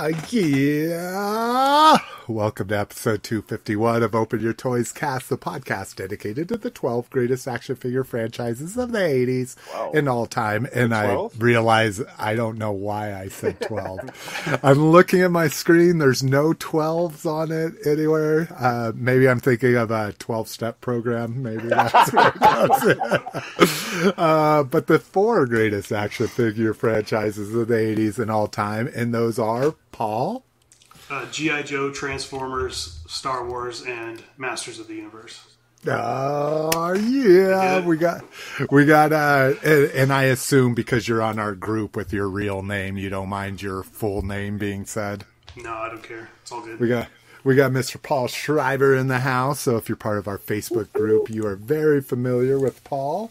Hi, yeah. Welcome to episode 251 of Open Your Toys Cast, the podcast dedicated to the 12 greatest action figure franchises of the 80s Wow. and all time. And I realize I don't know why I said 12. I'm looking at my screen. There's no 12s on it anywhere. Uh, maybe I'm thinking of a 12 step program. Maybe that's where it. Uh, but the four greatest action figure franchises of the 80s in all time, and those are Paul. Uh, GI Joe, Transformers, Star Wars, and Masters of the Universe. Oh yeah, we got, we got, uh, and, and I assume because you're on our group with your real name, you don't mind your full name being said. No, I don't care. It's all good. We got, we got Mr. Paul Schreiber in the house. So if you're part of our Facebook group, you are very familiar with Paul.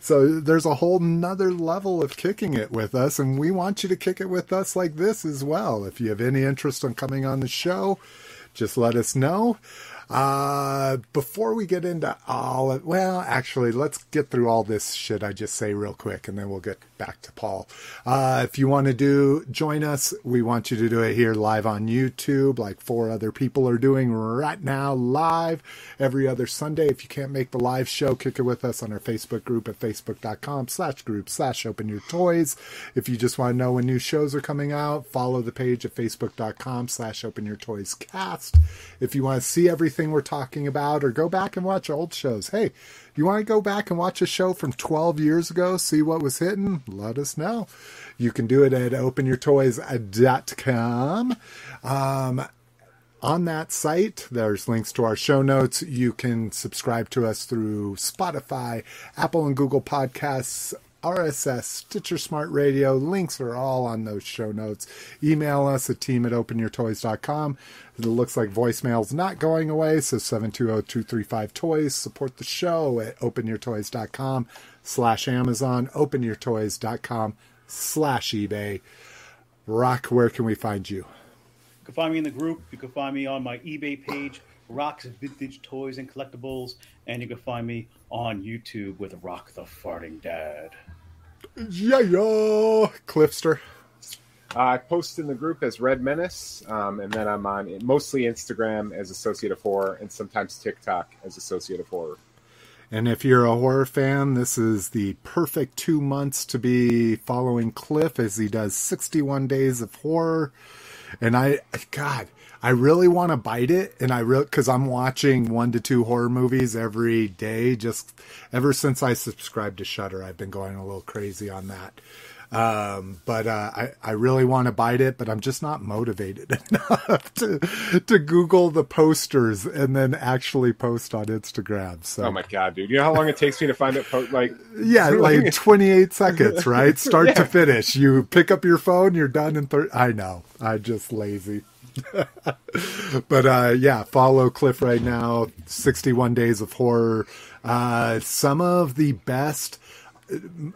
So there's a whole nother level of kicking it with us, and we want you to kick it with us like this as well. If you have any interest in coming on the show, just let us know. Uh, before we get into all of, well, actually, let's get through all this shit I just say real quick, and then we'll get back to Paul. Uh, if you want to do, join us, we want you to do it here live on YouTube, like four other people are doing right now, live every other Sunday. If you can't make the live show, kick it with us on our Facebook group at facebook.com slash group slash open your toys. If you just want to know when new shows are coming out, follow the page at facebook.com slash open your toys cast. If you want to see everything we're talking about or go back and watch old shows, hey, you want to go back and watch a show from 12 years ago, see what was hitting? Let us know. You can do it at openyourtoys.com. Um, on that site, there's links to our show notes. You can subscribe to us through Spotify, Apple and Google Podcasts, RSS, Stitcher Smart Radio. Links are all on those show notes. Email us at team at openyourtoys.com. It looks like voicemail's not going away, so 720-235-TOYS. Support the show at openyourtoys.com slash Amazon, openyourtoys.com slash eBay. Rock, where can we find you? You can find me in the group. You can find me on my eBay page, Rocks Vintage Toys and Collectibles, and you can find me on YouTube with Rock the Farting Dad. Yeah, yeah. Cliffster. I post in the group as Red Menace, um, and then I'm on mostly Instagram as Associate of Horror, and sometimes TikTok as Associate of Horror. And if you're a horror fan, this is the perfect two months to be following Cliff as he does 61 days of horror. And I, God, I really want to bite it. And I really, cause I'm watching one to two horror movies every day. Just ever since I subscribed to Shudder, I've been going a little crazy on that. Um, but uh, I, I really want to bite it, but I'm just not motivated enough to to Google the posters and then actually post on Instagram. So Oh my god, dude! You know how long it takes me to find it? Po- like, yeah, like 28 seconds, right? Start to finish. You pick up your phone, you're done in 30. I know. I'm just lazy. but uh, yeah, follow Cliff right now. 61 Days of Horror. Uh, some of the best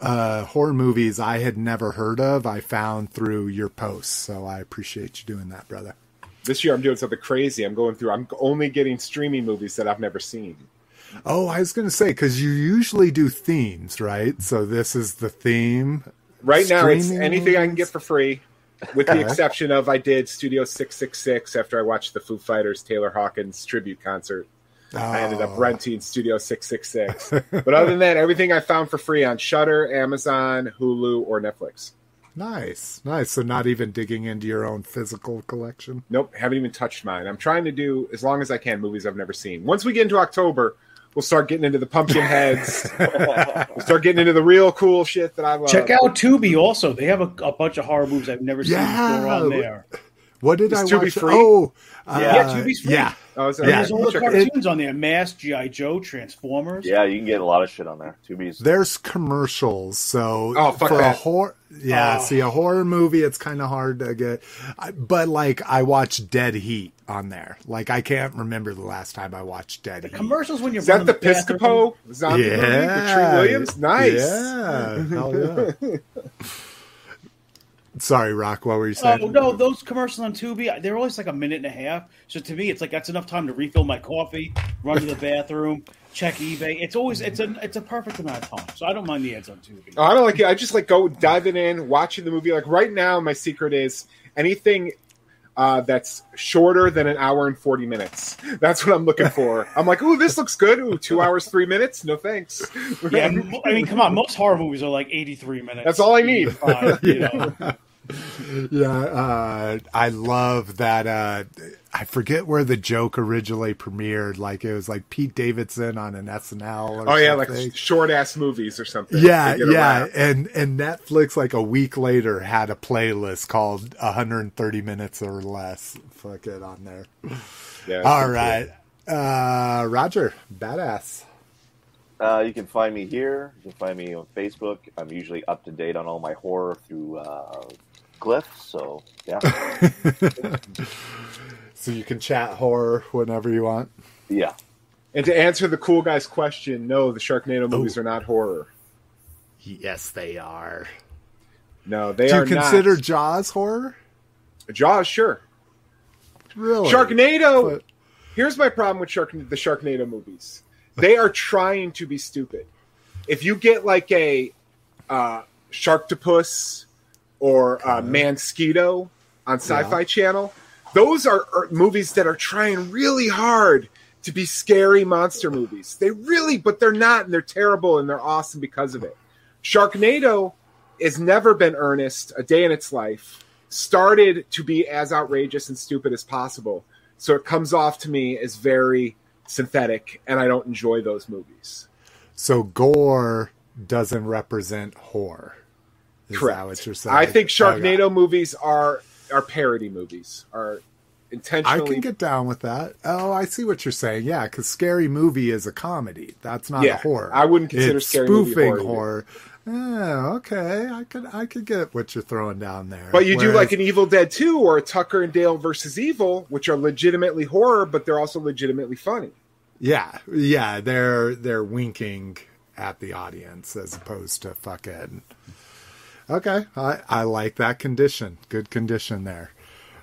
uh, horror movies I had never heard of, I found through your posts. So I appreciate you doing that, brother. this year, I'm doing something crazy. I'm going through. I'm only getting streaming movies that I've never seen. Oh, I was going to say, because you usually do themes, right? So this is the theme. Right now, it's anything I can get for free, with the exception of I did Studio Six Six Six after I watched the Foo Fighters Taylor Hawkins tribute concert. I ended up Oh. renting Studio 666. but other than that, everything I found for free on Shudder, Amazon, Hulu, or Netflix. Nice, nice. So not even digging into your own physical collection. Nope, haven't even touched mine. I'm trying to do as long as I can movies I've never seen. Once we get into October, we'll start getting into the pumpkin heads. we'll start getting into the real cool shit that I love. Check out Tubi also. They have a, a bunch of horror movies I've never seen before on there. What did Is I Tubi watch? free? Oh, uh, Yeah, Tubi's free. Yeah, Oh, is that- Yeah. There's all the check it cartoons on there. Mass, G.I. Joe, Transformers. Yeah, you can get a lot of shit on there. Tubi's. there's commercials. So Oh, fuck for a that. horror, yeah, Oh. see a horror movie, it's kind of hard to get. I- But like, I watched Dead Heat on there. Like, I can't remember the last time I watched Dead Heat. Commercials when you're Is that the. Piscopo zombie movie with Yeah, Treat Williams? Nice. Yeah, hell yeah. Sorry, Rock. What were you oh, saying? Oh no, those commercials on Tubi, they're always like a minute and a half. So to me, it's like that's enough time to refill my coffee, run to the bathroom, check eBay. It's always it's a it's a perfect amount of time. So I don't mind the ads on Tubi. Oh, I don't like it. I just like go diving in, watching the movie. Like right now, my secret is anything uh, that's shorter than an hour and 40 minutes. That's what I'm looking for. I'm like, ooh, this looks good. Ooh, two hours, three minutes. No thanks. Yeah, I mean, come on. Most horror movies are like 83 minutes. That's all I need. 85, you know? Yeah, uh, I love that. Uh, I forget where the joke originally premiered. Like it was like Pete Davidson on an SNL. Or Oh, yeah, something. like short ass movies or something. yeah, yeah, and and Netflix like a week later had a playlist called 130 minutes or less. Fuck it on there. Yeah, it's All pretty cool. uh, Roger, badass. Uh, you can find me here. You can find me on Facebook. I'm usually up to date on all my horror through uh, Cliff. So yeah, So you can chat horror whenever you want. yeah. And to answer the cool guy's question, no, the Sharknado movies are not horror. Yes, they are. No, they Do you consider not. Jaws horror? Jaws? Sure. Really? Sharknado. But- Here's my problem with Shark the Sharknado movies. They are trying to be stupid. If you get like a uh, Sharktopus or uh, Mansquito on Sci-Fi Channel, those are, are movies that are trying really hard to be scary monster movies. They really, but they're not, and they're terrible, and they're awesome because of it. Sharknado has never been earnest a day in its life. Started to be as outrageous and stupid as possible, so it comes off to me as very synthetic, and I don't enjoy those movies. So gore doesn't represent horror. Is Correct. that what you're saying? I think Sharknado movies are are parody movies, are intentionally. I can get down with that. Oh, I see what you're saying. Yeah, because scary movie is a comedy. That's not Yeah, a horror. I wouldn't consider it's Scary Movie spoofing horror horror. Oh, okay. I could I could get what you're throwing down there. But you do like an Evil Dead 2 or a Tucker and Dale versus Evil, which are legitimately horror, but they're also legitimately funny. yeah, yeah. They're they're winking at the audience as opposed to fucking. Okay, I I like that condition. Good condition there.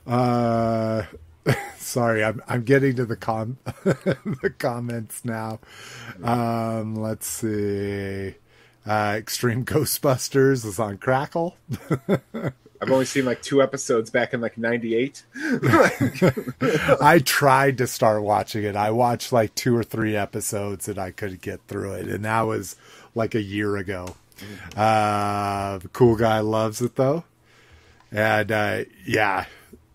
Uh, sorry, I'm I'm getting to the com the comments now. Um, let's see. Uh, Extreme Ghostbusters is on Crackle. I've only seen like two episodes back in like 98. I tried to start watching it. I watched like two or three episodes and I couldn't get through it, and that was like a year ago. Uh, the cool guy loves it though, and uh, yeah,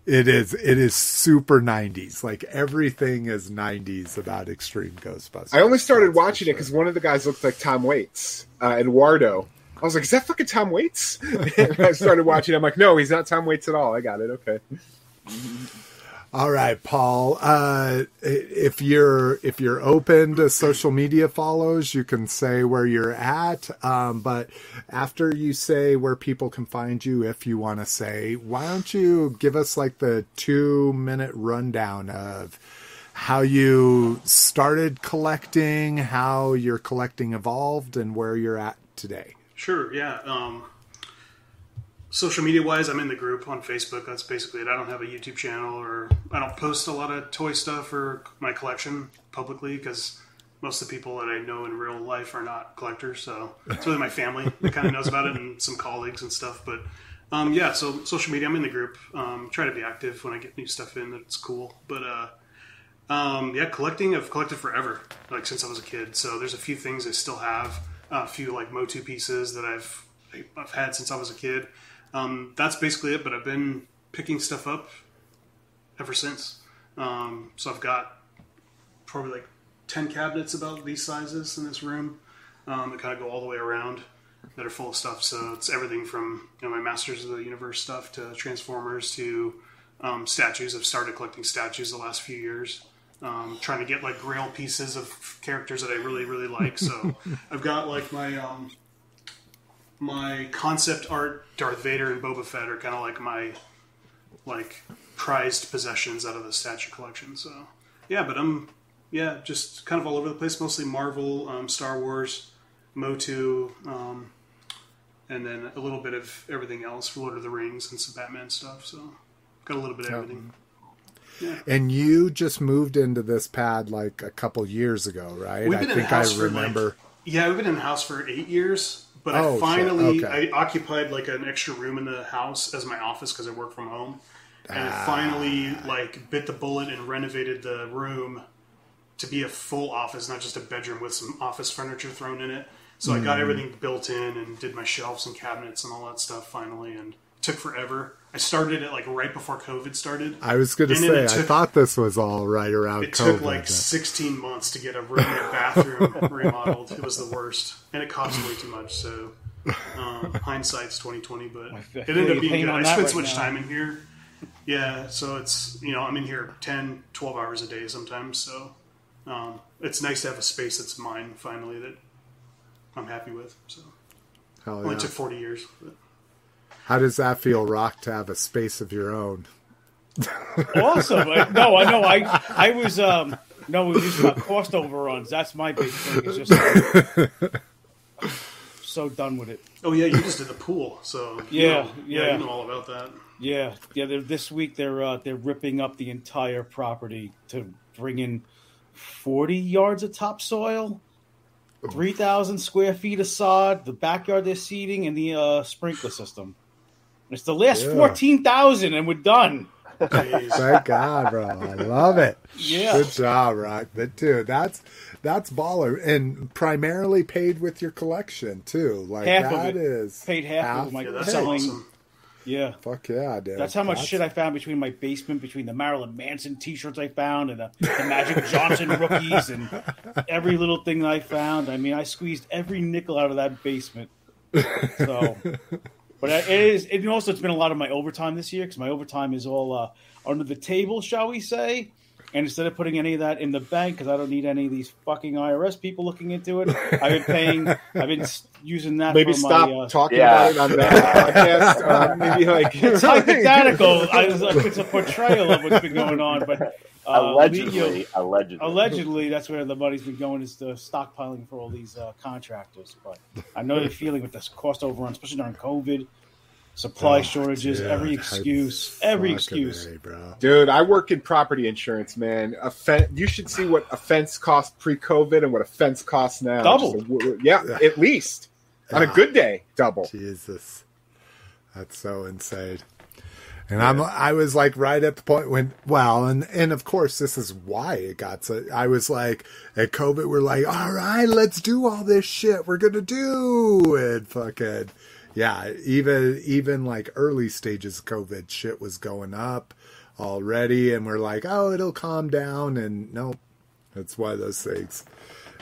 it is. It is super '90s. Like everything is '90s about Extreme Ghostbusters. I only started That's watching it because one of the guys looked like Tom Waits, uh, Eduardo. I was like, is that fucking Tom Waits? and I started watching. I'm like, no, he's not Tom Waits at all. I got it. Okay. All right, Paul. Uh, if you're if you're open to social media follows, you can say where you're at. Um, but after you say where people can find you, if you want to say, why don't you give us like the two minute rundown of how you started collecting, how your collecting evolved, and where you're at today. Sure, yeah. Um, social media wise, I'm in the group on Facebook. That's basically it. I don't have a YouTube channel or I don't post a lot of toy stuff or my collection publicly because most of the people that I know in real life are not collectors. So it's really my family that kind of knows about it and some colleagues and stuff. But um, yeah, so social media, I'm in the group. Um, try to be active when I get new stuff in that's cool. But uh, um, yeah, collecting. I've collected forever, like since I was a kid. So there's a few things I still have. A few like Motu pieces that I've I've had since I was a kid. Um, that's basically it. But I've been picking stuff up ever since. Um, so I've got probably like ten cabinets about these sizes in this room um, that kind of go all the way around that are full of stuff. So it's everything from you know my Masters of the Universe stuff to Transformers to um, statues. I've started collecting statues the last few years. Um, trying to get like grail pieces of characters that I really really like. So I've got like my um, my concept art Darth Vader and Boba Fett are kind of like my like prized possessions out of the statue collection. So yeah, but I'm yeah just kind of all over the place. Mostly Marvel, um, Star Wars, Motu, um, and then a little bit of everything else Lord of the Rings and some Batman stuff. So got a little bit of everything. And you just moved into this pad like a couple years ago, right? We've I been in the think I for, like, remember. Yeah, we've been in the house for eight years, but Oh, I finally Okay. I occupied like an extra room in the house as my office because I work from home, and ah. finally like bit the bullet and renovated the room to be a full office, not just a bedroom with some office furniture thrown in it. So I got hmm. everything built in and did my shelves and cabinets and all that stuff finally, and it took forever. I started it like right before COVID started. I was going to say, it I thought this was all right around It COVID. took like but- 16 months to get a room and a bathroom remodeled. It was the worst, and it cost way too much. So um, hindsight's 2020, but it ended up being good. I spent right so much now. time in here. Yeah, so it's you know I'm in here 10, 12 hours a day sometimes. So um, it's nice to have a space that's mine finally that I'm happy with. So Hell only yeah. took 40 years. But. How does that feel, Rock, to have a space of your own? awesome. I, no, I know. I I was um no, we were just about cost overruns. That's my big thing. It's just so done with it. Oh yeah, you just did the pool, so you Yeah, know- yeah, yeah. you know all about that. Yeah, yeah. They're, this week they're uh, they're ripping up the entire property to bring in forty yards of topsoil, three thousand square feet of sod, the backyard they're seeding, and the uh, sprinkler system. It's the last Yeah. fourteen thousand, and we're done. Jeez. Thank God, bro. I love it. Yeah. Good job, Rock. But dude, that's that's baller, and primarily paid with your collection too. Like Half of it. is Paid half of my Yeah, that's selling. awesome. Yeah. Fuck yeah, dude. That's how much shit I found between my basement, between the Marilyn Manson T-shirts I found, and the, the Magic Johnson rookies, and every little thing I found. I mean, I squeezed every nickel out of that basement. So, but it is. It also, it's been a lot of my overtime this year because my overtime is all uh, under the table, shall we say? And instead of putting any of that in the bank, because I don't need any of these fucking IRS people looking into it, I've been paying. I've been using that. Maybe for stop my, uh, talking Yeah. about it on that podcast. Uh, maybe like it's hypothetical. I was like, it's a portrayal of what's been going on, but uh, allegedly, you know, allegedly, allegedly, that's where the money's been going is the stockpiling for all these uh, contractors. But I know the feeling with this cost overrun, especially during COVID, supply Oh, shortages, dude, every excuse, every excuse. A, bro. Dude, I work in property insurance, man. A fen- you should see what a fence cost pre-COVID and what a fence costs now. Double. Just yeah, at least on a good day, double. Jesus, that's so insane. And I'm I was like right at the point when well and and of course this is why it got so I was like at COVID we're like all right let's do all this shit we're gonna do and fucking yeah even even like early stages of COVID shit was going up already and we're like oh it'll calm down and nope that's why those things.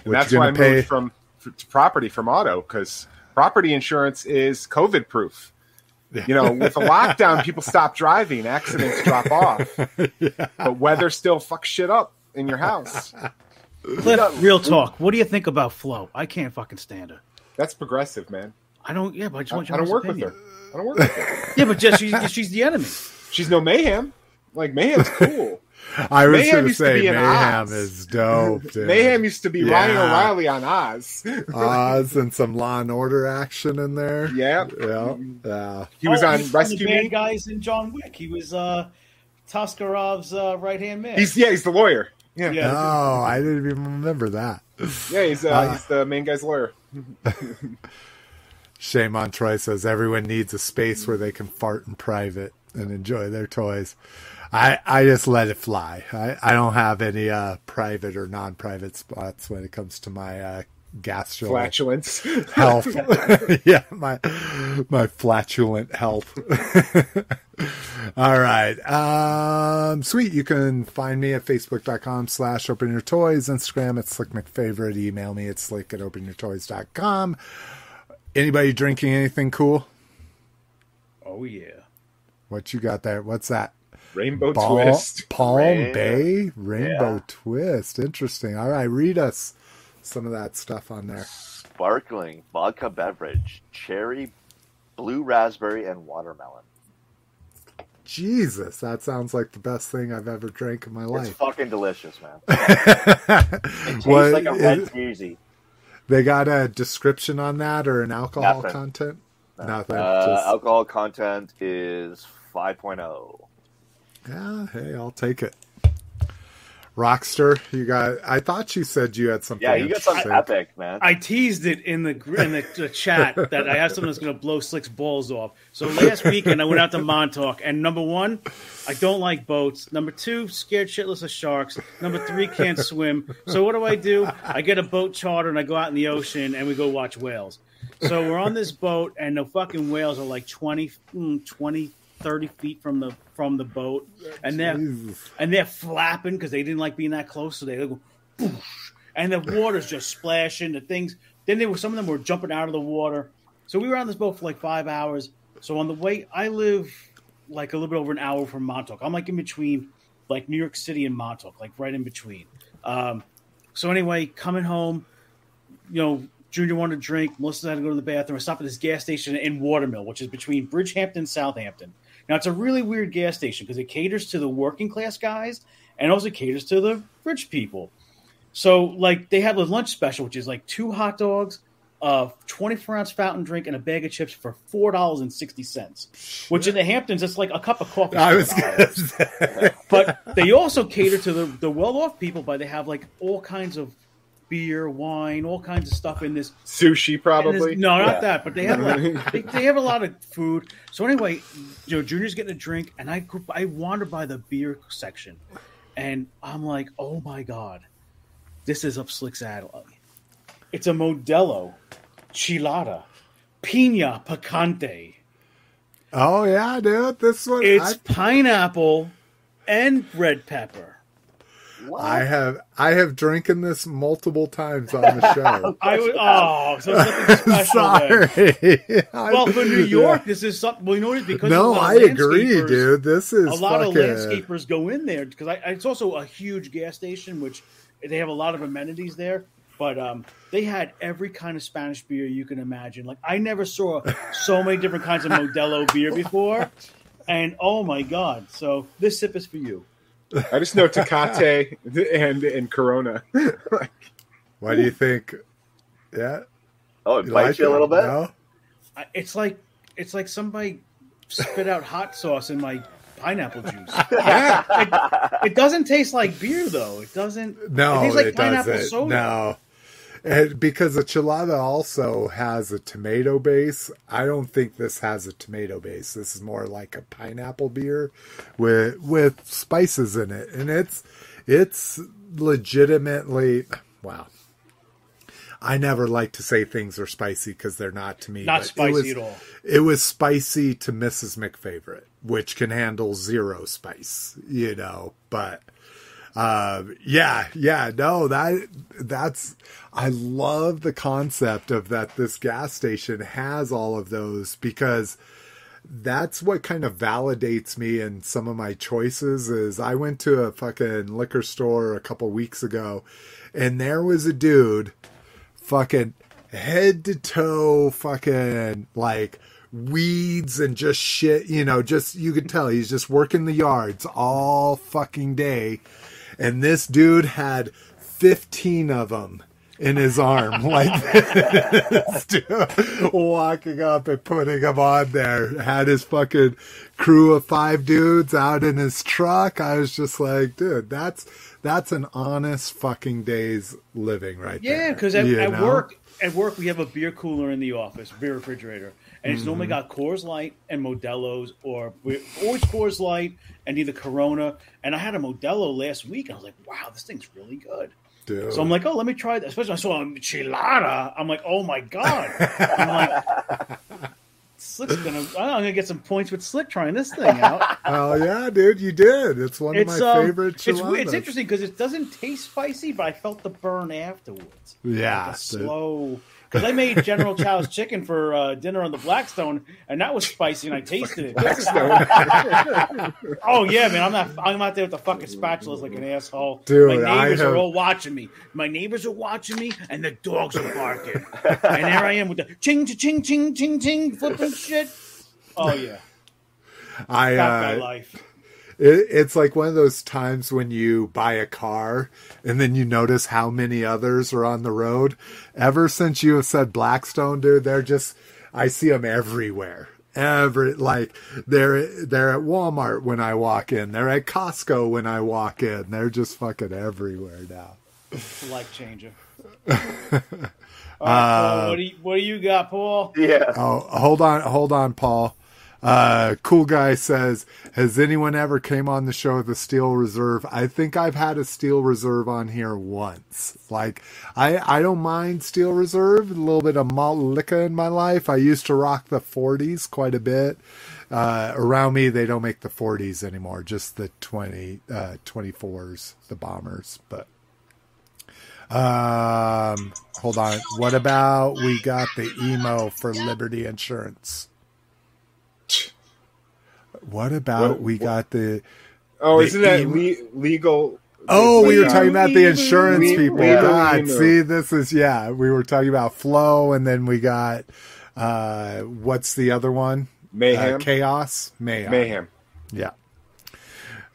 And What that's why I gonna moved from property from auto because property insurance is COVID proof. You know, with a lockdown, people stop driving, accidents drop off, but weather still fucks shit up in your house. Cliff, real talk. What do you think about Flo? I can't fucking stand her. That's progressive, man. I don't. Yeah, but I just I, want I don't work opinion. with her. I don't work with her. Yeah, but just she's, she's the enemy. She's no mayhem. Like mayhem's cool. I was gonna used to say be in Mayhem Oz. is dope. Dude. mayhem used to be Ryan O'Reilly on Oz. Oz and some Law and Order action in there. yeah, Yeah, yeah. he was Oh, on he's Rescue Me. guys in John Wick. He was uh, Toskarov's uh, right hand man. He's yeah, he's the lawyer. Yeah, Yeah. Oh, I didn't even remember that. yeah, he's uh, Uh, he's the main guy's lawyer. Shame on Troy says everyone needs a space where they can fart in private and enjoy their toys. I, I just let it fly. I, I don't have any uh, private or non private spots when it comes to my uh, gastro Flatulence. health. yeah, my my flatulent health. All right. Um, sweet. You can find me at facebook.com slash open your toys, Instagram at slick mcfavorite, email me at slick at openyourtoys.com. Anybody drinking anything cool? oh yeah. What you got there? What's that? Rainbow twist. Palm Rain- Bay Rainbow Yeah. Twist. Interesting. All right, read us some of that stuff on there. sparkling vodka beverage, cherry, blue raspberry, and watermelon. Jesus, that sounds like the best thing I've ever drank in my life. It's fucking delicious, man. It tastes What like a red is- They got a description on that or an alcohol Nothing. content? Nothing. Uh, just, alcohol content is oh. 5.0. yeah, hey, I'll take it. Rockster, you got. I thought you said you had something. Yeah, you got something epic, man. I teased it in the in the, the chat that I have something that's going to blow Slick's balls off. So last weekend I went out to Montauk, and number one, I don't like boats. Number two, scared shitless of sharks. Number three, can't swim. So what do I do? I get a boat charter and I go out in the ocean and we go watch whales. So we're on this boat, and the fucking whales are like 20, mm, 20 30 feet from the from the boat, and they're Jesus. and they're flapping because they didn't like being that close. So they go, boosh, and the water's just splashing. The things. Then they were some of them were jumping out of the water. So we were on this boat for like five hours. So on the way, I live like a little bit over an hour from Montauk. I'm like in between, like New York City and Montauk, like right in between. Um, so anyway, coming home, you know, Junior wanted to drink. Melissa had to go to the bathroom. I stopped at this gas station in Watermill, which is between Bridgehampton and Southampton. Now it's a really weird gas station because it caters to the working class guys and also caters to the rich people. So like they have a lunch special, which is like two hot dogs, a 24 ounce fountain drink, and a bag of chips for four dollars and sixty cents. Which in the Hamptons, it's like a cup of coffee. I was $1. gonna say. but they also cater to the, the well off people by they have like all kinds of beer, wine, all kinds of stuff in this Sushi, probably. there's- No, not that. But they have like they, they have a lot of food. So anyway, you know, Junior's getting a drink, and I go- I wander by the beer section, and I'm like, oh my god, this is up Slick's alley. It's a Modelo, Chelada, Pina Picante. oh yeah, dude. This one. It's I, pineapple and red pepper. I have I have drinking this multiple times on the show. I was, oh, so it's something special. Sorry. Well, for New York, this is something. Well, you know what? Because no, a lot I of agree, landscapers- dude. This is a lot fucking, of landscapers go in there because I, it's also a huge gas station, which they have a lot of amenities there. But um, they had every kind of Spanish beer you can imagine. Like I never saw so many different kinds of Modelo beer before, and oh my god! So this sip is for you. I just know Tecate and and Corona. Why do you think? Yeah, oh, it you bites like you a little bit. No? It's like it's like somebody spit out hot sauce in my pineapple juice. it, it doesn't taste like beer though. It doesn't. No, it tastes like it pineapple doesn't. soda. No, and because the chelada also has a tomato base. I don't think this has a tomato base. This is more like a pineapple beer with with spices in it, and it's it's legitimately wow. I never like to say things are spicy because they're not to me. Not it spicy was- at all. It was spicy to Mrs. McFavorite, which can handle zero spice, you know. But uh, yeah, yeah, no, that that's I love the concept of that. This gas station has all of those because that's what kind of validates me in some of my choices is I went to a fucking liquor store a couple weeks ago and there was a dude fucking head to toe fucking like weeds and just shit, you know, just you could tell he's just working the yards all fucking day. And this dude had 15 of them in his arm like this dude walking up and putting him on there had his fucking crew of five dudes out in his truck i was just like dude that's that's an honest fucking day's living right Yeah, there because at, at work, at work we have a beer cooler in the office, beer refrigerator, and it's Mm-hmm. normally got Coors Light and Modelo's, or we always Coors Light and either Corona. And I had a Modelo last week, I was like, "Wow, this thing's really good." Dude. So I'm like, "Oh, let me try that." Especially when I saw a chelada. I'm like, "Oh my god!" I'm like, "Slick's gonna." I'm gonna get some points with Slick trying this thing out. oh yeah dude you did it's one of my um, favorite it's, it's interesting because it doesn't taste spicy, but I felt the burn afterwards. yeah the- slow. Because I made General Chow's chicken for uh, dinner on the Blackstone, and that was spicy, and I tasted it. Oh yeah, man! I'm not. I'm out there with the fucking spatulas like an asshole. Dude, my neighbors have- are all watching me. My neighbors are watching me, and the dogs are barking. and there I am with the ching ching ching ching ching flipping shit. Oh yeah, i uh, life. It, it's like one of those times when you buy a car and then you notice how many others are on the road. Ever since you have said Blackstone, dude, they're just, I see them everywhere. every like they're they're at Walmart when I walk in. They're at Costco when I walk in. They're just fucking everywhere now. Life changer. All right, Paul, uh, what do you what do you got, Paul? Yeah. Oh, hold on, hold on, Paul. Uh, cool guy says, has anyone ever came on the show a steel reserve? I think I've had a steel reserve on here once. Like, I, I don't mind steel reserve, a little bit of malt liquor in my life. I used to rock the 40s quite a bit. Uh, around me, they don't make the 40s anymore, just the 20, uh, 24s, the bombers, but. Um, hold on. What about we got the emo for Liberty Insurance? What about What- we got the? Oh, The isn't that emo- le- legal? Oh, we were talking about the insurance Le- people. legal God, emo. see, this is yeah. We were talking about Flo, and then we got uh, what's the other one? Mayhem. Uh, chaos, mayhem. Mayhem. Yeah.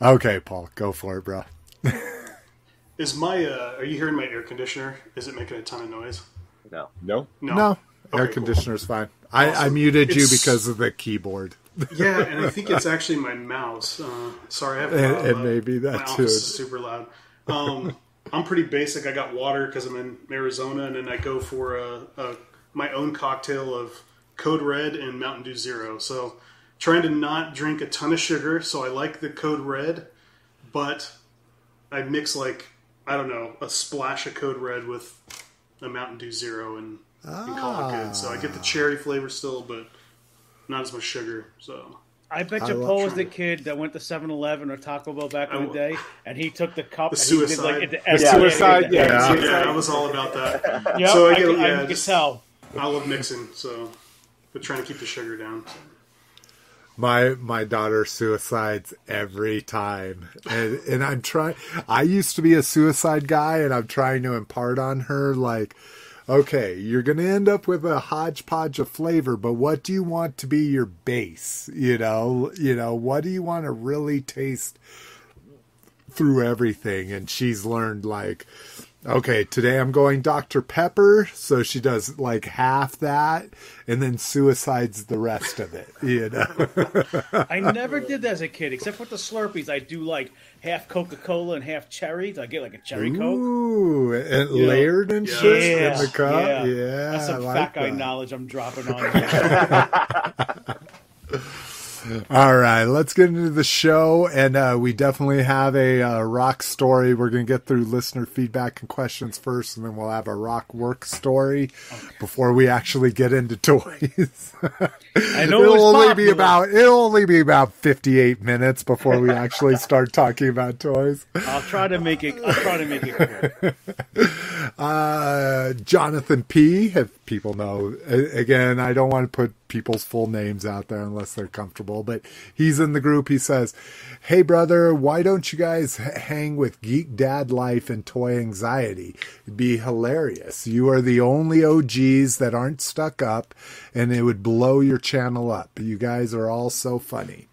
Okay, Paul, go for it, bro. Is my uh, are you hearing my air conditioner? Is it making a ton of noise? No. No. No. No, air Okay, cool. conditioner's fine. I, I Awesome. muted you because of the keyboard. Yeah, and I think it's actually my mouse. Uh, sorry, I have And- and maybe that my too. is super loud. Um, I'm pretty basic. I got water because I'm in Arizona, and then I go for a, a my own cocktail of Code Red and Mountain Dew Zero. So trying to not drink a ton of sugar. So I like the Code Red, but I mix like I don't know a splash of Code Red with a Mountain Dew Zero and, and call it good. So I get the cherry flavor still, but not as much sugar. So I bet I you love Paul was the kid that went to 7-Eleven or Taco Bell back in the will- day, and he took the cup The and he did suicide. like The the suicide, yeah. Yeah. yeah, I was all about that. Yep, So I I, get- can, I yeah, can just- tell. I love mixing, so but trying to keep the sugar down. My my daughter suicides every time, and and I'm trying. I used to be a suicide guy, and I'm trying to impart on her like, okay, you're gonna end up with a hodgepodge of flavor, but what do you want to be your base? You know, you know, what do you want to really taste through everything? And she's learned like, okay, today I'm going Dr. Pepper. So she does like half that and then suicides the rest of it, you know? I never did that as a kid, except with the Slurpees. I do like half Coca Cola and half cherries. I get like a cherry Coke. Ooh, and You know, layered and yeah, shit Yeah, in the cup. Yeah, yeah. That's I some like fat guy that. knowledge I'm dropping on. you. All right, let's get into the show, and uh, we definitely have a uh, rock story. We're going to get through listener feedback and questions first, and then we'll have a rock work story before we actually get into toys. I know it'll only be about it'll only be about fifty eight minutes before we actually start talking about toys. I'll try to make it. I'll try to make it. Uh, Jonathan P. If people know, again, I don't want to put people's full names out there unless they're comfortable, but he's in the group. He says, Hey brother, why don't you guys hang with Geek Dad Life and Toy Anxiety? It'd be hilarious. You are the only OGs that aren't stuck up and it would blow your channel up. You guys are all so funny.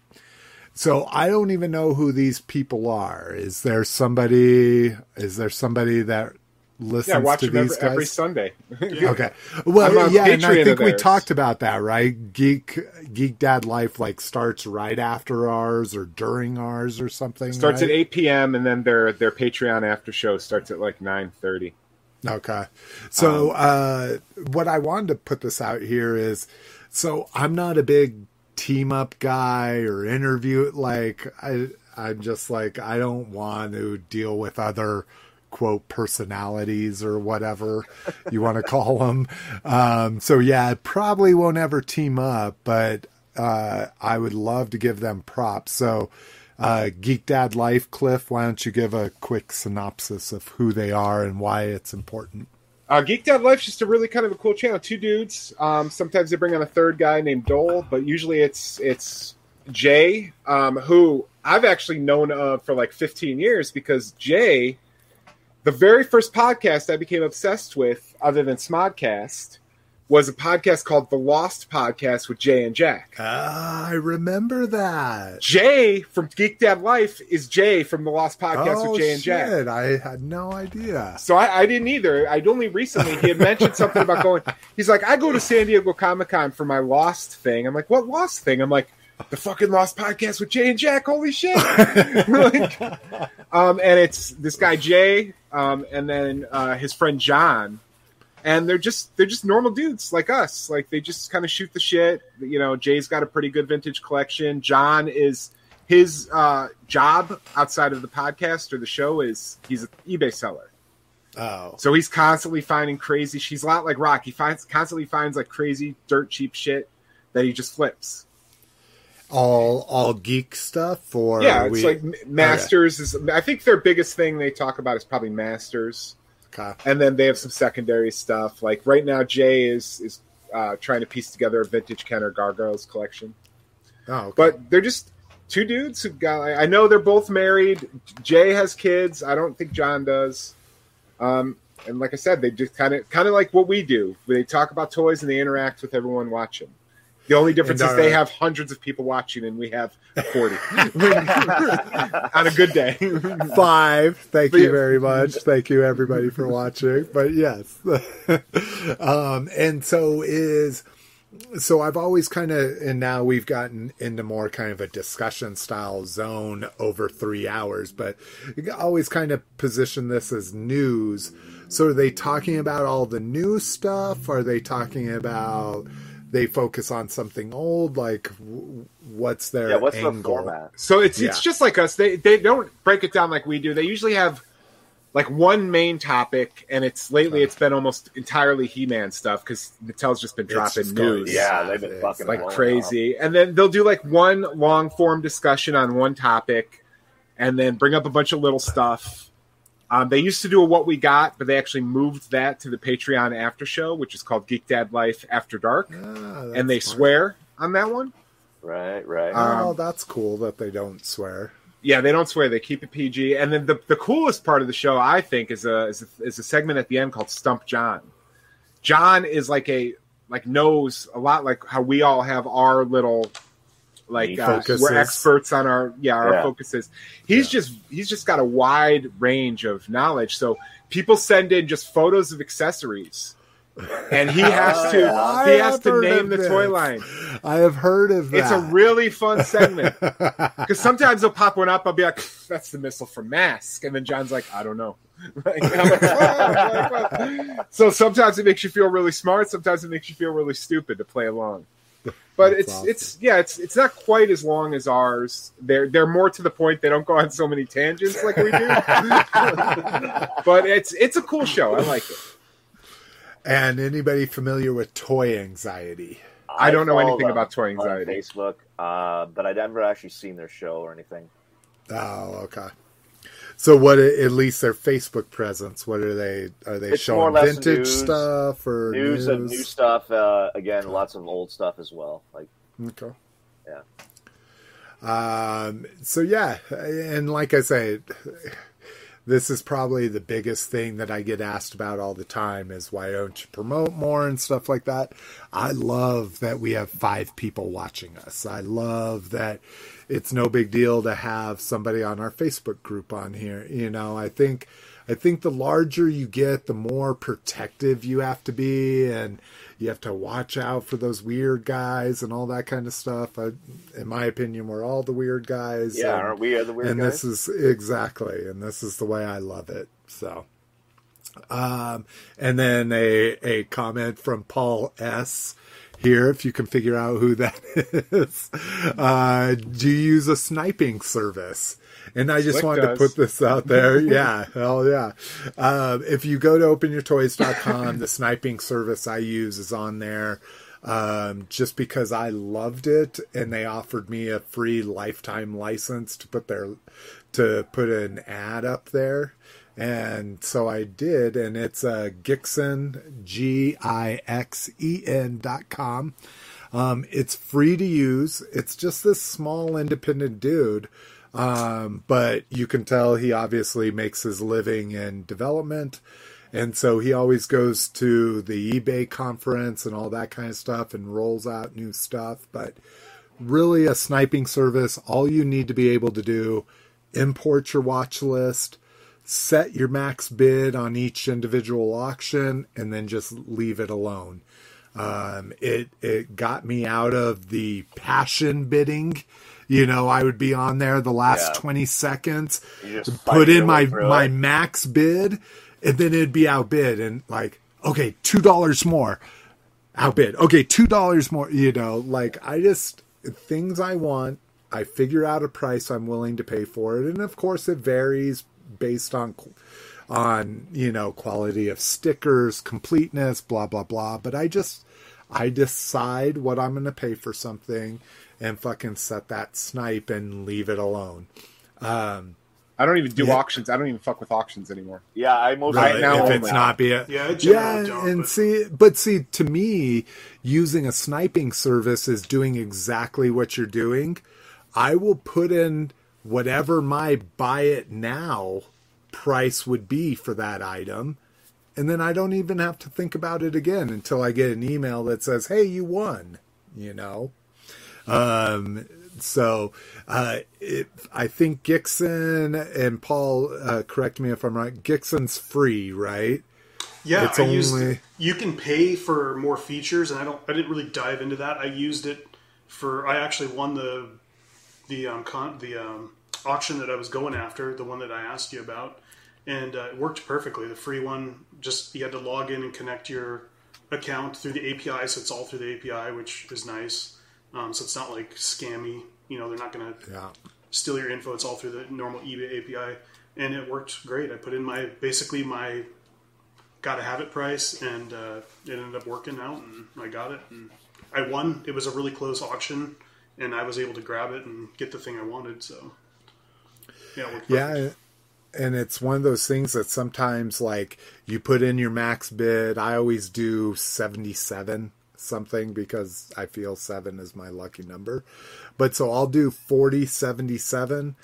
So I don't even know who these people are. Is there somebody? Is there somebody that listens Yeah, watch to them every, these guys? every Sunday. Okay. Well, yeah, and I think we talked about that, right? Geek Geek Dad Life like starts right after ours or during ours or something. starts right? at 8 p.m. and then their their Patreon after show starts at like 9:30. Okay. So, uh, what I wanted to put this out here is so I'm not a big team up guy or interview. Like, I, I'm just like, I don't want to deal with other quote personalities or whatever you want to call them. Um, so, yeah, probably won't ever team up, but uh, I would love to give them props. So, uh, Geek Dad Life, Cliff, why don't you give a quick synopsis of who they are and why it's important? Uh, Geek Dad Life's just a really kind of a cool channel. Two dudes. Um, sometimes they bring on a third guy named Dole, but usually it's it's Jay, um, who I've actually known of for like 15 years because Jay, the very first podcast I became obsessed with, other than Smodcast, was a podcast called The Lost Podcast with Jay and Jack. Ah, I remember that. Jay from Geek Dad Life is Jay from The Lost Podcast oh, with Jay and Jack. I had no idea. So I, I didn't either. I'd only recently he had mentioned something about going. He's like, I go to San Diego Comic Con for my Lost thing. I'm like, what Lost thing? I'm like, the fucking Lost podcast with Jay and Jack. Holy shit! Like, um, and it's this guy Jay, um, and then uh, his friend John, and they're just they're just normal dudes like us. Like they just kind of shoot the shit. You know, Jay's got a pretty good vintage collection. John is his uh, job outside of the podcast or the show is he's an eBay seller. Oh, So he's constantly finding crazy. She's a lot like Rock. He finds constantly finds like crazy dirt cheap shit that he just flips. All all geek stuff, or yeah, it's we- like Masters is. I think their biggest thing they talk about is probably Masters, Okay. and then they have some secondary stuff. Like right now, Jay is is uh, trying to piece together a vintage Kenner Gargoyles collection. Oh, okay. But they're just two dudes who got. I know they're both married. Jay has kids. I don't think John does. Um, and like I said, they just kind of kind of like what we do. They talk about toys and they interact with everyone watching. The only difference And is they have hundreds of people watching, and we have forty on a good day. five. Thank But you very much. Thank you everybody for watching. But yes, um, and so is so I've always kind of and now we've gotten into more kind of a discussion style zone over three hours, but you always kind of position this as news. So are they talking about all the new stuff? Are they talking about they focus on something old? Like what's their Yeah, what's angle? the format? So it's it's just like us. They they don't break it down like we do. They usually have like one main topic, and it's lately it's been almost entirely He-Man stuff because Mattel's just been dropping just going- news. Yeah, they've been fucking like blowing crazy. And then they'll do like one long form discussion on one topic, and then bring up a bunch of little stuff. Um, they used to do a what we got, but they actually moved that to the Patreon after show, which is called Geek Dad Life After Dark, Ah, and they smart. swear on that one. Right, right. Oh, Um, that's cool that they don't swear. Yeah, they don't swear; they keep it PG. And then the the coolest part of the show, I think, is a is a, is a segment at the end called Stump John. John is like a like knows a lot like how we all have our little like uh, we're experts on our yeah our Yeah. focuses. He's just he's just got a wide range of knowledge. So people send in just photos of accessories. And he has to Oh, he has to name of the toy line. I have heard of that. It's a really fun segment because sometimes they'll pop one up. I'll be like, "That's the missile from Mask," and then John's like, "I don't know." Like, like, "Oh," like, "Oh." so sometimes it makes you feel really smart. Sometimes it makes you feel really stupid to play along. But That's it's awesome. it's yeah it's it's not quite as long as ours. They're they're more to the point. They don't go on so many tangents like we do. but it's it's a cool show. I like it. and anybody familiar with toy anxiety? I don't know anything about toy on anxiety. Facebook, uh, but I've never actually seen their show or anything. Oh, okay. So what? At least their Facebook presence. What are they? Are they It's showing vintage news- stuff or News, news? and new stuff. Uh, again, lots of old stuff as well. Like Okay. Yeah. Um, so yeah, and like I say, this is probably the biggest thing that I get asked about all the time is why don't you promote more and stuff like that. I love that we have five people watching us. I love that it's no big deal to have somebody on our Facebook group on here. You know, I think I think the larger you get, the more protective you have to be and you have to watch out for those weird guys and all that kind of stuff. I, in my opinion, we're all the weird guys. yeah, and- aren't we are the weird and guys? And this is exactly and this is the way i love it so um and then a a comment from paul s here if you can figure out who that is uh do you use a sniping service and I just Slick wanted does. to put this out there. Yeah, hell yeah. Um, if you go to openyourtoys.com, the sniping service I use is on there um, just because I loved it and they offered me a free lifetime license to put their to put an ad up there. And so I did, and it's uh, Gixen, G I X E N dot com. Um, it's free to use. It's just this small independent dude. Um, but you can tell he obviously makes his living in development And so he always goes to the eBay conference and all that kind of stuff and rolls out new stuff. But really, a sniping service, all you need to be able to do import your watch list, set your max bid on each individual auction, and then just leave it alone. Um, it it got me out of the passion bidding. You know, I would be on there the last Yeah. twenty seconds, put in my my it. max bid, and then it'd be outbid, and like, okay, two dollars more, outbid. Okay, two dollars more. You know, like I just things I want. I figure out a price I'm willing to pay for it, and of course, it varies based on on you know quality of stickers, completeness, blah blah blah. But I just I decide what I'm going to pay for something, and fucking set that snipe and leave it alone. Um, I don't even do Yeah. auctions. I don't even fuck with auctions anymore. Yeah, I mostly Right now, if it's not be a, Yeah, yeah, generally don't, and but- see, but see, to me, using a sniping service is doing exactly what you're doing. I will put in whatever my buy it now price would be for that item, and then I don't even have to think about it again until I get an email that says, "Hey, you won," you know. Um, so uh, it, I think Gixen and Paul, uh, correct me if I'm right. Gixen's free, right? Yeah, It's I used only- you can pay for more features, and I don't. I didn't really dive into that. I used it for. I actually won the the um, con, the um, auction that I was going after, the one that I asked you about, and uh, it worked perfectly. The free one, just you had to log in and connect your account through the API, so it's all through the API, which is nice. Um, so it's not like scammy. You know, they're not going to Yeah. steal your info. It's all through the normal eBay API, and it worked great. I put in my basically my got to have it price, and uh, it ended up working out, and I got it, and I won. It was a really close auction, and I was able to grab it and get the thing I wanted. So yeah, it worked perfect. Yeah. And it's one of those things that sometimes, like, you put in your max bid. I always do 77 something because I feel seven is my lucky number. But so I'll do 40 77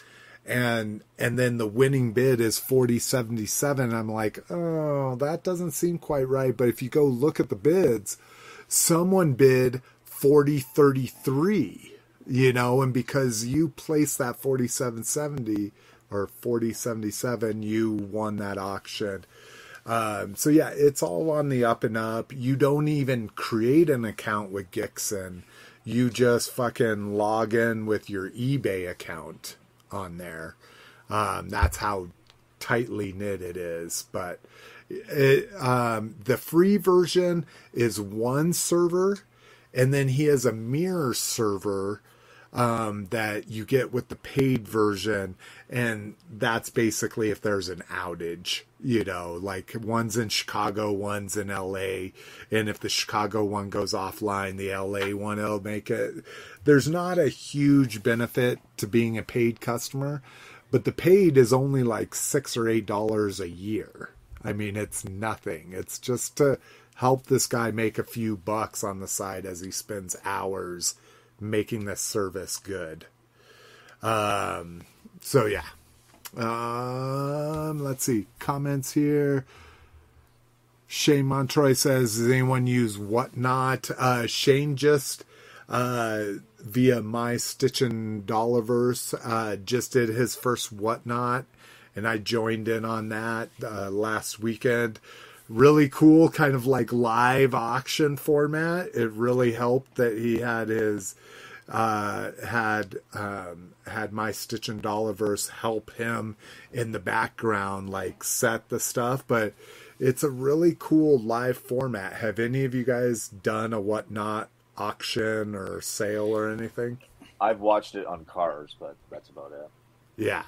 and and then the winning bid is 40 77 i'm like oh that doesn't seem quite right but if you go look at the bids someone bid 40 33 you know and because you placed that 4770 or 4077 you won that auction. Um, so yeah it's all on the up and up. You don't even create an account with gixen you just fucking log in with your ebay account on there. Um, that's how tightly knit it is. But it, um, the free version is one server and then he has a mirror server um, that you get with the paid version, and that's basically if there's an outage, you know, like one's in Chicago, one's in LA, and if the Chicago one goes offline, the LA one will make it. There's not a huge benefit to being a paid customer, but the paid is only like six or eight dollars a year. I mean, it's nothing. It's just to help this guy make a few bucks on the side as he spends hours making this service good. Um, so yeah. Um, let's see comments here. Shane Montroy says, "Does anyone use Whatnot?" Uh, Shane just uh, via my Stitchin Dollarverse uh, just did his first Whatnot, and I joined in on that uh, last weekend. Really cool, kind of like live auction format. It really helped that he had his uh, had um, had my Stitch and Dollarverse help him in the background, like set the stuff. But it's a really cool live format. Have any of you guys done a whatnot auction or sale or anything? I've watched it on cars, but that's about it. Yeah,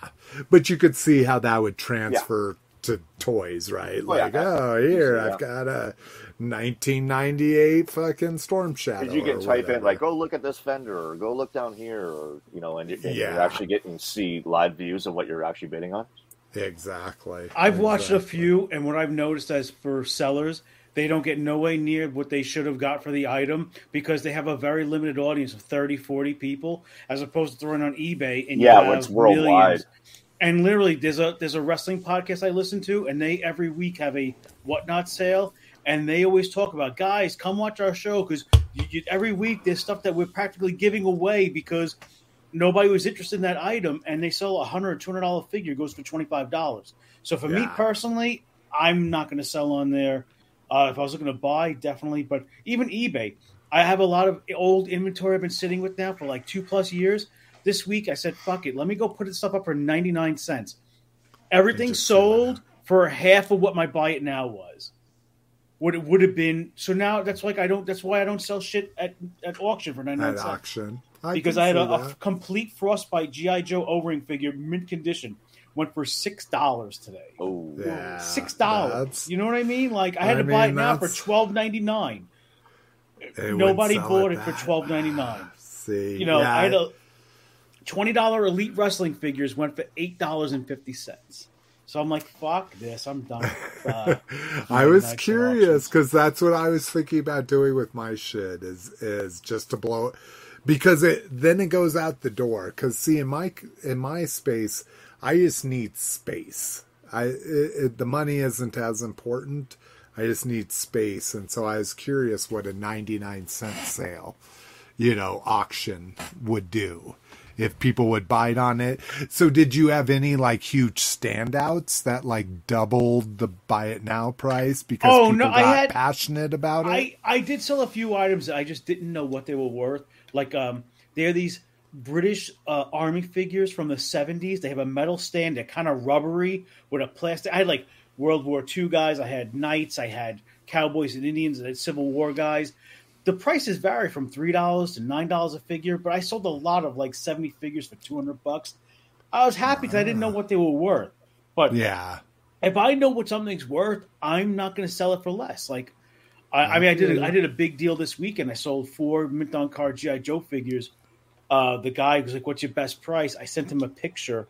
but you could see how that would transfer to toys, right? Oh, yeah. Like, oh, here Yeah. I've got a 1998 fucking Storm Shadow. Because you can or type in like, "Go look at this fender," or "Go look down here," or you know, and, you- and Yeah. you're actually getting to see live views of what you're actually bidding on. exactly. I've watched a few, and what I've noticed as for sellers, they don't get no way near what they should have got for the item because they have a very limited audience of 30, 40 people, as opposed to throwing on eBay and Yeah, you when have it's worldwide. millions. And literally, there's a there's a wrestling podcast I listen to, and they every week have a whatnot sale, and they always talk about guys, come watch our show because every week there's stuff that we're practically giving away because nobody was interested in that item, and they sell a hundred or two hundred dollar figure goes for twenty five dollars. So for me personally, I'm not going to sell on there. Uh, if I was looking to buy, definitely, but even eBay, I have a lot of old inventory I've been sitting with now for like two plus years. This week I said, "Fuck it, let me go put this stuff up for ninety nine cents." Everything just sell it sold for half of what my buy it now was. What it would have been. So now that's like I don't. That's why I don't sell shit at, at auction for ninety nine At cents auction. because I had a, a that. complete frostbite GI Joe O-ring figure, mint condition, went for six dollars today. Oh, Yeah, Six dollars. You know what I mean? Like I had I to buy it now for twelve ninety nine. Nobody bought at it for twelve ninety nine. See, You know, yeah, I had a twenty dollar elite wrestling figures went for eight dollars and fifty cents. So I'm like, fuck this. I'm done. With, uh, I was curious because that's what I was thinking about doing with my shit is is just to blow it because it then it goes out the door. Because see, in my in my space, I just need space. I it, it, the money isn't as important. I just need space, and so I was curious what a ninety nine cent sale, you know, auction would do. If people would bite on it. So did you have any like huge standouts that like doubled the buy it now price because Oh, people no, I had- passionate about it? I, I did sell a few items I just didn't know what they were worth. Like um, they're these British uh, army figures from the seventies. They have a metal stand. They're kind of rubbery with a plastic. I had like World War II guys. I had knights. I had cowboys and Indians. I had Civil War guys. The prices vary from three dollars to nine dollars a figure, but I sold a lot of like seventy figures for two hundred bucks. I was happy because I didn't know what they were worth. But yeah. if I know what something's worth, I'm not going to sell it for less. Like, I, I mean, I did a, I did a big deal this weekend. I sold four mint on card GI Joe figures. Uh, the guy was like, "What's your best price?" I sent him a picture,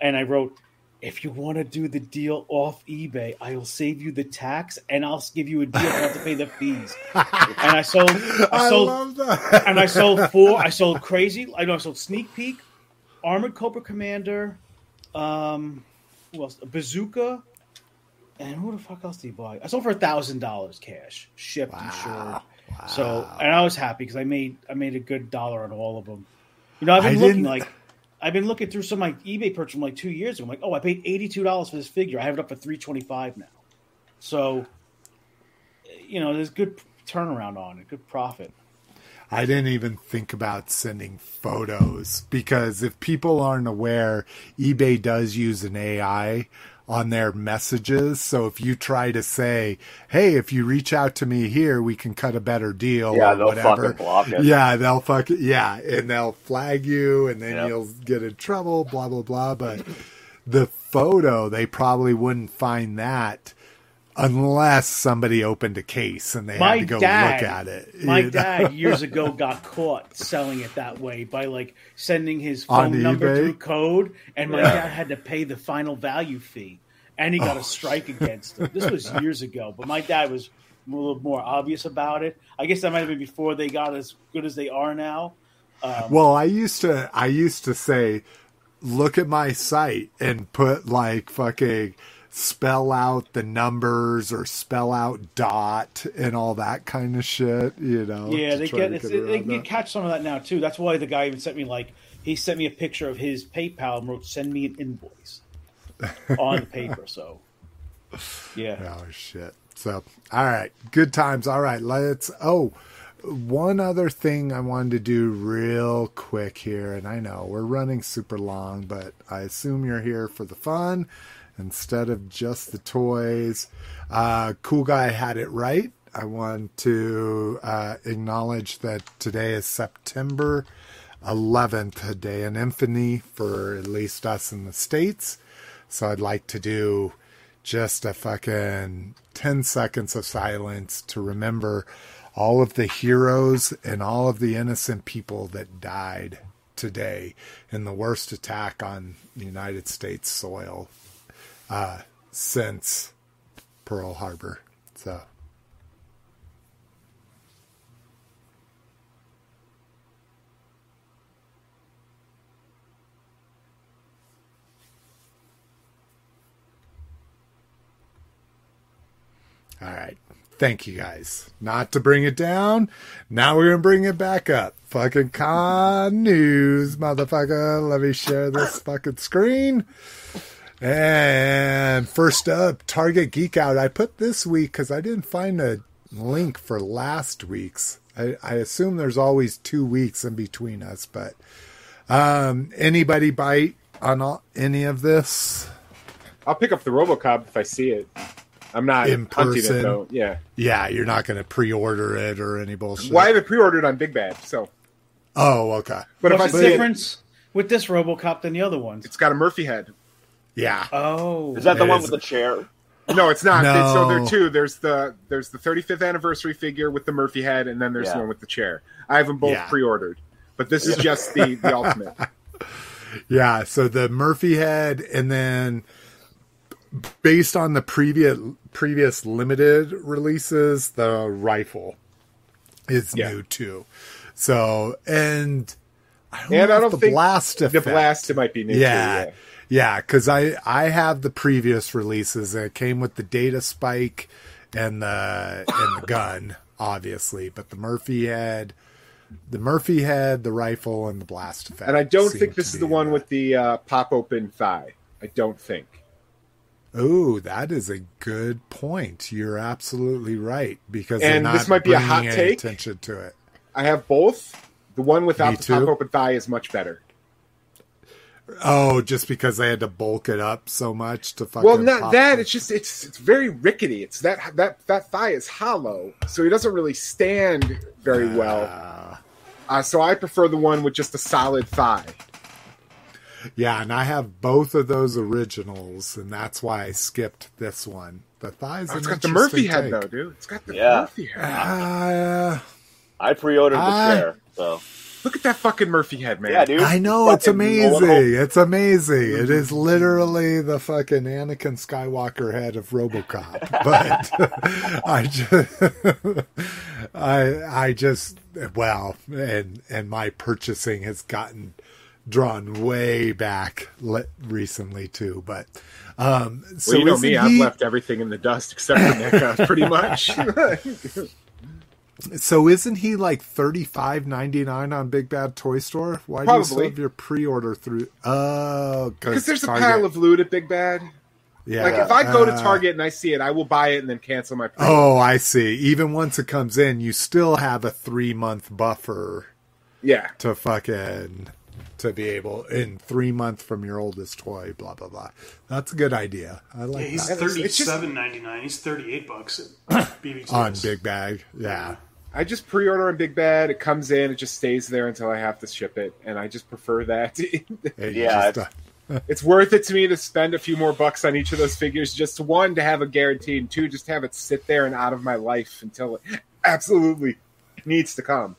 and I wrote, "If you want to do the deal off eBay, I will save you the tax, and I'll give you a deal. You have to pay the fees." and I sold, I I sold, that. and I sold four. I sold crazy. I know I sold sneak peek, armored Cobra Commander, um, who else? Bazooka, and who the fuck else did he buy? I sold for a thousand dollars cash, shipped, insured. So, and I was happy because I made I made a good dollar on all of them. You know, I've been I looking didn't- like. I've been looking through some of my eBay purchase from like two years ago. I'm like, oh, I paid eighty two dollars for this figure. I have it up for three twenty five now. So, you know, there's good turnaround on it, good profit. I didn't even think about sending photos because if people aren't aware, eBay does use an AI on their messages. So if you try to say, "Hey, if you reach out to me here, we can cut a better deal," Yeah, or they'll whatever. fucking block it. Yeah, they'll fuck it. Yeah, and they'll flag you, and then Yep. you'll get in trouble. Blah blah blah. But the photo, they probably wouldn't find that. Unless somebody opened a case and they My had to go dad, look at it. my know? dad years ago got caught selling it that way by like sending his On phone number eBay? through code, and my Yeah. dad had to pay the final value fee, and he Oh, got a strike against him. This was years ago, but my dad was a little more obvious about it. I guess that might have been before they got as good as they are now. Um, Well, I used to I used to say, look at my site and put like fucking spell out the numbers or spell out dot and all that kind of shit, you know. Yeah, they get, it's, they can catch some of that now too. That's why the guy even sent me like he sent me a picture of his PayPal and wrote "Send me an invoice" on the paper. So, yeah, Oh shit. So, all right, good times. All right, let's. Oh, one other thing I wanted to do real quick here, and I know we're running super long, but I assume you're here for the fun instead of just the toys. Uh, cool guy had it right. I want to uh, acknowledge that today is September 11th, a day in infamy for at least us in the States. So I'd like to do just a fucking 10 seconds of silence to remember all of the heroes and all of the innocent people that died today in the worst attack on the United States soil uh, since Pearl Harbor. So. All right. Thank you guys. Not to bring it down. Now we're going to bring it back up. Fucking con news, motherfucker. Let me share this fucking screen. And first up, Target Geek Out. I put this week because I didn't find a link for last week's. I, I assume there's always two weeks in between us, but um, anybody bite on all, any of this? I'll pick up the RoboCop if I see it. I'm not In hunting person? it though. Yeah. Yeah, you're not going to pre-order it or any bullshit. Well, I have it pre-ordered on Big Bad, so. Oh, okay. But if I What's the see it, difference with this RoboCop than the other ones? it's got a Murphy head. Yeah. Oh, Is that the It one is. with the chair? No, it's not. No. So there are two. There's the there's the 35th anniversary figure with the Murphy head, and then there's the Yeah. one with the chair. I have them both Yeah. pre-ordered, but this is just the the ultimate. Yeah, so the Murphy head and then based on the previous previous limited releases, the rifle is Yeah. new too. So and I don't And know I if don't the think blast The blast it might be new yeah. too. Yeah, because I I have the previous releases. It came with the data spike and the and the gun, obviously, but the Murphy head, the Murphy head, the rifle, and the blast effect. And I don't think this is the one with the uh, pop open thigh. I don't think. Oh, that is a good point. You're absolutely right because And not this might be a hot take. attention to it. I have both. The one without Me the too. top open thigh is much better. Oh, just because they had to bulk it up so much to fucking. Well, not pop that. the- It's just it's it's very rickety. It's that that that thigh is hollow, so he doesn't really stand very well. Ah. Uh, so I prefer the one with just a solid thigh. Yeah, and I have both of those originals, and that's why I skipped this one. The thighs. Oh, it's an got the Murphy interesting head though, dude. It's got the Yeah. Murphy head. Uh, I pre-ordered the Ah. chair, so Look at that fucking Murphy head, man. yeah, dude. I know it's amazing. normal. It's amazing. It is literally the fucking Anakin Skywalker head of RoboCop. But I just, I, I just, well, and and my purchasing has gotten drawn way back le- recently too. But um, so well, you know isn't me. I've left everything in the dust except for NECA, pretty much. So isn't he like thirty five ninety nine on Big Bad Toy Store? Why do you still Probably. have your pre order through? Oh, Because there's a pile of loot at Big Bad. yeah. Like if I go to uh, Target and I see it, I will buy it and then cancel my. Pre-order. Oh, I see. Even once it comes in, you still have a three month buffer yeah, to fucking to be able in three months from your oldest toy. Blah blah blah. That's a good idea. I Yeah, like he's that it's- it's just- thirty-seven ninety-nine. He's thirty-eight bucks at BB on Big Bad. Yeah. I just pre-order on Big Bad. It comes in, it just stays there until I have to ship it, and I just prefer that. And Yeah, just, uh, it's worth it to me to spend a few more bucks on each of those figures. Just one to have a guarantee, and two just have it sit there and out of my life until it absolutely needs to come.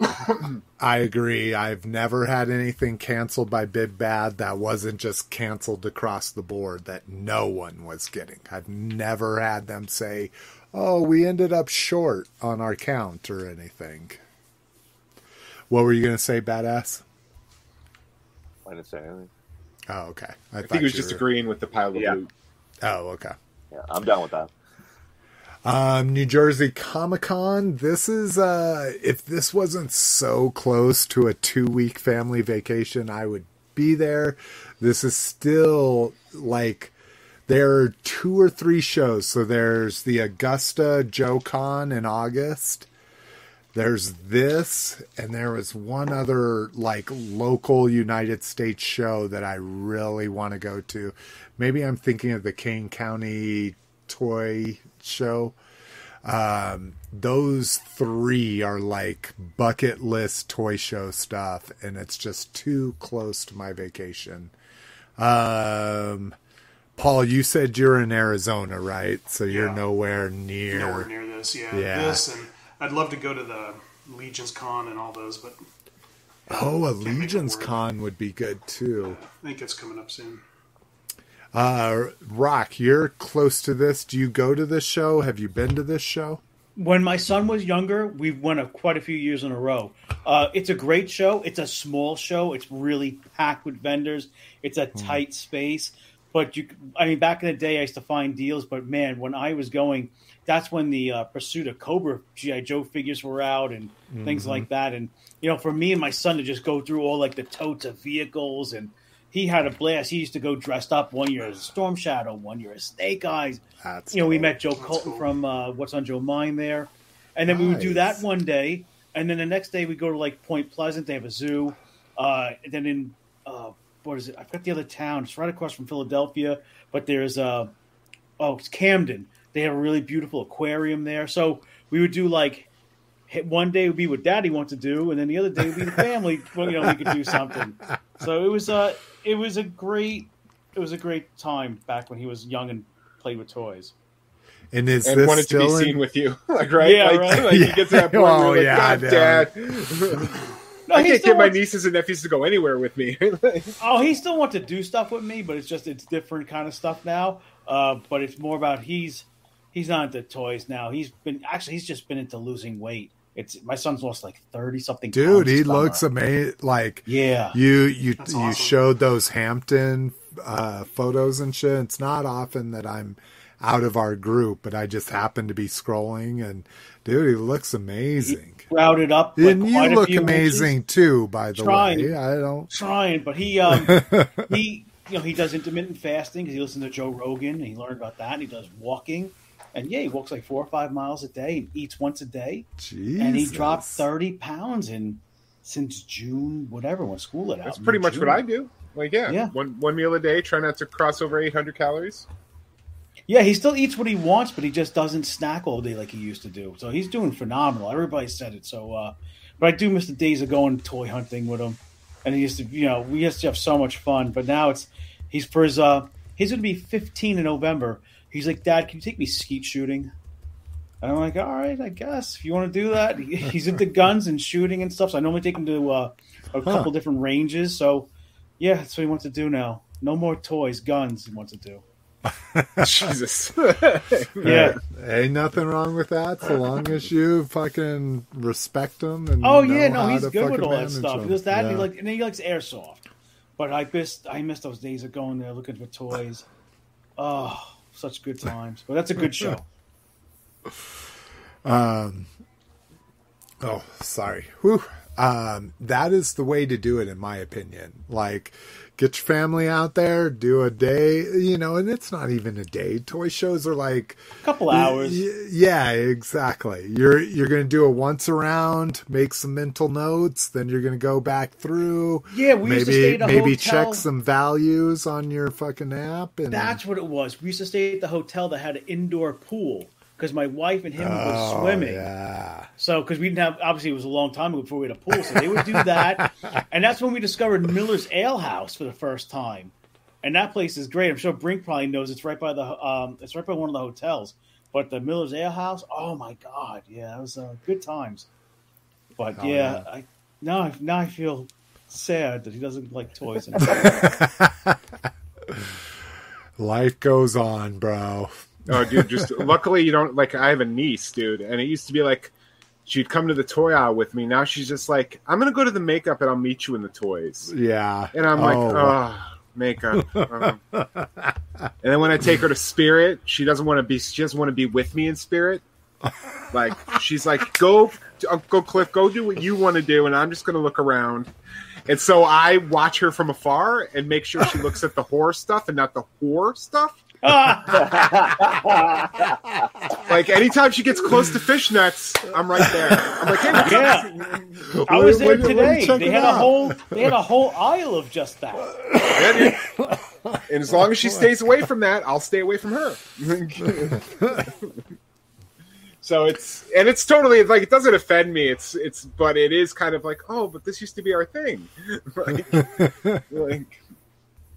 I agree. I've never had anything canceled by Big Bad that wasn't just canceled across the board that no one was getting. I've never had them say, "Oh, we ended up short on our count" or anything. What were you going to say, badass? I didn't say anything. Oh, okay. I think he was just were... agreeing with the pile of Yeah. loot. Oh, okay. Yeah, I'm done with that. Um, New Jersey Comic Con. This is uh, if this wasn't so close to a two week family vacation, I would be there. This is still like there are two or three shows. So there's the Augusta Joe Con in August. There's this, and there was one other like local United States show that I really want to go to. Maybe I'm thinking of the Kane County Toy Show. Um, those three are like bucket list toy show stuff, and it's just too close to my vacation. Um, Paul, you said you're in Arizona, right? So you're Yeah. nowhere near. nowhere near this. Yeah, Yeah. this and I'd love to go to the Legion's Con and all those, but Oh, a Legion's. Con would be good too. I think it's coming up soon. Uh, Rock, you're close to this. Do you go to this show? Have you been to this show? when my son was younger, we went a, quite a few years in a row. Uh, it's a great show. It's a small show. It's really packed with vendors. It's a tight space. But you, I mean, back in the day, I used to find deals. But man, when I was going, that's when the uh, Pursuit of Cobra GI Joe figures were out and things Mm-hmm. like that. And you know, for me and my son to just go through all like the totes of vehicles, and he had a blast. He used to go dressed up one year as a Storm Shadow, one year as Snake Eyes. That's You know, we met Joe Colton cool. from uh, What's on Joe Mind there, and then we would do that one day, and then the next day we go to like Point Pleasant. They have a zoo. Uh, and then in uh, what is it? I've got the other town. It's right across from Philadelphia, but there's uh, oh, it's Camden. They have a really beautiful aquarium there. So we would do like one day would be what Daddy wants to do, and then the other day would be the family. well, you know, we could do something. So it was uh, it was a great, it was a great time back when he was young and played with toys. And is and this wanted to be still seen with you, like right? Yeah, like, right. like you get to that point Oh, where you're like, yeah, God. Dad, No, I he can't still get my wants- nieces and nephews to go anywhere with me. Oh, he still wants to do stuff with me, but it's just it's different kind of stuff now. Uh, but it's more about he's he's not into toys now. He's been actually he's just been into losing weight. It's my son's lost like thirty something. Pounds. Dude? pounds He summer. looks amazing. Like yeah. you, you, That's you awesome. showed those Hampton uh, photos and shit. It's not often that I'm out of our group, but I just happen to be scrolling, and dude, he looks amazing. Routed up, like, and you quite a look few amazing inches. too, by the Trying. way. I don't. trying, but he um he you know he does intermittent fasting because he listens to Joe Rogan and he learned about that. And he does walking, and yeah, he walks like four or five miles a day and eats once a day. Jesus. And he dropped thirty pounds in since June, whatever when school let out. That's pretty much June. what I do. Like, yeah, Yeah. one one meal a day. Try not to cross over 800 calories. Yeah, he still eats what he wants, but he just doesn't snack all day like he used to do. So he's doing phenomenal. Everybody said it. So, uh, but I do miss the days of going toy hunting with him, and he used to, you know, we used to have so much fun. But now it's he's for his uh, he's going to be 15 in November. He's like, Dad, can you take me skeet shooting? And I'm like, all right, I guess if you want to do that. He's into guns and shooting and stuff. So I normally take him to uh, a Huh. couple different ranges. So yeah, that's what he wants to do now. No more toys, guns. He wants to do. Jesus. Yeah. Ain't nothing wrong with that, so long as you fucking respect them. And Oh yeah, no, he's good with all that stuff. them. He does that, and, he Yeah. like, and he likes airsoft. But I miss I miss those days of going there looking for toys. Oh, such good times. But that's a good show. Um, oh, sorry. Whew. Um, that is the way to do it, in my opinion. Like, get your family out there, do a day, you know, and it's not even a day. Toy shows are like A couple hours. Y- Yeah, exactly. You're you're gonna do a once around, make some mental notes, then you're gonna go back through. Yeah, we maybe used to stay at a maybe hotel. check some values on your fucking app. And That's what it was. We used to stay at the hotel that had an indoor pool because my wife and him oh, were swimming. Yeah, So, because we didn't have, obviously, it was a long time ago before we had a pool. So they would do that. and that's when we discovered Miller's Ale House for the first time. And that place is great. I'm sure Brink probably knows it's right by the, um, it's right by one of the hotels. But the Miller's Ale House, oh my God. Yeah, it was uh, good times. But Oh, yeah, yeah. I now, I- now I feel sad that he doesn't like toys anymore. life goes on, bro. Oh, dude, just luckily you don't like. I have a niece, dude, and it used to be like she'd come to the toy aisle with me. Now she's just like, I'm gonna go to the makeup and I'll meet you in the toys. Yeah, And I'm like, Oh, oh, makeup. Um, and then when I take her to Spirit, she doesn't want to be. She doesn't want to be with me in Spirit. Like she's like, go, Uncle Cliff, go do what you want to do, and I'm just gonna look around. And so I watch her from afar and make sure she looks at the horror stuff and not the whore stuff. Like anytime she gets close to fishnets, I'm right there. I'm like, hey, Yeah. I was there today. They had a out. whole they had a whole aisle of just that. And as long as she stays away from that, I'll stay away from her. so it's and it's totally like it doesn't offend me. It's it's but it is kind of like oh, but this used to be our thing. like, like,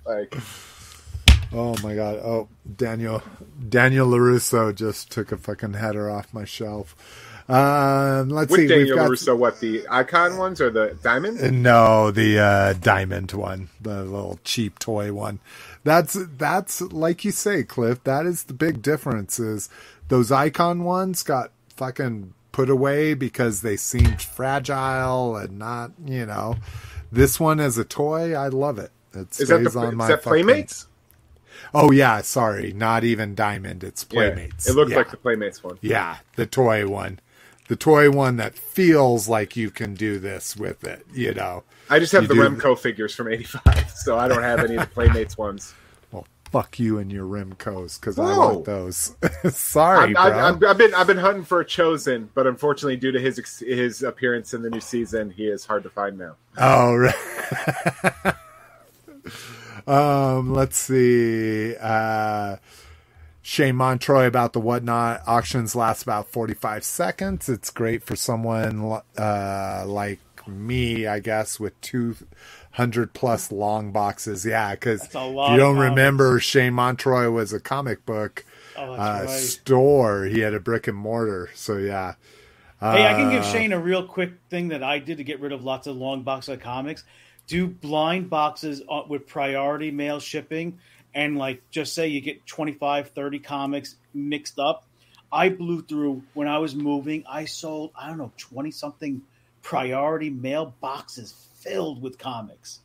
like Oh my god. Oh, Daniel Daniel LaRusso just took a fucking header off my shelf. Um, let's with see. Daniel we've got Russo, what the icon ones or the diamond? no the uh, diamond one, the little cheap toy one. That's that's like you say, Cliff. That is the big difference. Is those icon ones got fucking put away because they seemed fragile and not, you know. This one as a toy, I love it. It Is that stays the on my is that Playmates? Oh yeah, sorry, not even Diamond. It's Yeah, Playmates. it looked yeah. like the Playmates one. yeah, the toy one, the toy one that feels like you can do this with it. You know. I just have You the do- Remco figures from '85, so I don't have any of the Playmates ones. Well, fuck you and your Remcos because I want those. sorry, I'm, I'm, bro. I'm, I've been I've been hunting for a Chozen, but unfortunately, due to his his appearance in the new season, he is hard to find now. Oh, right. Um, let's see. Uh, Shane Montroy about the whatnot auctions last about 45 seconds. It's great for someone uh, like me, I guess, with 200 plus long boxes. Yeah, because if you don't remember, Shane Montroy was a comic book Oh, uh, right. store. He had a brick and mortar. So, yeah. Hey, I can give Uh, Shane a real quick thing that I did to get rid of lots of long boxes of comics. Do blind boxes uh, with priority mail shipping, and like just say you get 25, 30 comics mixed up. I blew through when I was moving. I sold I don't know twenty something priority mail boxes filled with comics.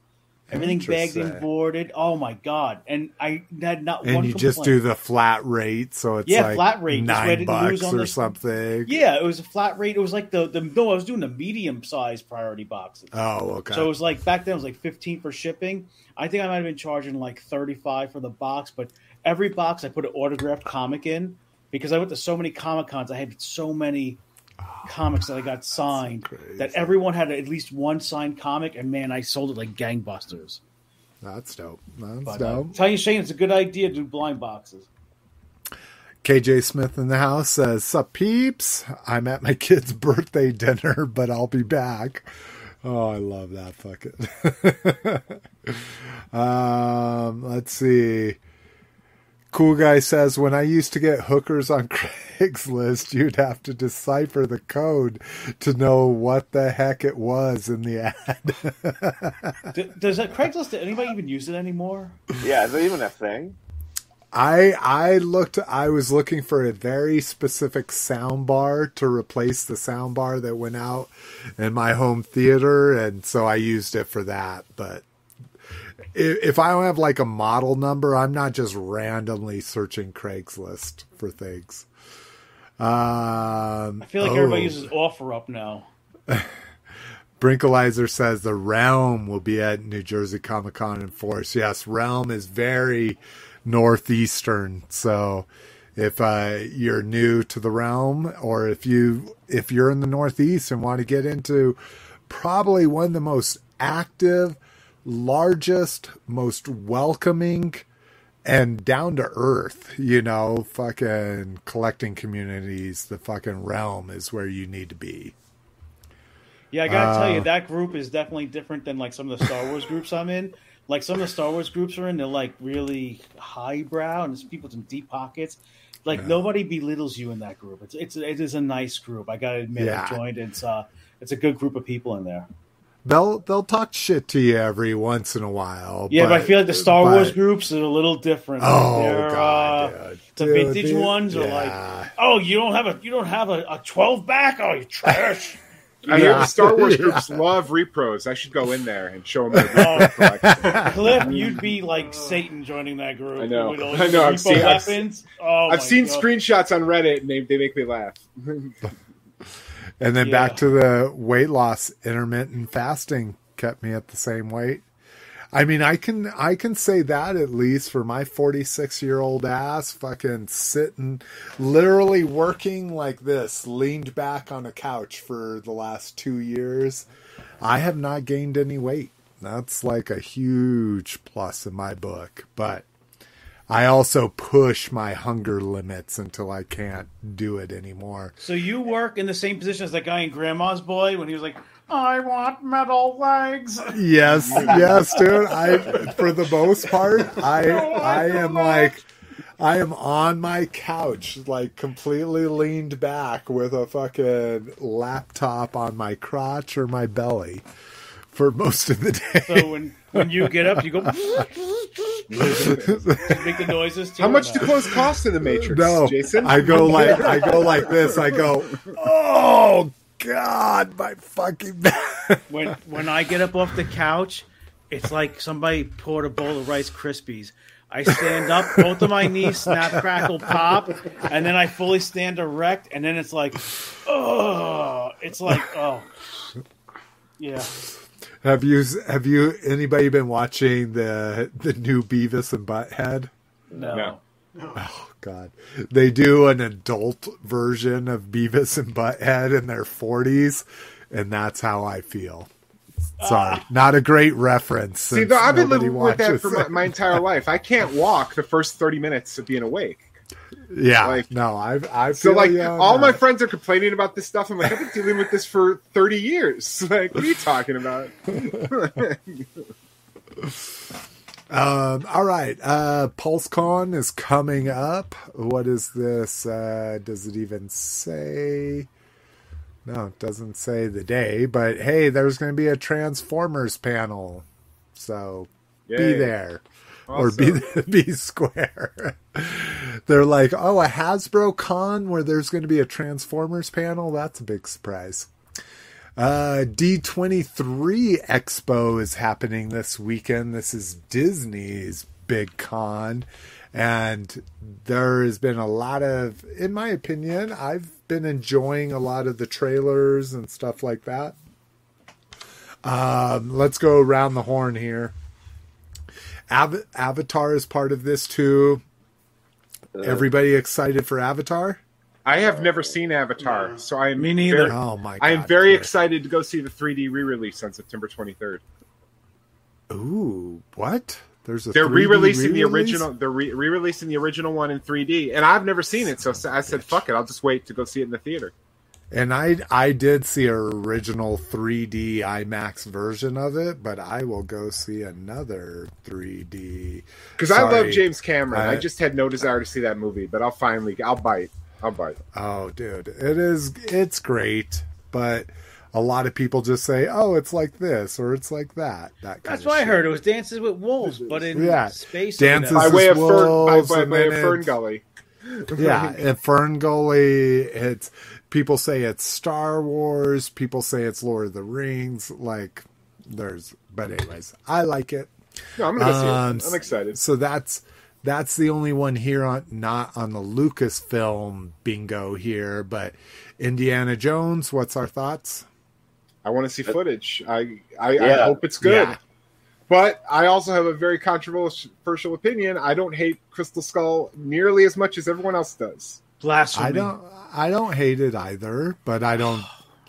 Everything bagged and boarded. Oh my god! And I had not and one. you just do the flat rate, so it's Yeah, like flat rate. That's why I nine bucks or the- something. Yeah, it was a flat rate. It was like the the no, I was doing the medium size priority boxes. Oh, okay. So it was like back then it was like fifteen for shipping. I think I might have been charging like thirty five for the box, but every box I put an autographed comic in because I went to so many comic cons. I had so many comics that I got signed that everyone had at least one signed comic, and man, I sold it like gangbusters. That's dope. That's But uh, dope. tell you, Shane, it's a good idea to do blind boxes. KJ Smith in the house says, Sup peeps? I'm at my kid's birthday dinner, but I'll be back. Oh, I love that fucking. um, let's see. Cool guy says, when I used to get hookers on Craigslist, you'd have to decipher the code to know what the heck it was in the ad. D- Does that Craigslist? Anybody even use it anymore? Yeah, is that even a thing? I I looked I was looking for a very specific sound bar to replace the sound bar that went out in my home theater and so I used it for that but if, if I don't have like a model number I'm not just randomly searching Craigslist for things. Um I feel like everybody oh. uses OfferUp now. Brinkalizer says the Realm will be at New Jersey Comic Con in force. Yes, Realm is very northeastern. So if uh, you're new to the Realm, or if you if you're in the Northeast and want to get into probably one of the most active, largest, most welcoming, and down to earth, you know, fucking collecting communities, the fucking Realm is where you need to be. Yeah, I gotta Uh, tell you, that group is definitely different than like some of the Star Wars groups I'm in. Like some of the Star Wars groups are in, they're like really highbrow and there's people with some deep pockets. Like nobody belittles you in that group. It's it's it is a nice group. I gotta admit, Yeah. I joined. It's uh, it's a good group of people in there. They'll they'll talk shit to you every once in a while. Yeah, but, I feel like the Star but- Wars groups are a little different. Oh They're, god, uh, dude. the Dude, vintage dude, ones are like, oh, you don't have a you don't have a, a twelve back. Oh, you trash. I hear Yeah. the Star Wars Yeah. groups love repros. I should go in there and show them my repro collection. Cliff, you'd be like Satan joining that group. I know. With all I know. I've seen- I've oh, I've seen God. screenshots on Reddit and they, they make me laugh. And then Yeah. back to the weight loss, intermittent fasting kept me at the same weight. I mean, I can I can say that at least for my 46 year old ass, fucking sitting, literally working like this, leaned back on a couch for the last two years. I have not gained any weight. That's like a huge plus in my book. But I also push my hunger limits until I can't do it anymore. So you work in the same position as that guy in Grandma's Boy when he was like, "I want metal legs." Yes, yes, dude. I for the most part, I I am like I am on my couch, like completely leaned back with a fucking laptop on my crotch or my belly for most of the day. So when when you get up, you go make the noises. Too, How much or do not? clothes cost in the Matrix, No, Jason? I go like I go like this. I go, oh god, my fucking back. when when I get up off the couch, it's like somebody poured a bowl of Rice Krispies. I stand up, both of my knees snap, crackle, pop, and then I fully stand erect, and then it's like, oh, it's like, oh, yeah. Have you have you anybody been watching the the new Beavis and Butthead? No. No. Oh God, they do an adult version of Beavis and Butthead in their forties, and that's how I feel. Sorry, ah. not a great reference. See, though, I've been living with that for my, my entire life. I can't walk the first thirty minutes of being awake. Yeah, like- no, I I So, feel like, you on all my friends are complaining about this stuff. I'm like, I've been dealing with this for thirty years. Like, what are you talking about? Um, all right. Uh, PulseCon is coming up. What is this? Uh, does it even say? No, it doesn't say the day, but hey, there's going to be a Transformers panel. So be there. Or be, be square. They're like, oh, a Hasbro con where there's going to be a Transformers panel? That's a big surprise. Uh, D23 Expo is happening this weekend. This is Disney's big con. And there has been a lot of, in my opinion, I've been enjoying a lot of the trailers and stuff like that. Um, let's go around the horn here. Av- Avatar is part of this too. Uh, Everybody excited for Avatar? I have never seen Avatar, so I am Me neither. Very, Oh my god! I am very Chris. excited to go see the 3D re-release on September 23rd. Ooh, what? There's a They're 3D re-releasing the re-release? original. They're re- re-releasing the original one in 3D, and I've never seen it. So I said, "Fuck it, I'll just wait to go see it in the theater." And I I did see a original 3D IMAX version of it, but I will go see another 3D. Because I love James Cameron. I, I- just had no desire to see that movie, but I'll finally. I'll bite. I'll bite. Oh, dude, it is it's great, but a lot of people just say, "Oh, it's like this" or "It's like that." That kind That's of what I heard. It was Dances with Wolves, but in Yeah. space. Dances whatever. By way of Fern, by, Wolves, by, by then of Fern Gully. yeah, and Fern Gully. It's people say it's Star Wars. People say it's Lord of the Rings. Like there's, but anyways, I like it. No, I'm gonna Um, see it. I'm excited. So that's that's the only one here on not on the Lucasfilm bingo here, but Indiana Jones. What's our thoughts? I want to see footage. I I, I hope it's good. Yeah. But I also have a very controversial opinion. I don't hate Crystal Skull nearly as much as everyone else does. Blasphemy. I don't I don't hate it either, but I don't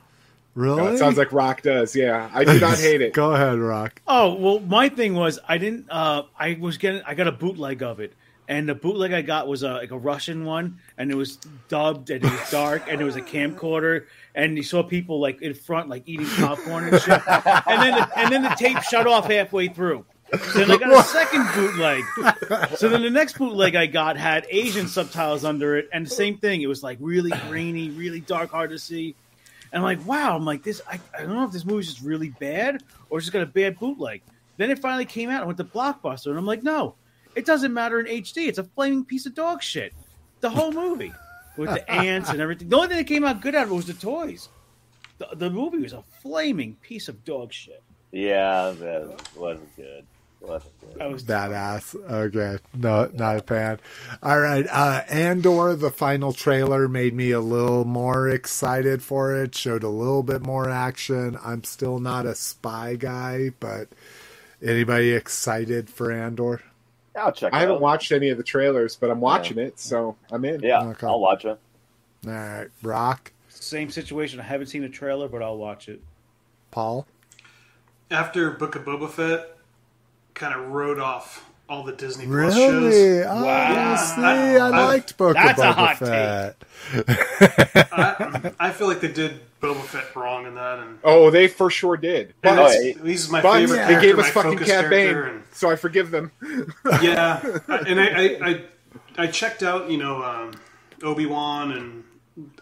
really. No, it sounds like Rock does. Yeah, I do not hate it. Go ahead, Rock. Oh well, my thing was I didn't. Uh, I was getting. I got a bootleg of it, and the bootleg I got was a, like a Russian one, and it was dubbed, and it was dark, and it was a camcorder, and you saw people like in front, like eating popcorn and shit, and then the, and then the tape shut off halfway through. So then I got a second bootleg. So then the next bootleg I got had Asian subtitles under it, and the same thing. It was like really grainy, really dark, hard to see. And I'm like, wow, I'm like this. I, I don't know if this movie's just really bad or it's just got a bad bootleg. Then it finally came out and went to Blockbuster, and I'm like, no, it doesn't matter in HD. It's a flaming piece of dog shit. The whole movie with the ants and everything. The only thing that came out good out of it was the toys. The, the movie was a flaming piece of dog shit. Yeah, that wasn't good. Wasn't good. I was Badass. Okay. No, not a fan. All right. Uh, Andor, the final trailer made me a little more excited for it, showed a little bit more action. I'm still not a spy guy, but anybody excited for Andor? I'll check. I haven't out. watched any of the trailers, but I'm watching it, so I'm in. Yeah, Okay. I'll watch it. All right. Rock, same situation. I haven't seen the trailer, but I'll watch it. Paul. After Book of Boba Fett kind of wrote off all the Disney Plus shows. Really? Oh, Wow. see, I, I- liked Book That's of a Boba hot Fett. I, I feel like they did Boba Fett wrong in that, and, Oh, they for sure did. and But, Oh, he's my but favorite they gave us my fucking focus Cad Bane, and- so I forgive them. yeah, and I, I, I, I checked out, you know, um, Obi Wan and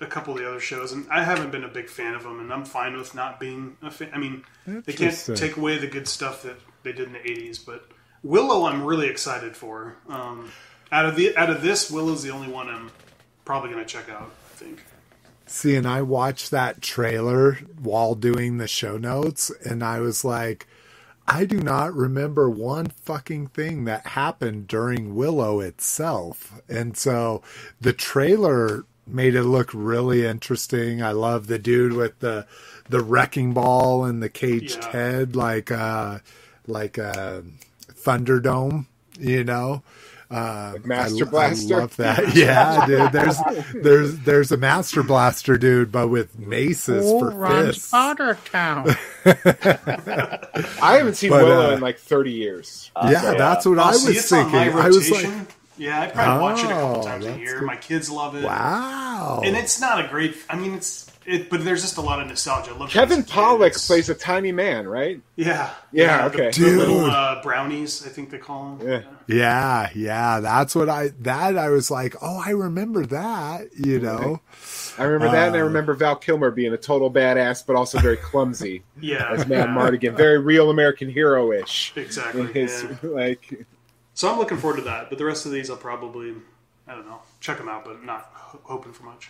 a couple of the other shows, and I haven't been a big fan of them, and I'm fine with not being a fan. I mean, they can't take away the good stuff that they did in the '80s, but Willow, I'm really excited for. Um, out of the out of this, Willow's the only one I'm probably going to check out. I think. See, and I watched that trailer while doing the show notes, and I was like, I do not remember one fucking thing that happened during Willow itself. And so the trailer made it look really interesting. I love the dude with the the wrecking ball and the caged Yeah. head like uh like a Thunderdome, you know. Um, Master I, Blaster? I love that. Yeah, dude. There's there's there's a Master Blaster dude, but with maces for fists. Potter Town. I haven't seen But, Willow uh, in like 30 years. yeah, so, that's what Oh, I see, was it's thinking. I was like, yeah, I probably watch it a couple Oh, times a year. good. My kids love it. wow. And it's not a great. I mean, it's it, but there's just a lot of nostalgia. I love Kevin those Pollak plays a tiny man, right? Yeah, Yeah, the- okay. The, little uh, brownies, I think they call them. Yeah. Yeah, yeah, that's what I that I was like, oh, I remember that, you know. I remember that, and I Uh, remember Val Kilmer being a total badass, but also very clumsy Yeah, as Mad yeah, Mardigan, very real American hero ish. Exactly. In his yeah. like, So I'm looking forward to that. But the rest of these, I'll probably, I don't know, check them out, but not ho- hoping for much.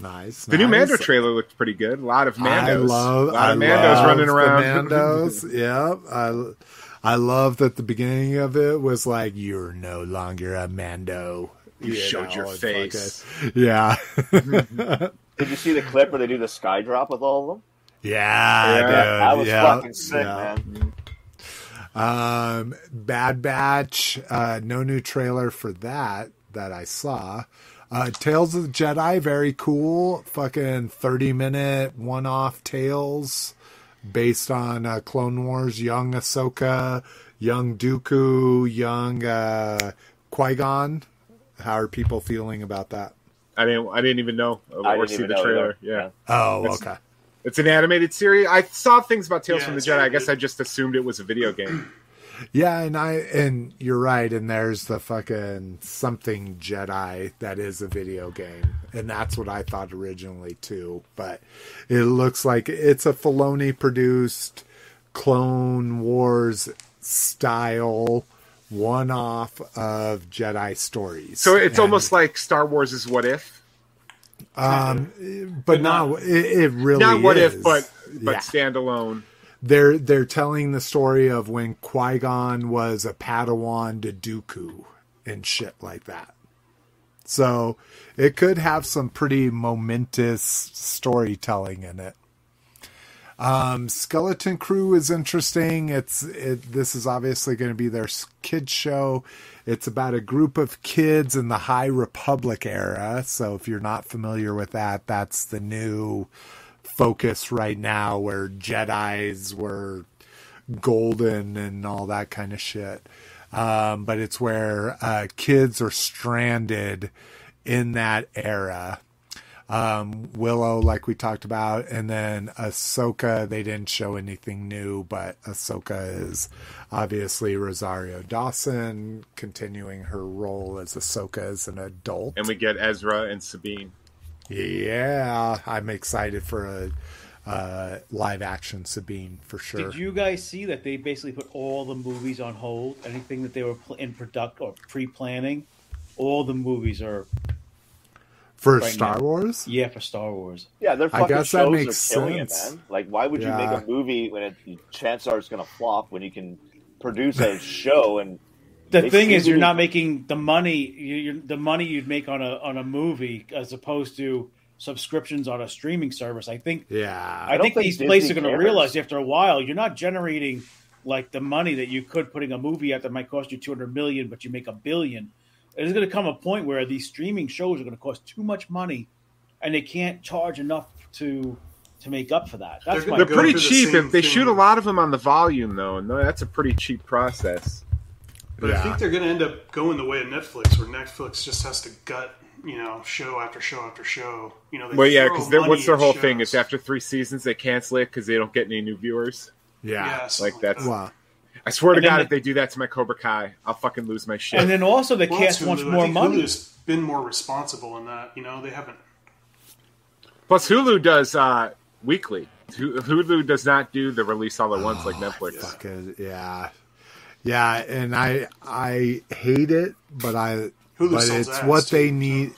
Nice. the new. Mando trailer looked pretty good. A lot of Mandos, I love, a lot I of Mandos love running the around. Mandos, yeah. I, I love that the beginning of it was like, "You're no longer a Mando." You showed your and face. fucking- yeah, Did you see the clip where they do the sky drop with all of them? yeah, Yeah, dude. That was yeah, fucking sick, yeah. man. Um, Bad Batch, uh, no new trailer for that that I saw. Uh, Tales of the Jedi, very cool. Fucking 30 minute one off tales based on uh, Clone Wars, young Ahsoka, young Dooku, young uh, Qui Gon. How are people feeling about that? I didn't. I didn't even know or I didn't see even the trailer. Yeah. Oh, That's- okay. it's an animated series. I saw things about Tales Yeah, from the it's Jedi. I animated. guess I just assumed it was a video game. Yeah, and I and you're right, and there's the fucking something Jedi that is a video game, and that's what I thought originally too. But it looks like it's a Filoni produced Clone Wars style one off of Jedi stories. So it's And, almost like Star Wars is What If, um, but not it, it really not What is. If, but but Yeah. standalone. They're they're telling the story of when Qui Gon was a Padawan to Dooku and shit like that. So it could have some pretty momentous storytelling in it. Um, Skeleton Crew is interesting. It's it, this is obviously going to be their kids show. It's about a group of kids in the High Republic era. So if you're not familiar with that, that's the new focus right now where Jedi's were golden and all that kind of shit. Um, but it's where uh, kids are stranded in that era. Um, Willow, like we talked about, and then Ahsoka. They didn't show anything new, but Ahsoka is obviously Rosario Dawson continuing her role as Ahsoka as an adult. And we get Ezra and Sabine. Yeah, I'm excited for a uh, live action Sabine for sure. Did you guys see that they basically put all the movies on hold? Anything that they were pl- in product or pre-planning, all the movies are for right Star now. Wars? yeah for Star Wars. Yeah, they're fucking guess that shows makes are killing sense. it, man. Like, why would you make a movie when it, chances are it's going to flop when you can produce a show and The They thing is, you're not making the money. You, you're, the money you'd make on a on a movie as opposed to subscriptions on a streaming service. I think Yeah, I, don't think, think these Disney places are going to realize after a while you're not generating like the money that you could putting a movie out that might cost you 200 million, but you make a billion. There's going to come a point where these streaming shows are going to cost too much money, and they can't charge enough to to make up for that. That's They're They're pretty through the cheap. If they thing. shoot a lot of them on the volume, though, and that's a pretty cheap process. But I think they're going to end up going the way of Netflix, where Netflix just has to gut, you know, show after show after show. You know, they Well, yeah, because what's their at whole thing? shows. It's after three seasons they cancel it because they don't get any new viewers. yeah. Yeah, something Like that's. that. Wow. I swear to And then God, they- if they do that to my Cobra Kai, I'll fucking lose my shit. and then also the Well, cast it's wants Hulu. I more think money. Hulu's been more responsible in that. You know, they haven't. Plus, Hulu does uh, weekly. Hulu does not do the release all at once like Netflix. Fuck it, yeah, yeah, and I I hate it, but I Hulu but it's what they too, need.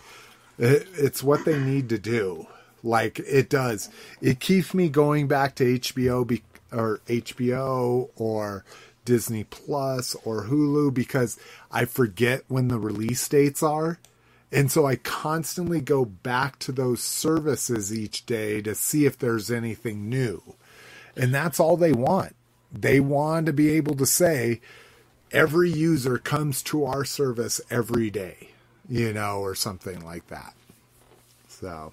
It, it's what they need to do. Like it does. It keeps me going back to HBO be, or HBO or Disney Plus or Hulu because I forget when the release dates are. And so I constantly go back to those services each day to see if there's anything new. And that's all they want. They want to be able to say, every user comes to our service every day, you know, or something like that. So,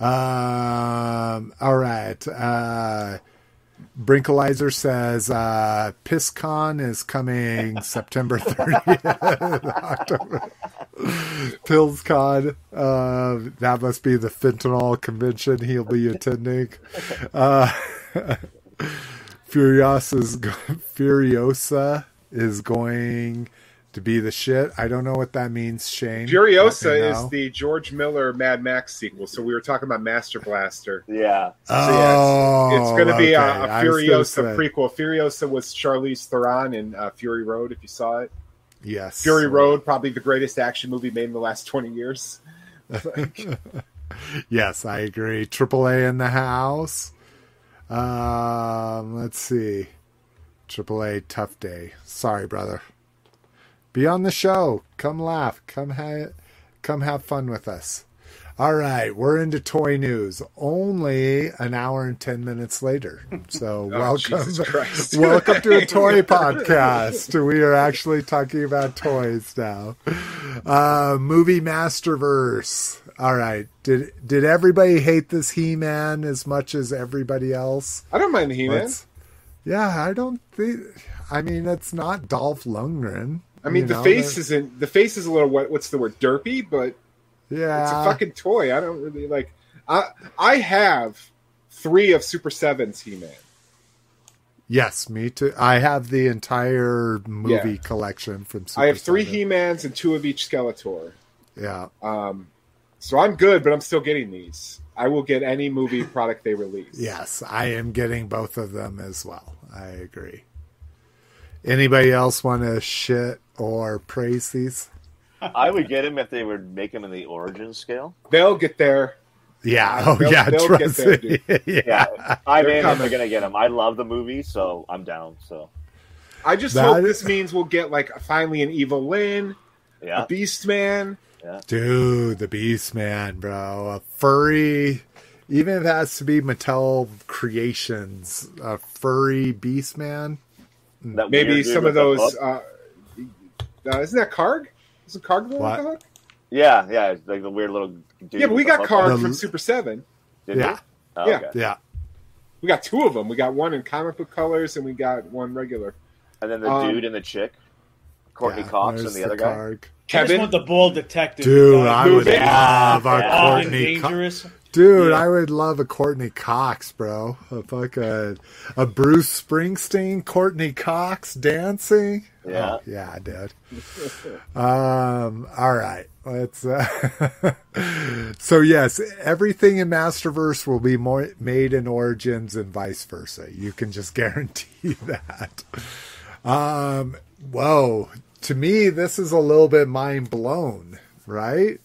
um, all right. Uh, Brinkalizer says uh, PissCon is coming September 30th. October. PillsCon. Uh, that must be the fentanyl convention he'll be attending. Uh, Furiosa is, Furiosa is going to be the shit. I don't know what that means, Shane. Furiosa Let me is the George Miller Mad Max sequel. So we were talking about Master Blaster. Yeah. Oh, it's going to be a, okay. a I was Furiosa prequel. Furiosa was Charlize Theron in uh, Fury Road. If you saw it, Yes. Fury Road, probably the greatest action movie made in the last twenty years. Yes, I agree. AAA in the house. Um, let's see. AAA tough day. Sorry, brother. Be on the show. Come laugh. Come ha- come have fun with us. All right, we're into toy news. Only an hour and ten minutes later. So Oh, welcome, Jesus Christ. welcome to a toy podcast. We are actually talking about toys now. Uh, movie Masterverse. All right. Did did everybody hate this He Man as much as everybody else? I don't mind the He Man. Yeah, I don't think. I mean, it's not Dolph Lundgren. I mean, the know, face isn't the face is a little what? What's the word? Derpy, but Yeah, it's a fucking toy. I don't really like. I I have three of Super Seven's He Man. Yes, me too. I have the entire movie Yeah. collection from. Super I have three He Mans and two of each Skeletor. Yeah, Um, so I'm good, but I'm still getting these. I will get any movie product they release. yes, I am getting both of them as well. I agree. Anybody else want to shit or praise these? I would get them if they would make them in the origin scale. They'll get there. Yeah. Oh, they'll- yeah. they'll get Trust there, dude. yeah. Yeah, I'm They're in if they're gonna get them. I love the movie, so I'm down. So I just That hope is- this means we'll get like finally an Evil Lynn, yeah, a Beast Man. Dude, the Beast Man, bro. A furry, even if it has to be Mattel Creations, a furry Beast Man. that Maybe some of those. Uh, uh, isn't that Karg? Isn't Karg the one What? with hook? yeah, yeah, it's like the weird little. Dude Yeah, but we got. Karg The- from Super Seven. Did? Yeah. Oh, Yeah. okay. Yeah. We got two of them. We got one in comic book colors, and we got one regular. And then the Um, dude and the chick, Courteney Yeah, Cox, and there's the other guy. Karg. I just want the bald detective. Dude, I would movie. love a Yeah. Courteney Cox. dangerous. Dude, Yeah. I would love a Courteney Cox, bro. A fucking a Bruce Springsteen, Courteney Cox dancing. Yeah. Oh, yeah, dude. um, all right. Let's. Uh, so yes, everything in Masterverse will be more made in Origins and vice versa. You can just guarantee that. Um, whoa. To me, this is a little bit mind blown, right?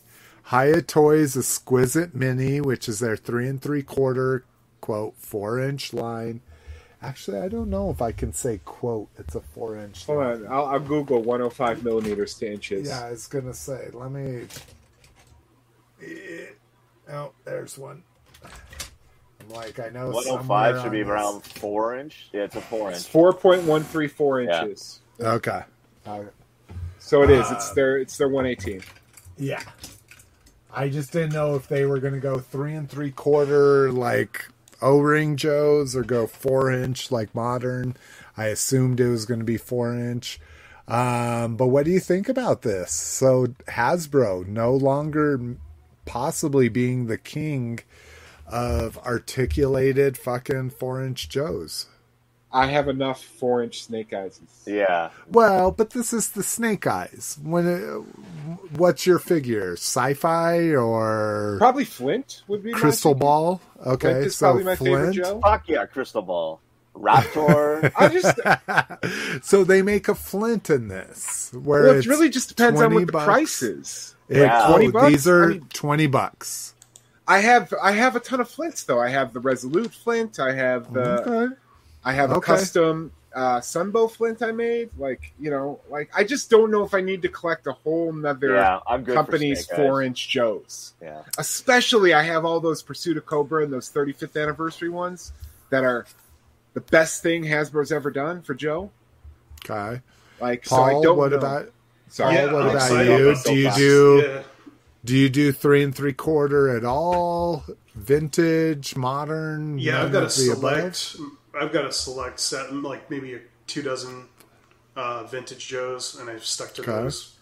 Hiya Toys Exquisite Mini, which is their three and three quarter quote four inch line. Actually, I don't know if I can say quote. It's a four inch. hold line. on. I'll, I'll Google 105 millimeters to inches. Yeah, I was gonna say. Let me. Eh, Oh, there's one. I'm like, I know. 105 somewhere should be on around four inch. Yeah, it's a four It's inch. 4.134 inches. this. Okay. So it is. It's Uh, their it's their 118. Yeah. I just didn't know if they were going to go three and three quarter like O ring Joes or go four inch like modern. I assumed it was going to be four inch. Um, but what do you think about this? So Hasbro no longer possibly being the king of articulated fucking four inch Joes. I have enough four inch snake eyes. Yeah, Well, but this is the Snake Eyes. When it, what's your figure? Sci-fi or Probably Flint would be Crystal pick. Ball? Flint Okay, is so probably my favorite Flint. Joe. fuck yeah, crystal ball, Raptor. I just so they make a Flint in this, where well, it it's really just depends on 20 what the bucks. price is. it- Yeah. 20 bucks? these are I mean- twenty bucks. I have I have a ton of Flints though. I have the Resolute Flint. I have the okay. I have a custom uh, Sunbow flint I made. Like you know, like I just don't know if I need to collect a whole nother Yeah, company's for four inch Joes. Yeah, Especially, I have all those Pursuit of Cobra and those 35th anniversary ones that are the best thing Hasbro's ever done for Joe. Okay. Like, so I Paul, don't what know. about Sorry, Paul, what I'm about you? about Do you soapbox. do Yeah. do you do three and three quarter at all? Vintage, modern? Yeah, I've got a select above? I've got a select set, like maybe a two dozen uh, vintage Joes, and I've stuck to Okay. those.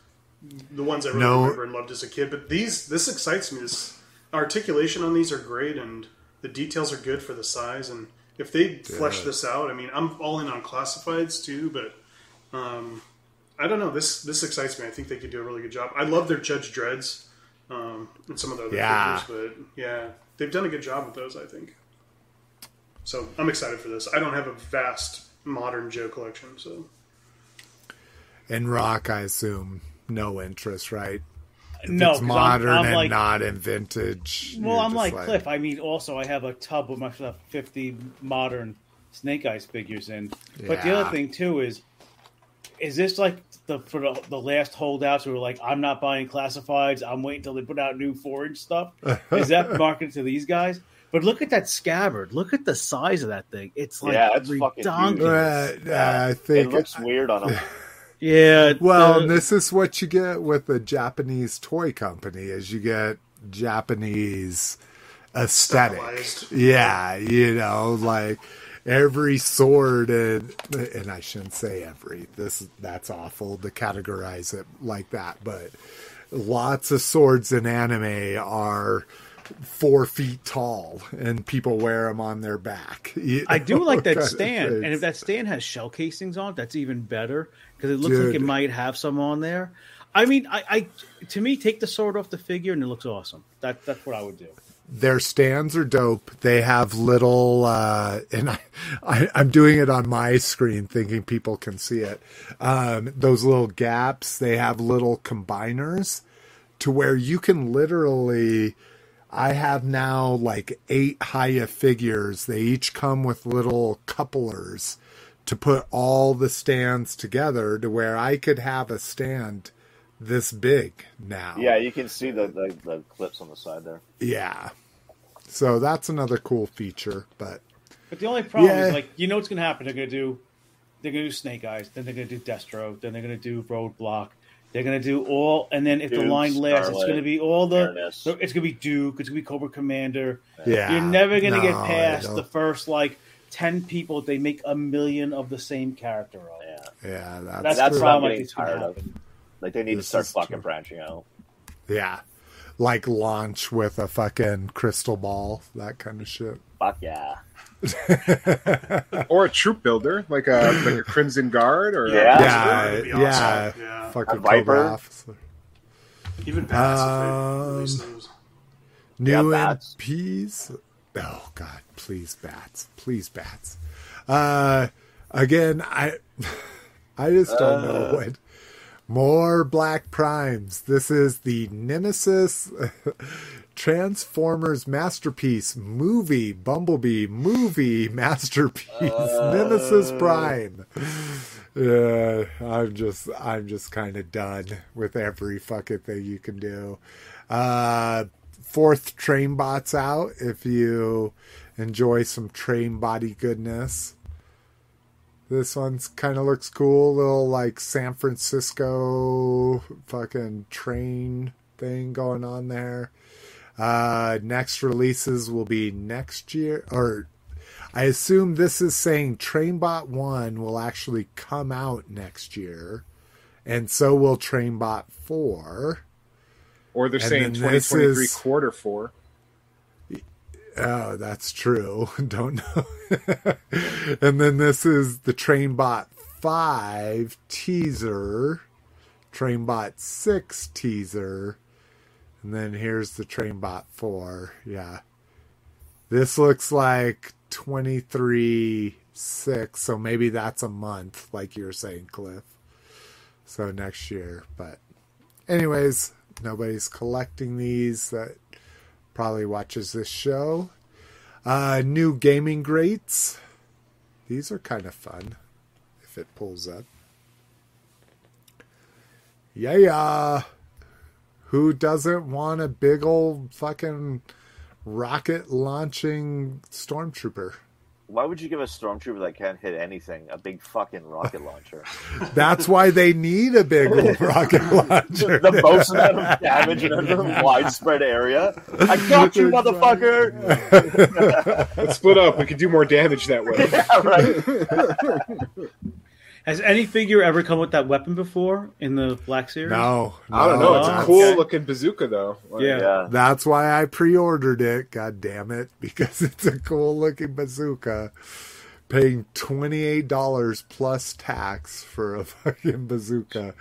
The ones I really No- remember and loved as a kid. But these, this excites me. This articulation on these are great, and the details are good for the size. And if they flesh this out, I mean, I'm all in on classifieds too, but um, I don't know. This this excites me. I think they could do a really good job. I love their Judge Dreads um, and some of the other Yeah. figures, but yeah, they've done a good job with those. I think. So I'm excited for this. I don't have a vast modern Joe collection, so In rock, I assume no interest, right? If no, it's 'cause modern I'm, I'm and like, not in vintage. well, I'm just like, Cliff. I mean, also I have a tub with my 50 modern Snake Eyes figures in. But the other thing too is, is this like the for the, the last holdouts who are like, I'm not buying classifieds. I'm waiting till they put out new four inch stuff. is that marketed to these guys? But look at that scabbard. Look at the size of that thing. It's like Yeah, it's fucking redonkulous. huge. Uh, I it think. looks weird on them. Yeah. well, the- this is what you get with a Japanese toy company: is you get Japanese aesthetic. Stylized. Yeah, you know, like every sword and and I shouldn't say every. This that's awful to categorize it like that, but lots of swords in anime are four feet tall and people wear them on their back. You I do like that stand, and if that stand has shell casings on, it, that's even better because it looks like it might have some on there. I mean, I, I to me, take the sword off the figure and it looks awesome. That that's what I would do. their stands are dope. They have little, uh, and I, I, I'm doing it on my screen, thinking people can see it. Um, those little gaps. They have little combiners to where you can literally. I have now like eight Hiya figures. They each come with little couplers to put all the stands together to where I could have a stand this big now. yeah, you can see the, the, the clips on the side there. Yeah. So that's another cool feature, but But the only problem Yeah. is like you know what's going to happen. They're going to do they're going to do Snake Eyes, then they're going to do Destro, then they're going to do Roadblock. They're going to do all, and then if the line lasts, it's going to be all the. Baroness. so It's going to be Duke. It's going to be Cobra Commander. yeah. You're never going to No, get past the first like ten people. They make a million of the same character. Of. Yeah, Yeah, that's, That's that's the what I'm getting tired of. Like they need This to start fucking true. branching out. yeah. Like launch with a fucking crystal ball, that kind of shit. Fuck yeah. or a troop builder, like a like a Crimson Guard, or Yeah. Yeah, yeah, awesome. Yeah. fucking A Viper? Cobra officer. even bats if they Um. New Yeah, bats. MPs. Oh God, please bats, please bats. Uh, again, I, I just don't know Uh. what. More Black Primes. This is the Nemesis Transformers masterpiece movie, Bumblebee movie masterpiece, Nemesis Prime. Yeah, I'm just, I'm just kind of done with every fucking thing you can do. Uh, fourth train bots out if you enjoy some train body goodness. This one's kind of looks cool, little like San Francisco fucking train thing going on there. Uh, next releases will be next year, or I assume this is saying Trainbot 1 will actually come out next year, and so will Trainbot 4. or they're And saying then twenty this is- quarter four. Oh, that's true. Don't know. and then this is the Trainbot 5 teaser, Trainbot 6 teaser, and then here's the Trainbot 4. Yeah. This looks like 23 6, so maybe that's a month, like you were saying, Cliff. So next year. But, anyways, nobody's collecting these that probably watches this show. Uh, new gaming greats. These are kind of fun if it pulls up. Yeah, yeah. Who doesn't want a big old fucking rocket launching stormtrooper? Why would you give a stormtrooper that can't hit anything a big fucking rocket launcher? That's why they need a big rocket launcher. the most amount of damage in a widespread area. I got you, motherfucker! Let's split up. We could do more damage that way. yeah, right. Has any figure ever come with that weapon before in the Black Series? No, I don't know. It's Oh, a cool okay. looking bazooka, though. Like, Yeah. Yeah. That's why I pre-ordered it. God damn it! Because it's a cool looking bazooka. Paying twenty eight dollars plus tax for a fucking bazooka.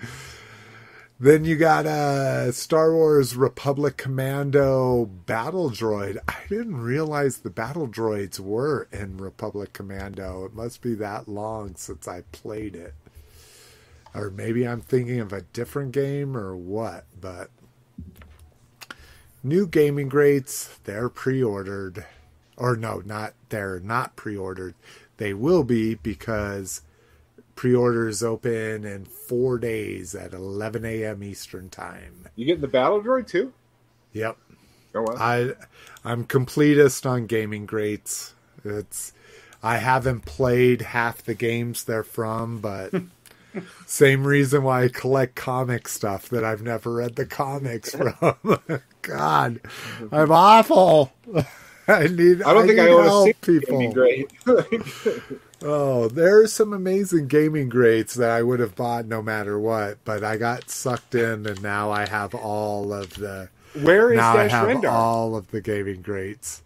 Then you got a Star Wars Republic Commando battle droid. I didn't realize the battle droids were in Republic Commando. It must be that long since I played it. Or maybe I'm thinking of a different game or what, but new gaming greats they're pre-ordered or no not they're not pre-ordered they will be because pre-orders open in four days at 11 a.m eastern time. You getting the battle droid too? yep. Oh wow. i i'm completist on gaming greats. It's i haven't played half the games they're from but same reason why i collect comic stuff that i've never read the comics from. God i'm awful. I need I don't think I need own a help, single gaming great. Oh, there are some amazing gaming greats that I would have bought no matter what, but I got sucked in, and now I have all of the. Where is now I Dash have Rendar? all of the gaming greats.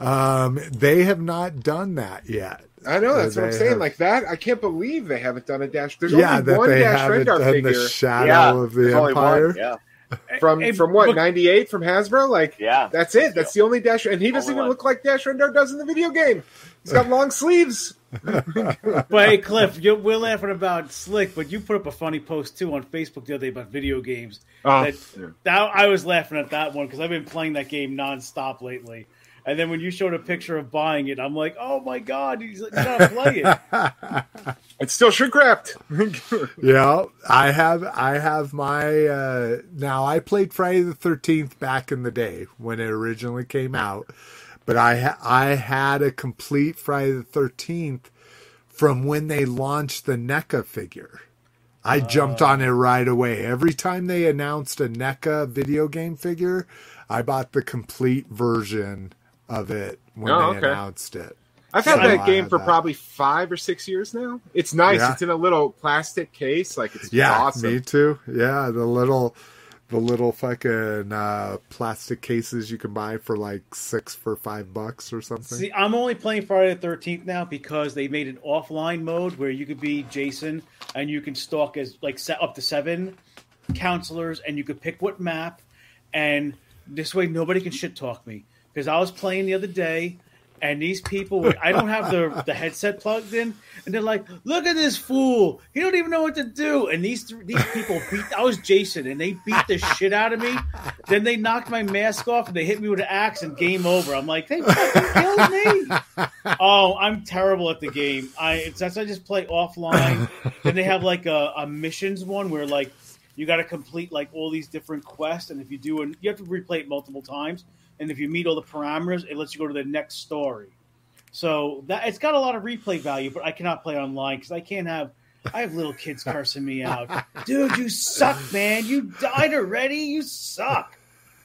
Um, they have not done that yet. I know that's what I'm saying. have- Like that, I can't believe they haven't done a dash. There's yeah, only one Dash Rendar figure the shadow Yeah. of the empire. one. Yeah. from Hey, from what '98 from Hasbro. Like Yeah. that's it. That's the only Dash, and he doesn't Only even one. look like Dash Rendar does in the video game. He's got long sleeves. But hey, Cliff, you we're laughing about Slick, but you put up a funny post too on Facebook the other day about video games. Oh, that, that I was laughing at that one because I've been playing that game nonstop lately. And then when you showed a picture of buying it, I'm like, oh my god, he's you gotta play it. It's still shrink wrapped. Yeah, I have I have my uh now I played Friday the 13th back in the day when it originally came out, but I ha- I had a complete Friday the 13th from when they launched the NECA figure. I jumped on it right away. Every time they announced a NECA video game figure, I bought the complete version of it when Oh, they okay. announced it. I've had So that I game for that. probably five or six years now. It's nice. Yeah. It's in a little plastic case. Like it's Yeah, awesome. me too. Yeah, the little the little fucking uh, plastic cases you can buy for like six for five bucks or something. See, I'm only playing Friday the Thirteenth now because they made an offline mode where you could be Jason and you can stalk as like set up to seven counselors, and you could pick what map, and this way nobody can shit talk me. Because I was playing the other day, and these people, were, I don't have the the headset plugged in, and they're like, "Look at this fool! He don't even know what to do." And these these people beat. I was Jason, and they beat the shit out of me. Then they knocked my mask off, and they hit me with an axe, and game over. I'm like, they fucking killed me. Oh, I'm terrible at the game. I it's that's I just play offline. then they have like a, a missions one where like you got to complete like all these different quests, and if you do, and you have to replay it multiple times. And if you meet all the parameters, it lets you go to the next story. So that it's got a lot of replay value, but I cannot play online because I can't have. I have little kids cursing me out, dude. You suck, man. You died already. You suck.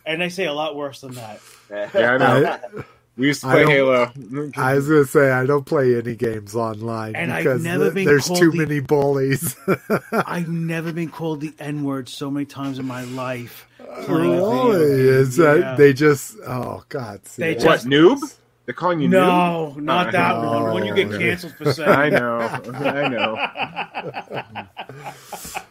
And I say a lot worse than that. Yeah, I know. We used to play don't- Halo. I was gonna say I don't play any games online And I've because never th- been there's called too the- many bullies. I've never been called the N word so many times in my life. Playing really? Is that Yeah. they just? Oh God! see, They that- what just- noob? They're calling you noob No, noob? not that Oh, one. When you get canceled for saying I know. I know.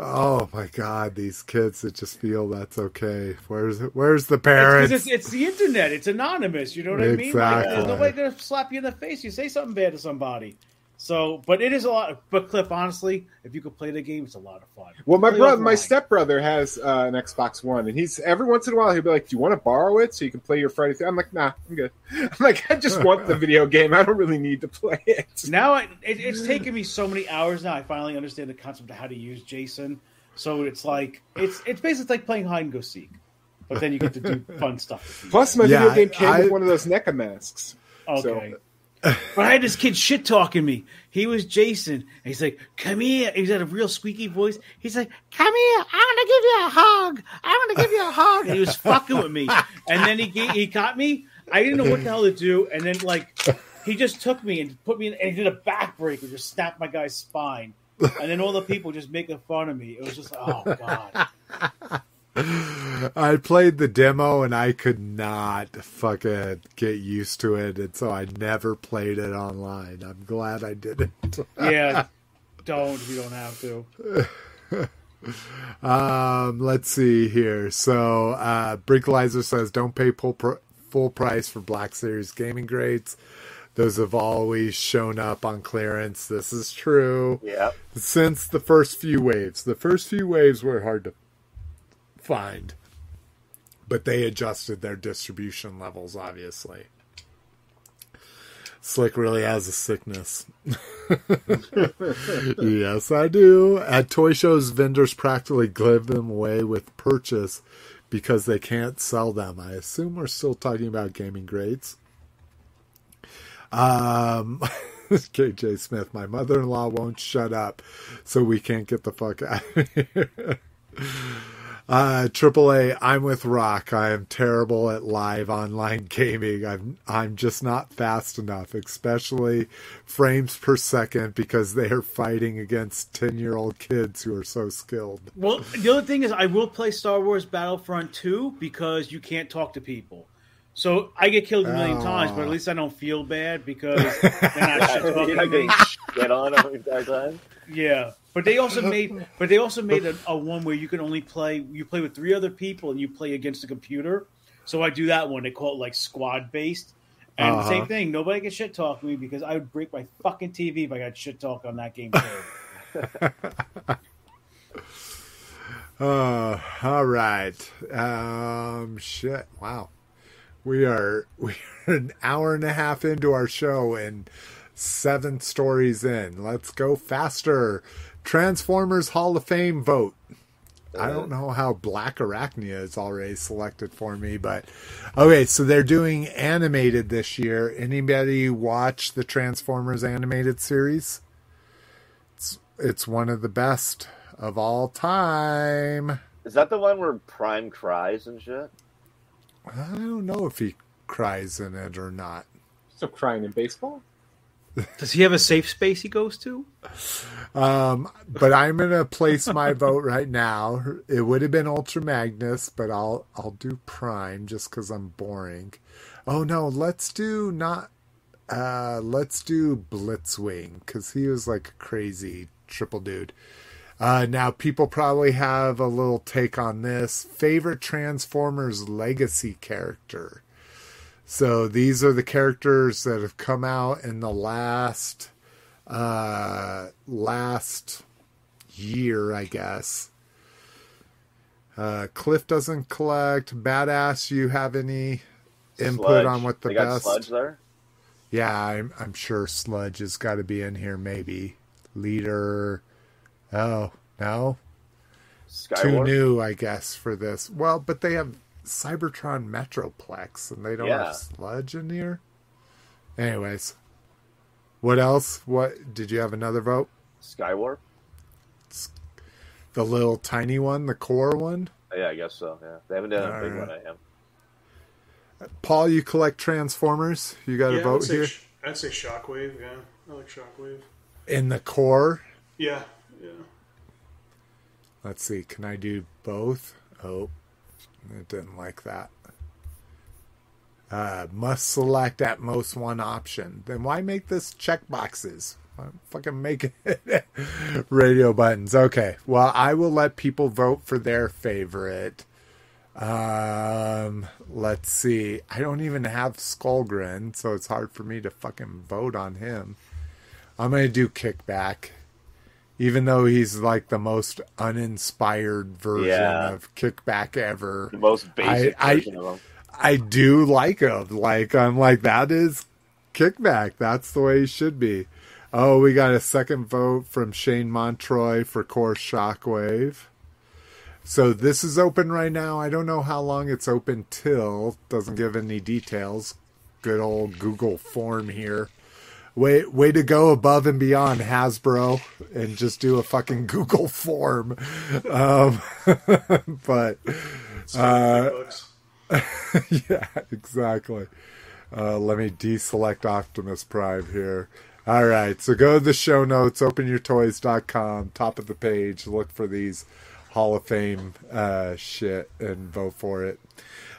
Oh my God! These kids that just feel that's okay. Where's Where's the parents? it's, it's the internet. It's anonymous. You know what I mean? Like, there's Exactly. nobody gonna slap you in the face. You say something bad to somebody. So, but it is a lot. But Cliff, honestly, if you could play the game, it's a lot of fun. Well, my Play brother, my offline. stepbrother has uh, an Xbox One, and he's every once in a while he'll be like, "Do you want to borrow it so you can play your Friday?" Th-? I'm like, "Nah, I'm good." I'm like, I just want the video game. I don't really need to play it. Now I, it, it's taken me so many hours. Now I finally understand the concept of how to use Jason. So it's like it's it's basically like playing hide and go seek, but then you get to do fun stuff. Plus, my Yeah, video game came I- with one of those NECA masks. Okay. But I had this kid shit talking me. He was Jason. And he's like, "Come here." He's got a real squeaky voice. He's like, "Come here. I'm gonna give you a hug. I'm gonna give you a hug." And he was fucking with me. And then he he caught me. I didn't know what the hell to do. And then like, he just took me and put me in. And he did a backbreaker, just snapped my guy's spine. And then all the people just making fun of me. It was just, oh god. I played the demo and I could not fucking get used to it, and so I never played it online. I'm glad I didn't. Yeah. Don't if you don't have to. Um, let's see here. So, uh, Brinklizer says, "Don't pay full pr- full price for Black Series gaming greats. Those have always shown up on clearance. This is true Yeah. since the first few waves. The first few waves were hard to find, but they adjusted their distribution levels. Obviously, Slick really has a sickness." yes, I do. At toy shows, vendors practically give them away with purchase because they can't sell them. I assume we're still talking about gaming greats. Um, KJ Smith, my mother in law won't shut up, so we can't get the fuck out of here. Uh, AAA, I'm with Rock. I am terrible at live online gaming. I'm I'm just not fast enough, especially frames per second, because they are fighting against ten year old kids who are so skilled. Well, the other thing is, I will play Star Wars Battlefront 2 because you can't talk to people. So I get killed a million Oh. times, but at least I don't feel bad because they're not shit talking not me. getting shit on every entire time. Yeah, but they also made, but they also made a, a one where you can only play. You play with three other people and you play against the computer. So I do that one. They call it like squad based. And Uh-huh. same thing. Nobody can shit talk me because I would break my fucking TV if I got shit talk on that game too. Uh, all right. Um, shit. Wow. We are we are an hour and a half into our show and seven stories in. Let's go faster. Transformers Hall of Fame vote. I uh, don't know how Blackarachnia is already selected for me, but okay. So they're doing animated this year. Anybody watch the Transformers animated series? It's it's one of the best of all time. Is that the one where Prime cries and shit? I don't know if he cries in it or not. So crying in baseball. Does he have a safe space he goes to? Um, but I'm gonna place my vote right now. It would have been Ultra Magnus, but I'll I'll do Prime just because I'm boring. Oh no, let's do not. Uh, let's do Blitzwing because he was like a crazy triple dude. Uh, now people probably have a little take on this. Favorite Transformers legacy character. So these are the characters that have come out in the last uh last year, I guess. Uh Cliff doesn't collect. Badass, you have any input Sludge. on what the they best? Sludge there. Yeah, I'm I'm sure Sludge has got to be in here maybe. Leader Oh, no. Too new, I guess, for this. Well, but they have Cybertron Metroplex and they don't Yeah. have Sludge in here. Anyways. What else? What did you have another vote? Skywarp. The little tiny one, the core one? Yeah, I guess so. Yeah, they haven't done a big Alright. one. I am. Paul, you collect Transformers. You got yeah, a I'd vote say, here? sh- I'd say Shockwave. Yeah, I like Shockwave. In the core. Yeah, yeah. Let's see. Can I do both? Oh, it didn't like that. Uh, must select at most one option. Then why make this checkboxes? Fucking make it radio buttons. Okay. Well, I will let people vote for their favorite. Um, let's see. I don't even have Skullgrin, so it's hard for me to fucking vote on him. I'm gonna do Kickback, even though he's like the most uninspired version Yeah. of Kickback ever. The most basic I- version of him. I do like him. Like I'm like that is kickback. That's the way he should be. Oh, we got a second vote from Shane Montroy for Core Shockwave. So this is open right now. I don't know how long it's open till. Doesn't give any details. Good old Google form here. Way way to go above and beyond Hasbro and just do a fucking Google form. Um, but Uh, yeah, exactly. Uh, let me deselect Optimus Prime here. All right, so go to the show notes, openyourtoys.com, top of the page, look for these Hall of Fame uh, shit and vote for it.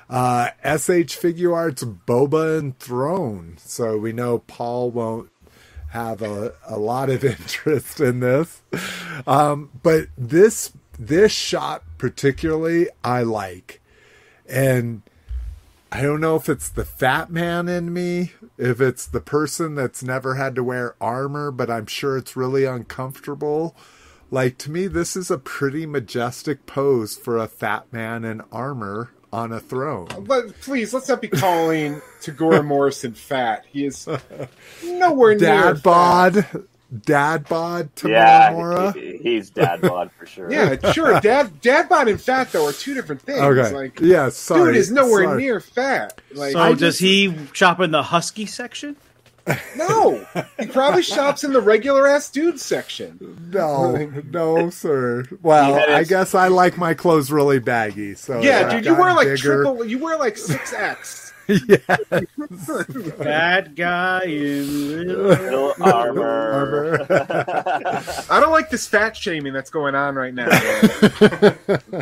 Uh, SH Figuarts Boba and Throne. So we know Paul won't have a, a lot of interest in this. Um, but this this shot particularly I like. And I don't know if it's the fat man in me, if it's the person that's never had to wear armor, but I'm sure it's really uncomfortable. Like to me, this is a pretty majestic pose for a fat man in armor on a throne. But please, let's not be calling Temuera Morrison fat. He is nowhere near Dad fat. bod, dad bod, Yeah, Temuera. he- he's dad bod for sure. Yeah, sure. Dad, dad bod and fat though are two different things. Okay, Like, yeah, sorry. dude is nowhere sorry. near fat. Like, So I does he shop in the husky section? No, he probably shops in the regular ass dude section. No, no, sir. Well, He I guess I like my clothes really baggy. So Yeah, dude, you wear like bigger. triple. You wear like six X. Bad guy in little. Little armor. I don't like this fat shaming that's going on right now.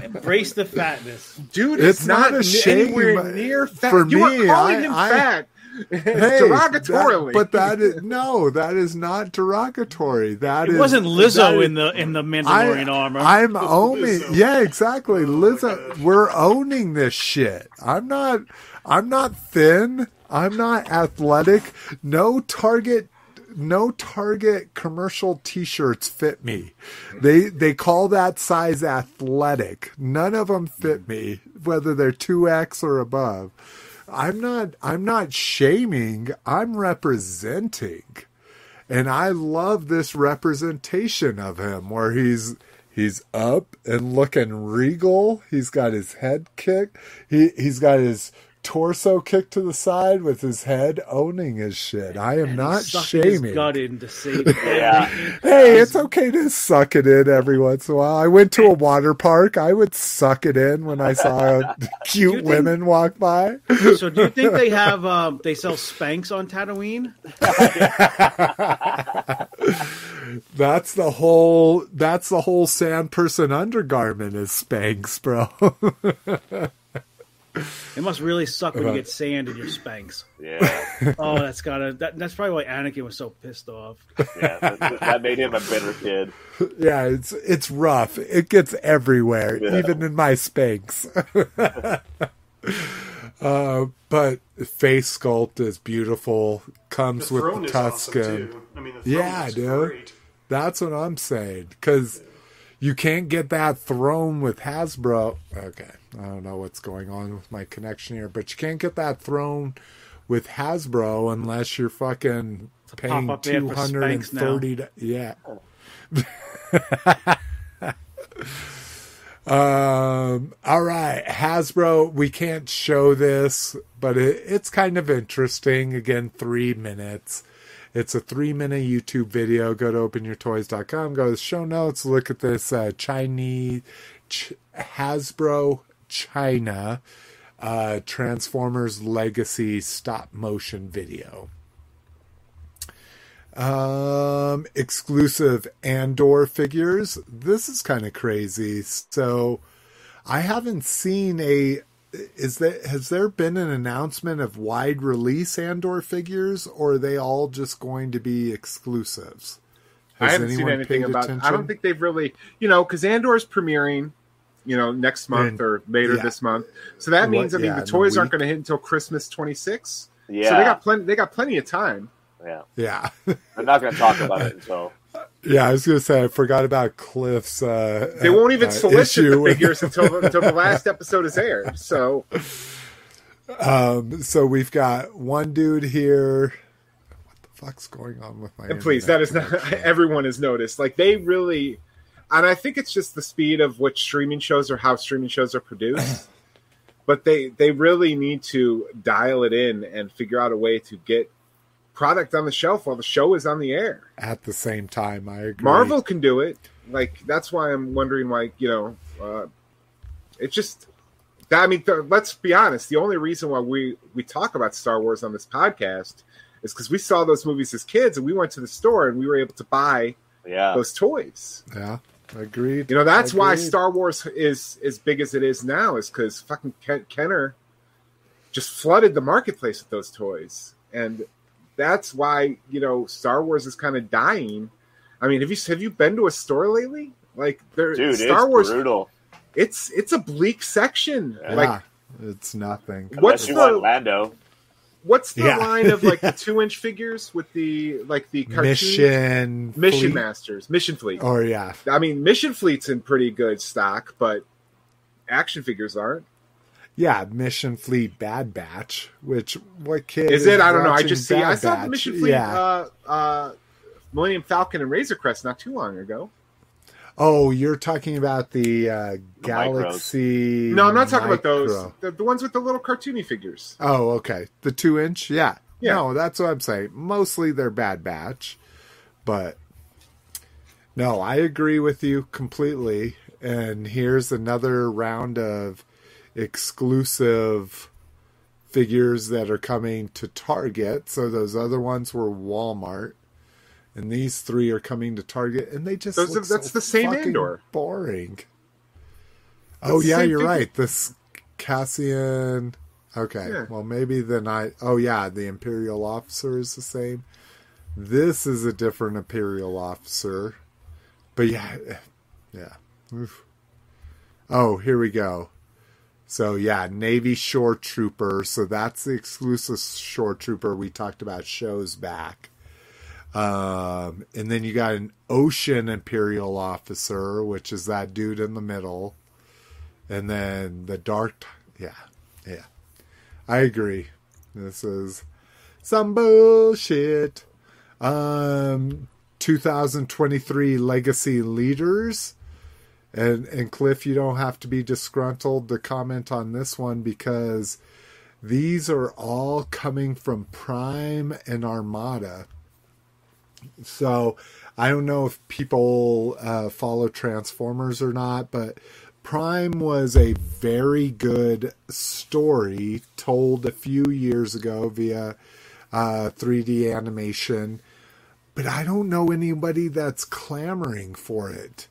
Embrace the fatness. Dude, It's it's, not not, a shame. anywhere near fat. For you me, are calling I- him I- fat Hey, derogatorily. that- but that is no, that is not derogatory. That It is- wasn't that Lizzo is- in the in the Mandalorian armor. I'm owning. Lizzo. Yeah, exactly. Lizzo, we're owning this shit. I'm not. I'm not thin. I'm not athletic. No Target. No Target commercial T-shirts fit me. They they call that size athletic. None of them fit me, whether they're two X or above. I'm not. I'm not shaming. I'm representing and I love this representation of him where he's he's up and looking regal. He's got his head kicked. He he's got his torso kicked to the side with his head owning his shit. I am And not he's sucking his shaming. gut in to save it. Yeah. Hey, it's okay to suck it in every once in a while. I went to a water park. I would suck it in when I saw cute think- women walk by. So do you think they have um, they sell Spanx on Tatooine? That's the whole. That's the whole sand person undergarment is Spanx, bro. It must really suck when you get sand in your Spanx. Yeah, Oh, that's gotta. That, that's probably why Anakin was so pissed off. yeah. That, that made him a bitter kid. Yeah, it's it's rough. It gets everywhere, Yeah. even in my Spanx. uh, but face sculpt is beautiful. The Comes with the is awesome Tusken. I mean, the Yeah, is dude. great. That's what I'm saying. Because you can't get that throne with Hasbro. Okay, I don't know what's going on with my connection here, but you can't get that throne with Hasbro unless you're fucking paying two hundred and thirty. Yeah. um. All right, Hasbro. We can't show this, but it, it's kind of interesting. Again, three minutes. It's a three minute YouTube video. Go to openyourtoys.com, go to the show notes, look at this uh, Chinese Ch- Hasbro China uh, Transformers Legacy stop motion video. Um, exclusive Andor figures. This is kind of crazy. So, I haven't seen a. Is that has there been an announcement of wide release Andor figures, or are they all just going to be exclusives? I haven't seen anything paid about. I don't think they've really, you know, because Andor is premiering, you know, next month And- or later yeah. this month. So that What- means, I mean, yeah, the toys aren't going to hit until Christmas twenty six. Yeah, So they got plenty. They got plenty of time. Yeah, Yeah. I'm not going to talk about it until. Yeah, I was going to say I forgot about Cliff's. Uh, They won't even uh, solicit issue the figures until, until the last episode is aired. So Um, so we've got one dude here. What the fuck's going on with my? And please, that is not everyone has noticed. Like they really, and I think it's just the speed of which streaming shows or how streaming shows are produced. but they they really need to dial it in and figure out a way to get product on the shelf while the show is on the air. At the same time, I agree. Marvel can do it. Like that's why I'm wondering why you know uh, it just. I mean, th- let's be honest. The only reason why we we talk about Star Wars on this podcast is because we saw those movies as kids, and we went to the store and we were able to buy Yeah, those toys. Yeah, I agreed. You know, that's why Star Wars is as big as it is now, is because fucking Ken- Kenner just flooded the marketplace with those toys, and that's why you know Star Wars is kind of dying. I mean, have you have you been to a store lately? Like, there, dude, Star it's Wars, brutal. it's it's a bleak section. Yeah. Like, it's nothing. What's Unless you the- want Lando. what's the Yeah. line of like the two inch figures with the like the cartoon Mission, Mission Fleet? Masters, Mission Fleet? Oh yeah, I mean, Mission Fleet's in pretty good stock, but action figures aren't. Yeah, Mission Fleet Bad Batch. Which what kid Is it? I don't know. I just see. Bad I saw the Mission Fleet, Yeah. uh, uh, Millennium Falcon and Razor Crest not too long ago. Oh, you're talking about the uh, The Galaxy? No, I'm not talking about those. The, the ones with the little cartoony figures. Oh, okay. The two inch, yeah. Yeah. No, that's what I'm saying. Mostly they're Bad Batch, but no, I agree with you completely. And here's another round of exclusive figures that are coming to Target. So those other ones were Walmart. And these three are coming to Target, and they just those, look that's so the same Andor. boring. oh yeah, you're figure. right. This Cassian. Okay, Yeah. well maybe then I. Oh yeah, the Imperial officer is the same. This is a different Imperial officer, but yeah, yeah. Oof. Oh, here we go. So yeah, Navy Shore Trooper. So that's the exclusive Shore Trooper we talked about shows back. Um, and then you got an Ocean Imperial Officer, which is that dude in the middle. And then the Dark, yeah, yeah. I agree. This is some bullshit. Um, 2023 Legacy Leaders. And and Cliff, you don't have to be disgruntled to comment on this one because these are all coming from Prime and Armada. So I don't know if people uh, follow Transformers or not, but Prime was a very good story told a few years ago via uh, 3D animation. But I don't know anybody that's clamoring for it.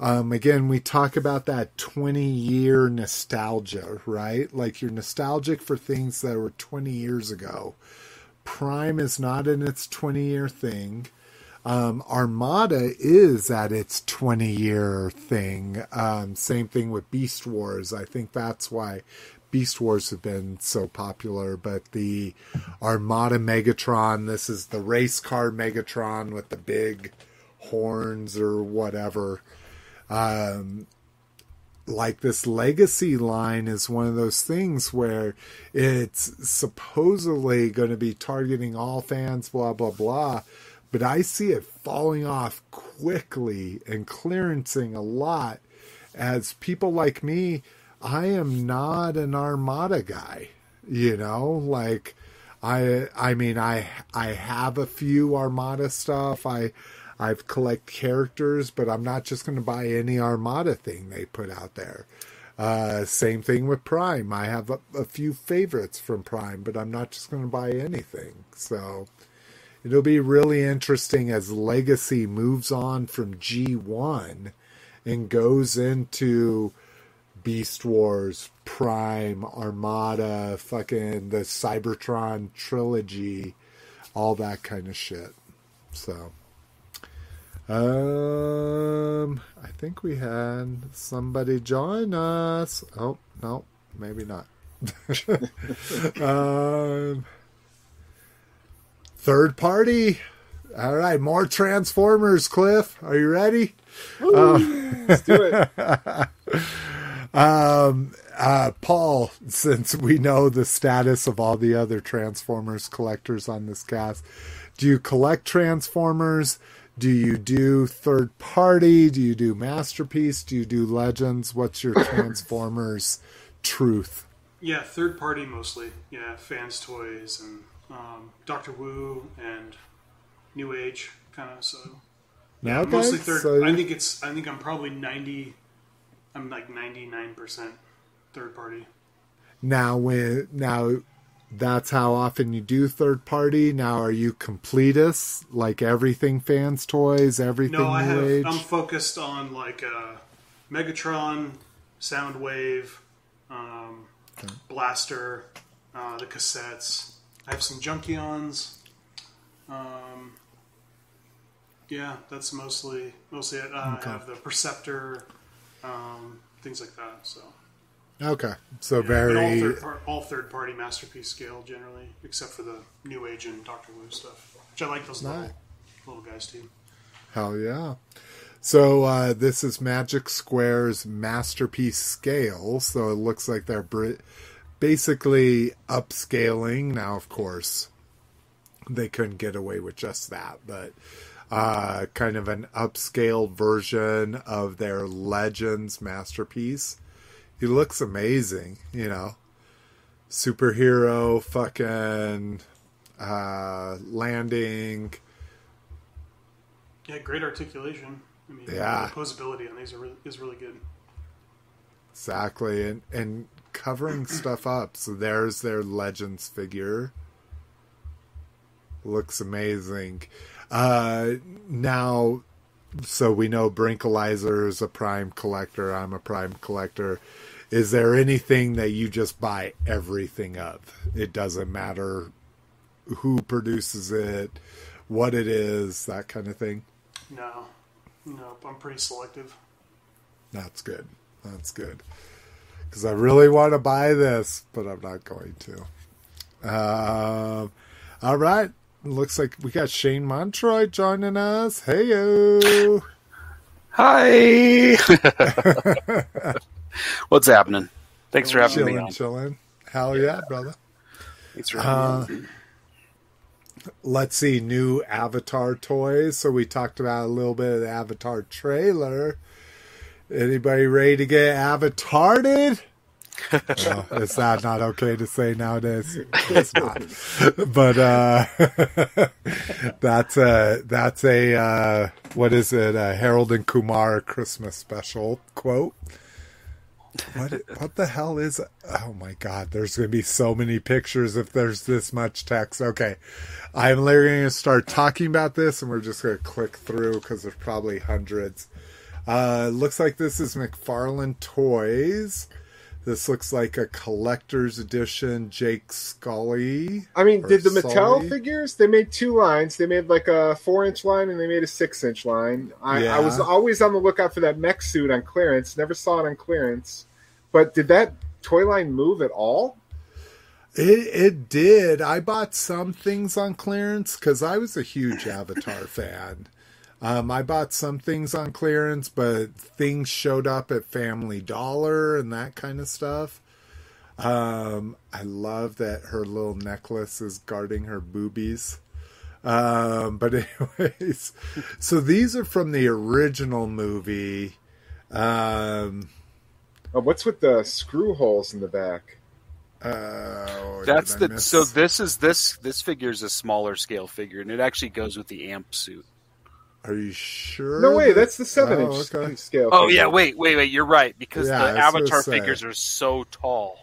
Um, again, we talk about that 20 year nostalgia, right? Like you're nostalgic for things that were 20 years ago. Prime is not in its 20 year thing. Um, Armada is at its 20 year thing. Um, same thing with Beast Wars. I think that's why Beast Wars have been so popular. But the Armada Megatron, this is the race car Megatron with the big horns or whatever. Um, like this legacy line is one of those things where it's supposedly going to be targeting all fans, blah, blah, blah. But I see it falling off quickly and clearancing a lot as people like me, I am not an Armada guy, you know, like I I mean I I have a few Armada stuff. I I've collect characters, but I'm not just going to buy any Armada thing they put out there. Uh, same thing with Prime. I have a, a few favorites from Prime, but I'm not just going to buy anything. So it'll be really interesting as Legacy moves on from G1 and goes into Beast Wars, Prime, Armada, fucking the Cybertron trilogy, all that kind of shit. So, um, I think we had somebody join us. Oh no, maybe not. um, Third party. All right, more Transformers, Cliff. Are you ready? Um, Let's do it. um, uh, Paul, since we know the status of all the other Transformers collectors on this cast, do you collect Transformers? Do you do third party? Do you do Masterpiece? Do you do Legends? What's your Transformers truth? Yeah, third party mostly. Yeah, fans toys and um, Doctor Wu and New Age kind of. So yeah, Okay, mostly third. so- I think it's. I think I'm probably ninety. I'm like ninety nine percent third party. Now, when now, that's how often you do third party. Now, are you completists like everything fans toys, everything No, I New have. Age? I'm focused on like uh, Megatron, Soundwave, um, Blaster, uh, the cassettes. I have some Junkions. Um, yeah, that's mostly mostly it. Uh, Okay. I have the Perceptor, um, things like that. So Okay, so yeah, but all very third, par- all third party masterpiece scale generally, except for the New Age and Doctor Wu stuff, which I like those little, Nice. little guys too. hell yeah. So uh, this is Magic Square's masterpiece scale. So it looks like they're br- basically upscaling. Now, of course, they couldn't get away with just that, but uh, kind of an upscale version of their Legends masterpiece. He looks amazing, you know. Superhero, fucking uh, landing. Yeah, great articulation. I mean, Yeah. the posability on these are really, is really good. Exactly, and and covering stuff up. So there's their Legends figure. Looks amazing. Uh, now, so we know Brinkalizer is a prime collector. I'm a prime collector. Is there anything that you just buy everything of? It doesn't matter who produces it, what it is, that kind of thing. No, no, I'm pretty selective. That's good. That's good. Because I really want to buy this, but I'm not going to. Um, all right. Looks like we got Shane Montroy joining us. Hey, yo. Hi. What's happening? Thanks for having me Chilling, on. chilling. Hell yeah, brother. Thanks for having Uh, let's see. New Avatar toys. So we talked about a little bit of the Avatar trailer. Anybody ready to get avatared? well, is that not okay to say nowadays? It's not. But uh, that's a that's a uh, what is it? A Harold and Kumar Christmas special quote. What what the hell is? Oh my God! There's to be so many pictures if there's this much text. Okay, I'm literally to start talking about this, and we're just to click through because there's probably hundreds. Uh, looks like this is McFarlane Toys. This looks like a collector's edition Jake Sully. I mean, did the Mattel Sully. figures? They made two lines. They made like a four-inch line and they made a six-inch line. I, I was always on the lookout for that mech suit on clearance. Never saw it on clearance. But did that toy line move at all? It it did. I bought some things on clearance because I was a huge Avatar fan. Um, I bought some things on clearance, but things showed up at Family Dollar and that kind of stuff. Um, I love that her little necklace is guarding her boobies. Um, but anyways, so these are from the original movie. Um, Oh, what's with the screw holes in the back? uh, That's the miss- so this is this this figure is a smaller scale figure and it actually goes with the amp suit. Are you sure? No way, that's the seven-inch Oh, okay. scale. Oh figure. yeah, wait, wait, wait, you're right because Yeah, the avatar figures are so tall,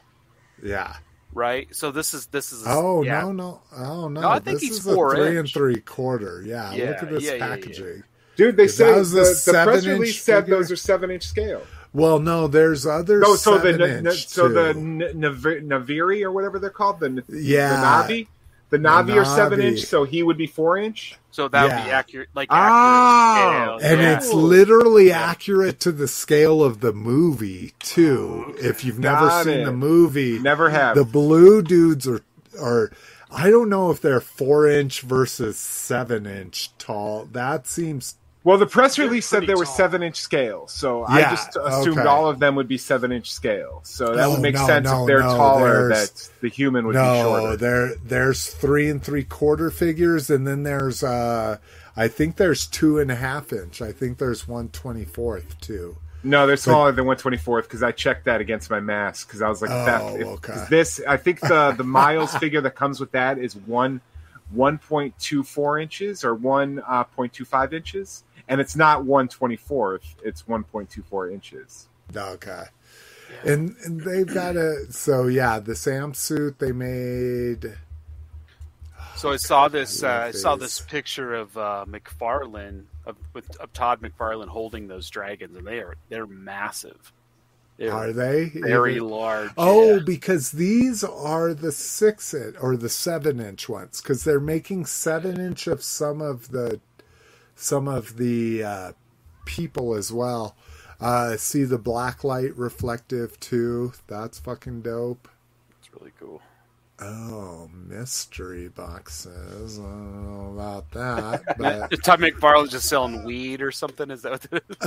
Yeah. right? So this is this is a, Oh yeah. no no oh no! No, I think this he's is a four three and three quarter. Yeah, Yeah, look at this yeah, yeah, yeah. packaging. Dude, they said that was the, the press seven-inch release said figure- those are seven-inch scale. Well, no, there's other No, so the seven n- n- so the too. n- Na'vi- Naviri or whatever they're called, the N- Yeah. the Navi, the Na'vi are seven inch, so he would be four inch. So that would be accurate, like Ah! accurate and yeah. it's literally accurate to the scale of the movie too. Oh, okay. If you've never Got seen it. the movie, Never have. the blue dudes are are I don't know if they're four inch versus seven inch tall. That seems Well, the press release said pretty there were tall. seven inch scales, so I just assumed okay. all of them would be seven inch scale. So that No, would make no, sense no, if they're no, taller. That the human would be no. shorter. There, there's three and three quarter figures, and then there's uh, I think there's two and a half inch. I think there's one twenty fourth too. No, they're smaller than 124th because I checked that against my mask because I was like, Oh, that, if, okay. 'cause this. I think the the miles figure that comes with that is one 1.24 inches or 1.25 inches, and it's not 124th. It's 1.24 inches. Okay. And, and they've got a so yeah the Sam suit they made So I saw this. Uh, I saw this picture of uh, McFarlane of, with, of Todd McFarlane holding those dragons, and they are they're massive. They're are they very Even- large. Oh, yeah. because these are the six inch or the seven inch ones because they're making seven inch of some of the some of the uh, people as well. Uh, see the black light reflective too. That's fucking dope. it's really cool. Oh, mystery boxes. I don't know about that, but Todd McFarlane's just selling weed or something. Is that what it is?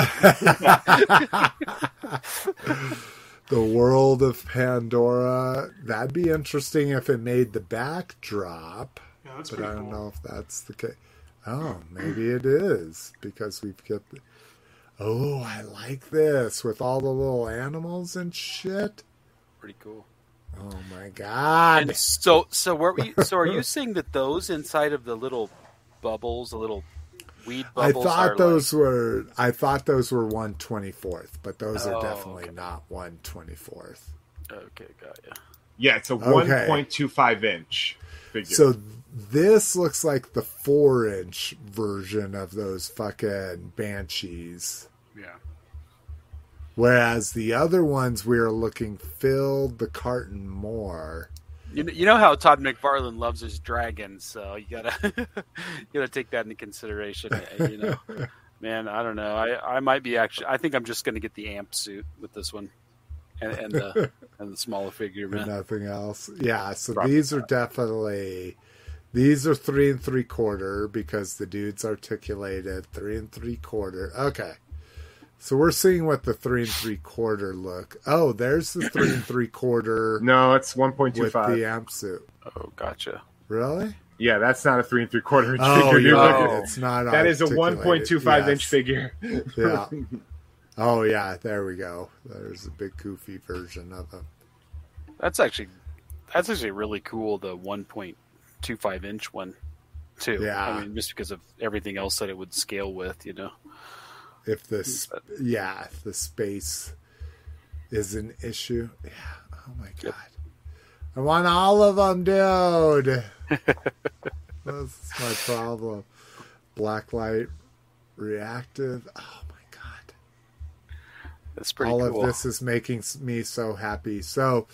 the world of Pandora. That'd be interesting if it made the backdrop. Yeah, that's but pretty I don't cool. know if that's the case. Oh, maybe it is because we've got. The... Oh, I like this with all the little animals and shit. Pretty cool. Oh my god! And so, so were we? So, are you saying that those inside of the little bubbles, the little weed bubbles? I thought are those were. I thought those were one twenty fourth, but those Oh, are definitely okay. not one twenty fourth. Like, okay, got ya. Yeah, it's a Okay. 1.25 inch figure. So this looks like the four inch version of those fucking banshees. Yeah. Whereas the other ones we are looking filled the carton more. You know, you know how Todd McFarlane loves his dragons, so you gotta you gotta take that into consideration. uh, You know, man, I don't know. I, I might be actually. I think I'm just gonna get the amp suit with this one, and, and the and the smaller figure, and nothing else. Yeah, so Probably these are definitely these are three and three quarter because the dude's articulated three and three quarter. Okay. So we're seeing what the three and three quarter look. Oh, there's the three and three quarter no, it's with 1.25. the amp suit. Oh, gotcha. Really? Yeah, that's not a three and three quarter inch Oh, figure. you're dude. Oh. It's not. That is a articulated. 1.25 inch figure. Yeah. Oh yeah, there we go. There's a big goofy version of them. That's actually that's actually really cool. The 1.25 inch one, too. Yeah. I mean, just because of everything else that it would scale with, you know. If this, mm, yeah, if the space is an issue, yeah. Oh my god, I want all of them, dude. That's my problem. Blacklight, reactive. Oh my god. That's pretty all cool. of this is making me so happy. So,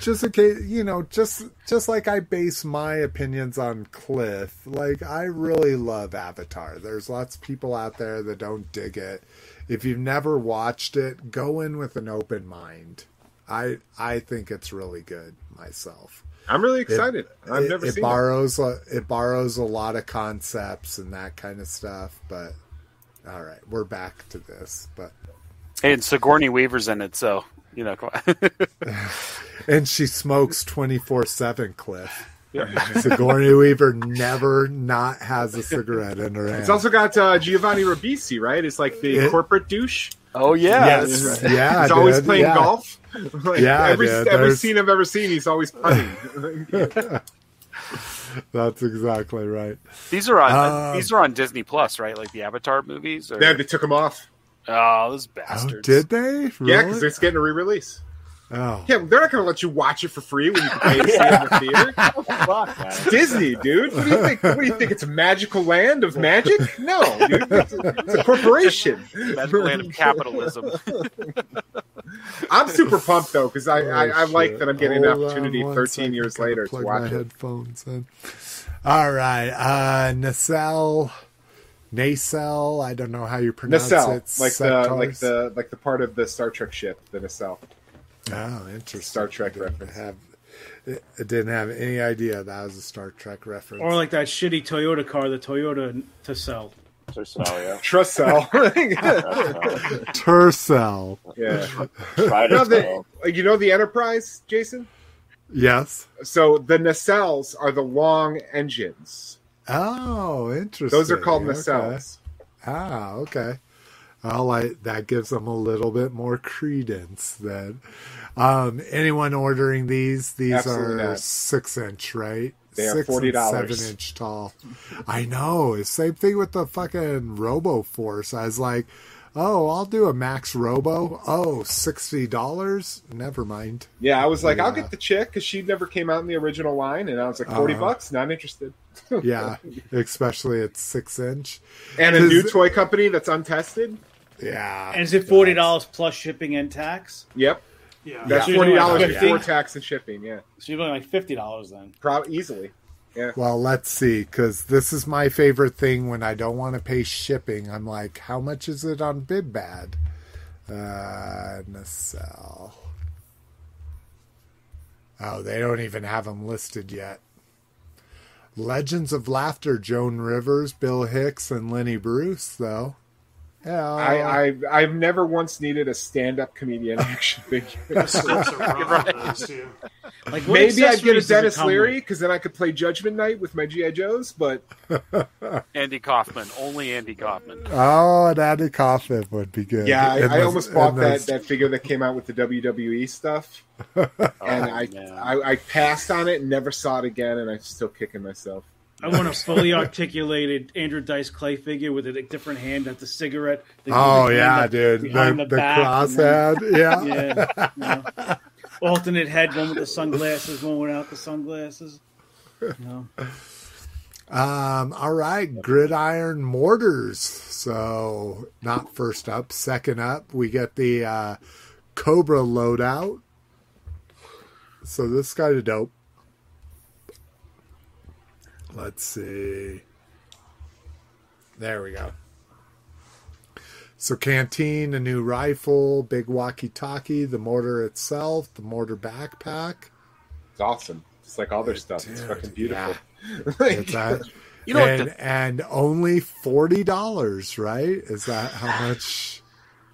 just in case, you know, just just like I base my opinions on Cliff, like I really love Avatar. There's lots of people out there that don't dig it. If you've never watched it, go in with an open mind. I I think it's really good myself. I'm really excited. I've it, never it seen borrows a, it borrows a lot of concepts and that kind of stuff, but all right, we're back to this, but and Sigourney Weaver's in it, so you know. Come on. And she smokes 24 7, Cliff. Sigourney Weaver never not has a cigarette in her hand. It's also got uh, Giovanni Ribisi, right? It's like the It- corporate douche. oh yeah, yes. right. Yeah. he's always dude, playing yeah. golf. like, Yeah, every dude, every there's- scene I've ever seen, he's always putting. That's exactly right. These are on Um, these are on Disney Plus, right? Like the Avatar movies. Or... yeah, they took him off. Oh, those Oh, bastards! did they? Really? Yeah, because it's getting a re-release. oh. Yeah, they're not going to let you watch it for free when you can pay to see it in the theater. Fuck, man. It's Disney, dude. What do you think? What do you think? It's a magical land of magic? No, dude. It's a, it's a corporation. Magical land of capitalism. I'm super pumped though because I, I, I Oh, like that I'm getting an Hold on opportunity 13 years later to watch my it. headphones in. All right. Uh, Nacelle. Nacelle. I don't know how you pronounce Nacelle, it. like the like the like the part of the Star Trek ship, the nacelle. Oh, interesting. Star Trek didn't reference. Have, I didn't have any idea that was a Star Trek reference. Or like that shitty Toyota car, the Toyota Tercel. So, yeah. Trust cell. Tercel. yeah. Try You know, to the, you know the Enterprise, Jason? Yes. So the nacelles are the long engines. Oh, interesting. Those are called Okay. nacelles. Ah, okay. Well, I, that gives them a little bit more credence. Then, um, anyone ordering these? These Absolutely are not. six inch, right? They are six and $40. seven inch tall. I know. Same thing with the fucking Robo Force. I was like, oh, I'll do a Max Robo. Oh, sixty dollars. Never mind. Yeah, I was like, I'll get the chick because she never came out in the original line, and I was like, 40 Uh-huh. bucks, not interested. Yeah, especially at six inch. And a new toy company that's untested. Yeah. And is it forty dollars plus shipping and tax? Yep, Yeah. that's forty dollars Yeah. before tax and shipping. Yeah, So you're looking like fifty dollars then. probably easily. Well, let's see, because this is my favorite thing when I don't want to pay shipping. I'm like, how much is it on Big Bad? Uh, Nacelle. Oh, they don't even have them listed yet. Legends of Laughter, Joan Rivers, Bill Hicks, and Lenny Bruce, though. Yeah, I, I I've never once needed a stand-up comedian action figure. The slips are rough on those, too. Like Maybe I'd get a accessories does it Denis Leary because then I could play Judgment Night with my GI Joes. But Andy Kaufman, only Andy Kaufman. oh, and Andy Kaufman would be good. yeah, I, And I those- almost bought that, those- that figure that came out with the WWE stuff, and I. Oh, I I passed on it and never saw it again, and I'm still kicking myself. I want a fully articulated Andrew Dice Clay figure with a different hand at the cigarette. the Oh yeah, dude, the, the, the crosshead, yeah. Yeah. you know. Alternate head, one with the sunglasses, one without the sunglasses. You know. Um, all right, gridiron mortars. So not first up, second up, we get the uh, Cobra loadout. So this of dope. Let's see. There we go. So canteen, a new rifle, big walkie-talkie, the mortar itself, the mortar backpack. It's awesome. It's like all their stuff. it's fucking beautiful. It's that. You know and, the- and only forty dollars, right? Is that how much?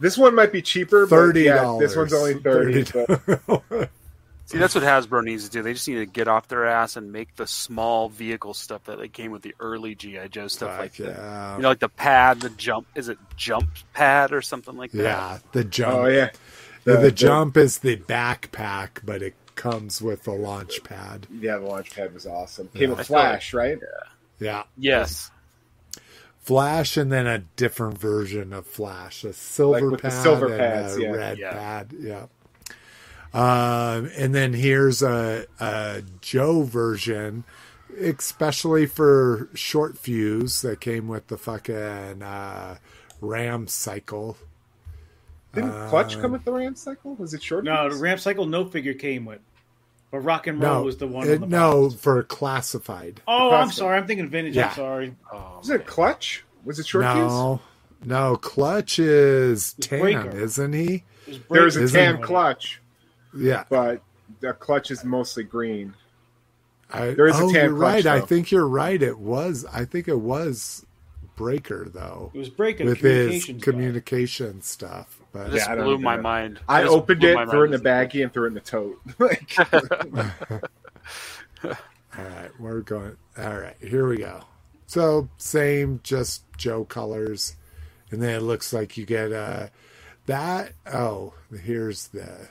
This one might be cheaper. but Thirty Yeah, dollars. this one's only thirty. but See, that's what Hasbro needs to do. They just need to get off their ass and make the small vehicle stuff that they came with the early GI Joe stuff, like the, you know, like the pad, the jump. Is it jump pad or something like that? yeah. The jump. oh yeah, The, the The- jump is the backpack, but it comes with the launch pad. yeah. The launch pad was awesome. Came Yeah. with Flash, right? Yeah, Yes. Flash, and then a different version of Flash, a silver with the pad, silver and pads, a yeah. red Yeah. pad. Yeah. Um, and then here's a, a Joe version, especially for short fuse that came with the fucking uh, Ram cycle. Didn't Clutch come with the Ram cycle? Was it short? No, the Ram cycle no figure came with. But rock and roll No, was the one. it- on the no, box. for classified. Oh, I'm sorry. I'm thinking vintage. Yeah. I'm sorry. Oh, Was it Clutch? Was it short fuse? no, no, Clutch is tan, Breaker. isn't he? There's a tan with it. clutch, Yeah. but the clutch is mostly green. I, There is a oh, tan you're right. clutch, I think you're right. It was. I think it was Breaker though, It was Breaker with his communications. communication stuff. But this Yeah, I blew my know. mind. I This opened it, my threw it in the baggie, and threw it in the tote. like, all right, we're going. All right, here we go. So same, just Joe colors, and then it looks like you get uh that. Oh, here's the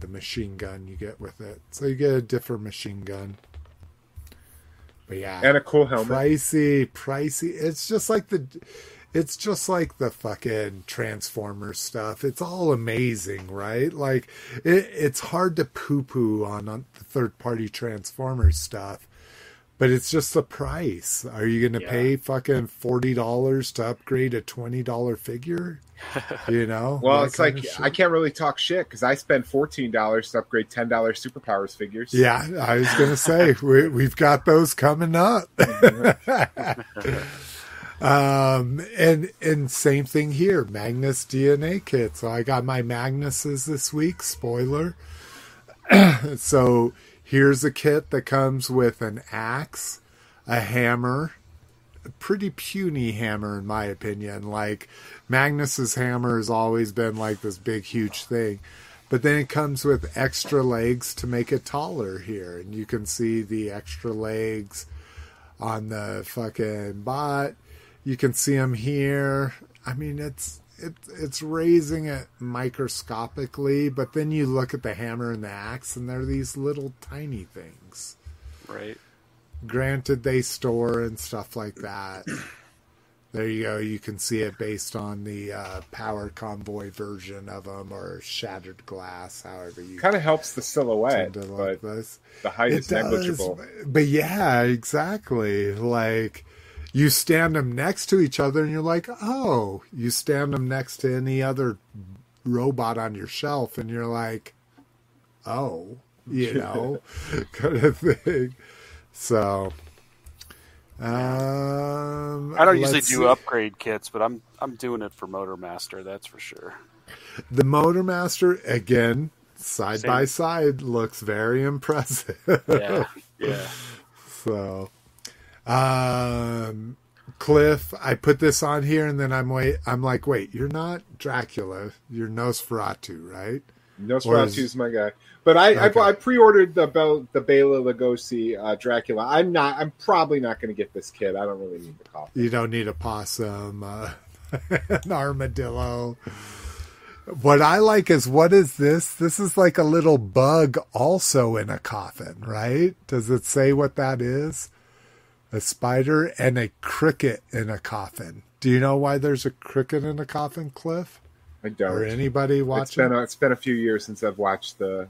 the machine gun you get with it. So you get a different machine gun. But yeah, and a cool helmet. pricey, pricey. It's just like the, it's just like the fucking Transformers stuff. It's all amazing, right? Like it, it's hard to poo poo on, on the third party Transformers stuff, but it's just the price. Are you going to Yeah. pay fucking forty dollars to upgrade a twenty dollar figure? You know, Well, it's like. I can't really talk shit because I spent fourteen dollars to upgrade ten dollars superpowers figures. Yeah, I was gonna say we, we've got those coming up. um, and and same thing here, Magnus DNA kit. So I got my Magnuses this week. Spoiler. so Here's a kit that comes with an axe, a hammer, a pretty puny hammer in my opinion. Like Magnus's hammer has always been like this big huge thing. But then it comes with extra legs to make it taller here. And you can see the extra legs on the fucking bot. You can see them here. I mean, it's it, it's raising it microscopically, but then you look at the hammer and the axe, and they're these little tiny things. Right. Granted, they store and stuff like that. There you go. You can see it based on the uh, power convoy version of them or shattered glass, however you Kind of helps the silhouette, but this. the height It is does, negligible. But yeah, exactly. Like you stand them next to each other and you're like, oh, you stand them next to any other robot on your shelf and you're like, oh, you know, kind of thing. So, um, I don't usually do see. upgrade kits, but I'm I'm doing it for Motor Master. That's for sure. The Motor Master again, side Same. by side, looks very impressive. Yeah, yeah. So, um, Cliff, I put this on here, and then I'm wait. I'm like, wait, you're not Dracula. You're Nosferatu, right? Nosferatu is- is my guy. But I, Okay. I, I pre-ordered the Bel, the Bela Lugosi uh, Dracula. I'm not. I'm probably not going to get this kid. I don't really need the coffee. You don't need a possum, uh, an armadillo. What I like is what is this? This is like a little bug also in a coffin, right? Does it say what that is? A spider and a cricket in a coffin. Do you know why there's a cricket in a coffin, Cliff? I don't. Or anybody it's watching been a, it's been a few years since I've watched the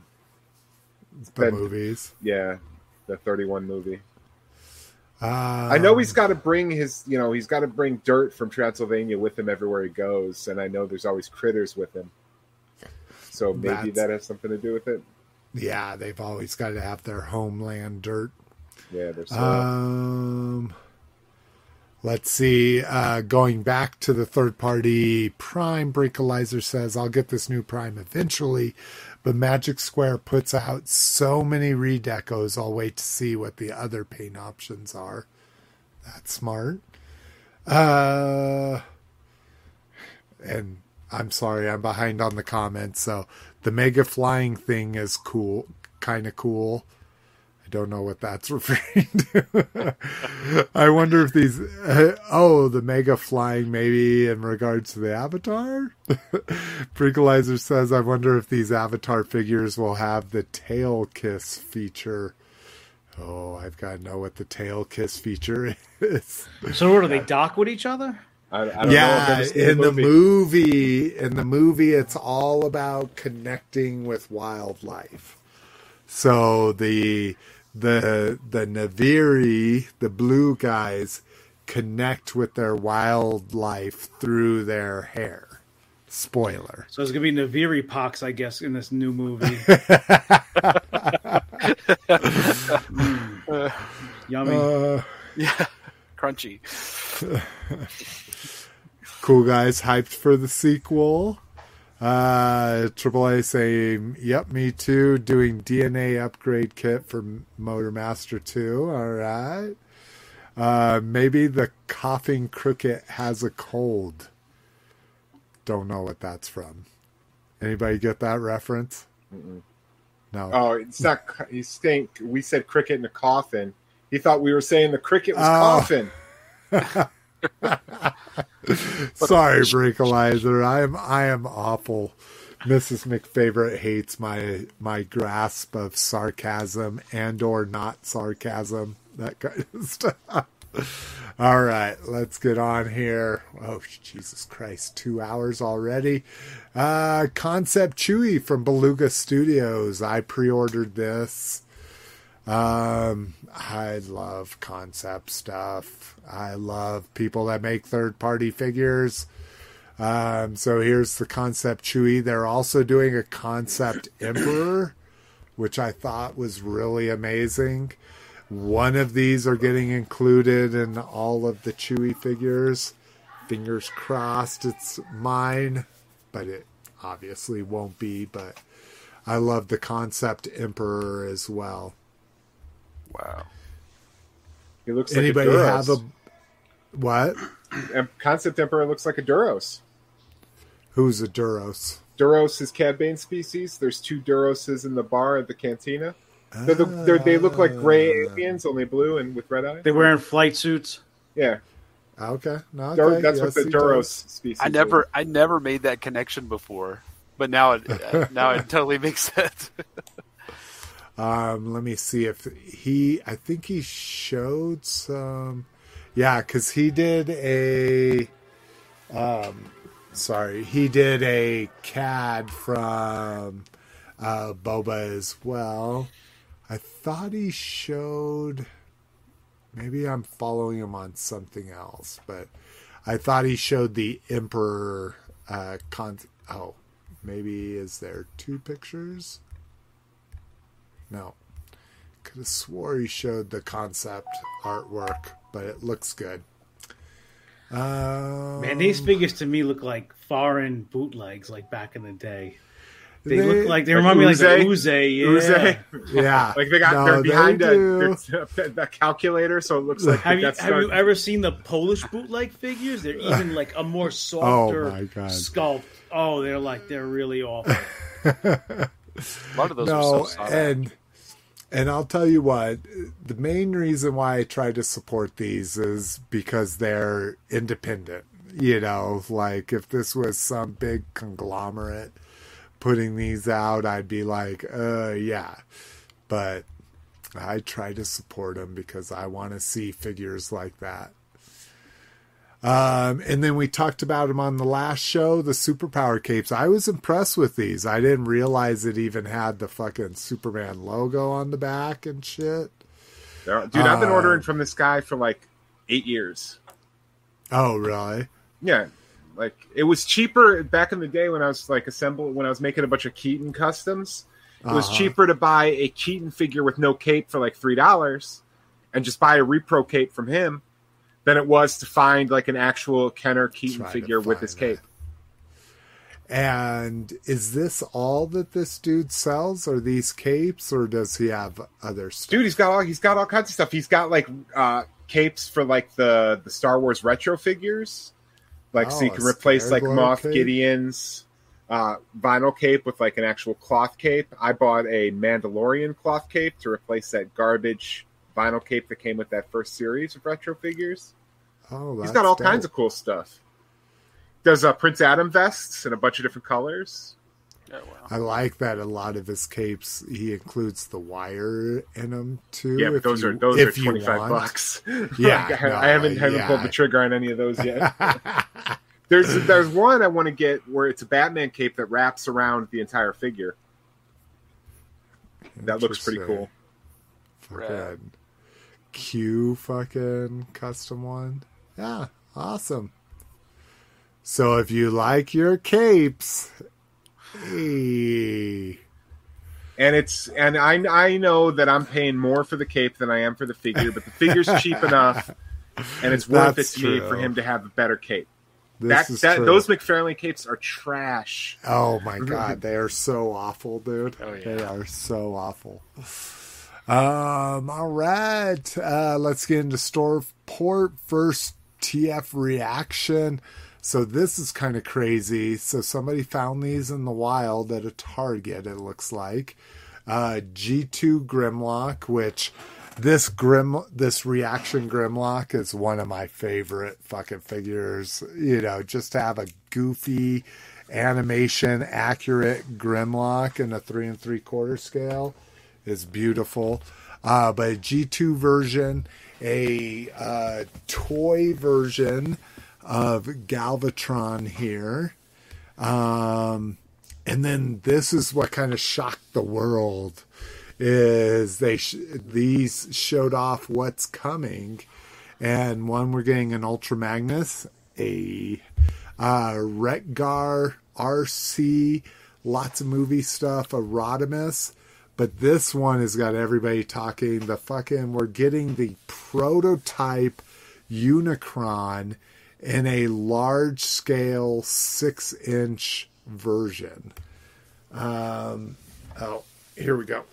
the been- movies? yeah the 31 movie. Um, I know he's got to bring his you know he's got to bring dirt from Transylvania with him everywhere he goes, and I know there's always critters with him. So maybe that has something to do with it. Yeah, they've always got to have their homeland dirt. Yeah, there's. Um, let's see. Uh, going back to the third party Prime, Breakalizer says, I'll get this new Prime eventually, but Magic Square puts out so many redecos, I'll wait to see what the other paint options are. That's smart. Uh, and I'm sorry, I'm behind on the comments. So the mega flying thing is cool, kind of cool. I don't know what that's referring to. I wonder if these. Uh, oh, the mega flying, maybe in regards to the avatar. Brinkalizer says, "I wonder if these avatar figures will have the tail kiss feature." Oh, I've got to know what the tail kiss feature is. So what do they dock with each other? I, I don't yeah, never seen in the movie. movie, in the movie, it's all about connecting with wildlife. So the the the Naviri, the blue guys, connect with their wildlife through their hair. Spoiler. So it's gonna be Naviri pox, I guess, in this new movie. Mm. Yummy. Uh, Yeah, crunchy. cool guys hyped for the sequel. Uh, AAA saying, "Yep, me too." Doing DNA upgrade kit for Motor Master Two. All right. Uh, maybe the coughing cricket has a cold. Don't know what that's from. Anybody get that reference? No. Oh, it's not. He's saying we said cricket in a coffin. He thought we were saying the cricket was Oh. coffin. Sorry, Breakalizer. I am I am awful. Mrs. McFavorite hates my my grasp of sarcasm and or not sarcasm. That kind of stuff. All right, let's get on here. Oh Jesus Christ, two hours already. Uh Concept Chewy from Beluga Studios. I pre-ordered this. Um, I love concept stuff. I love people that make third party figures. Um, so here's the concept Chewy. They're also doing a concept Emperor, which I thought was really amazing. One of these are getting included in all of the Chewy figures. Fingers crossed it's mine, but it obviously won't be. But I love the concept Emperor as well. Wow. He looks Anybody like a have a what? Em- Concept Emperor looks like a Duros. Who's a Duros? Duros is Cad Bane species. There's two Duroses in the bar at the cantina. They're the, they're, they look like gray Ah. aliens, only blue and with red eyes. They're wearing flight suits. Yeah, Okay, no, Dur- that's yes, what the Duros does. species. I never, I never made that connection before, but now it, uh, now it totally makes sense. Um, let me see if he. I think he showed some. Yeah, because he did a. Um, sorry, he did a CAD from uh, Boba as well. I thought he showed. Maybe I'm following him on something else, but I thought he showed the Emperor. Uh, con- oh, maybe is there two pictures? No. Could have swore he showed the concept artwork, but it looks good. Um, Man, these figures to me look like foreign bootlegs, like back in the day. They, look like they like remind me like the Uzay? Uzay. Yeah. Uzay? yeah, Like they got No, they're behind a, a, a calculator, so it looks like Have you that's have you ever seen the Polish bootleg figures? They're even like a more softer my God. sculpt. Oh, they're like they're really awful. A lot of those are no, so solid. and and I'll tell you what, the main reason why I try to support these is because they're independent. You know, like if this was some big conglomerate putting these out, I'd be like, uh, yeah. But I try to support them because I want to see figures like that. Um, and then we talked about them on the last show, the superpower capes. I was impressed with these. I didn't realize it even had the fucking Superman logo on the back and shit. Dude, I've been Uh, ordering from this guy for like eight years. Oh, really? Yeah, like it was cheaper back in the day when I was like assemble when I was making a bunch of Keaton customs. It was Uh-huh. cheaper to buy a Keaton figure with no cape for like three dollars, and just buy a repro cape from him, than it was to find like an actual Kenner Keaton figure with his cape. And is this all that this dude sells? Are these capes, or does he have other stuff? Dude, he's got all he's got all kinds of stuff. He's got like uh capes for like the the Star Wars retro figures, like so Oh, you can replace like Moff cape? Gideon's uh, vinyl cape with like an actual cloth cape. I bought a Mandalorian cloth cape to replace that garbage vinyl cape that came with that first series of retro figures. Oh, He's that's got all dope. kinds of cool stuff. Does uh, Prince Adam vests in a bunch of different colors. Yeah, wow. I like that a lot of his capes he includes the wire in them too. Yeah, but those you- are those are twenty five bucks. Yeah, Like, I, no, I haven't haven't yeah. pulled the trigger on any of those yet. There's there's one I want to get where it's a Batman cape that wraps around the entire figure. That looks pretty Interesting. cool. Fucking Q fucking custom one. Yeah, awesome. So if you like your capes, hey, And it's and I I know that I'm paying more for the cape than I am for the figure, but the figure's cheap enough, and it's worth That's it to me for him to have a better cape. this That, is that true. those McFarlane capes are trash. Oh my god, they are so awful, dude. Oh, yeah. They are so awful. Um, all right. Uh, let's get into store port first TF reaction. So this is kind of crazy. So somebody found these in the wild at a Target, it looks like. Uh, G2 Grimlock, which this grim this reaction Grimlock is one of my favorite fucking figures. You know, just to have a goofy animation accurate Grimlock in a three and three quarter scale is beautiful. Uh, but a G2 version, a uh, toy version of Galvatron here. Um, and then this is what kind of shocked the world is they sh- these showed off what's coming and one we're getting an ultra magnus a uh Retgar RC lots of movie stuff a Rodimus but this one has got everybody talking the fucking we're getting the prototype Unicron in a large scale six inch version. Um, oh, here we go.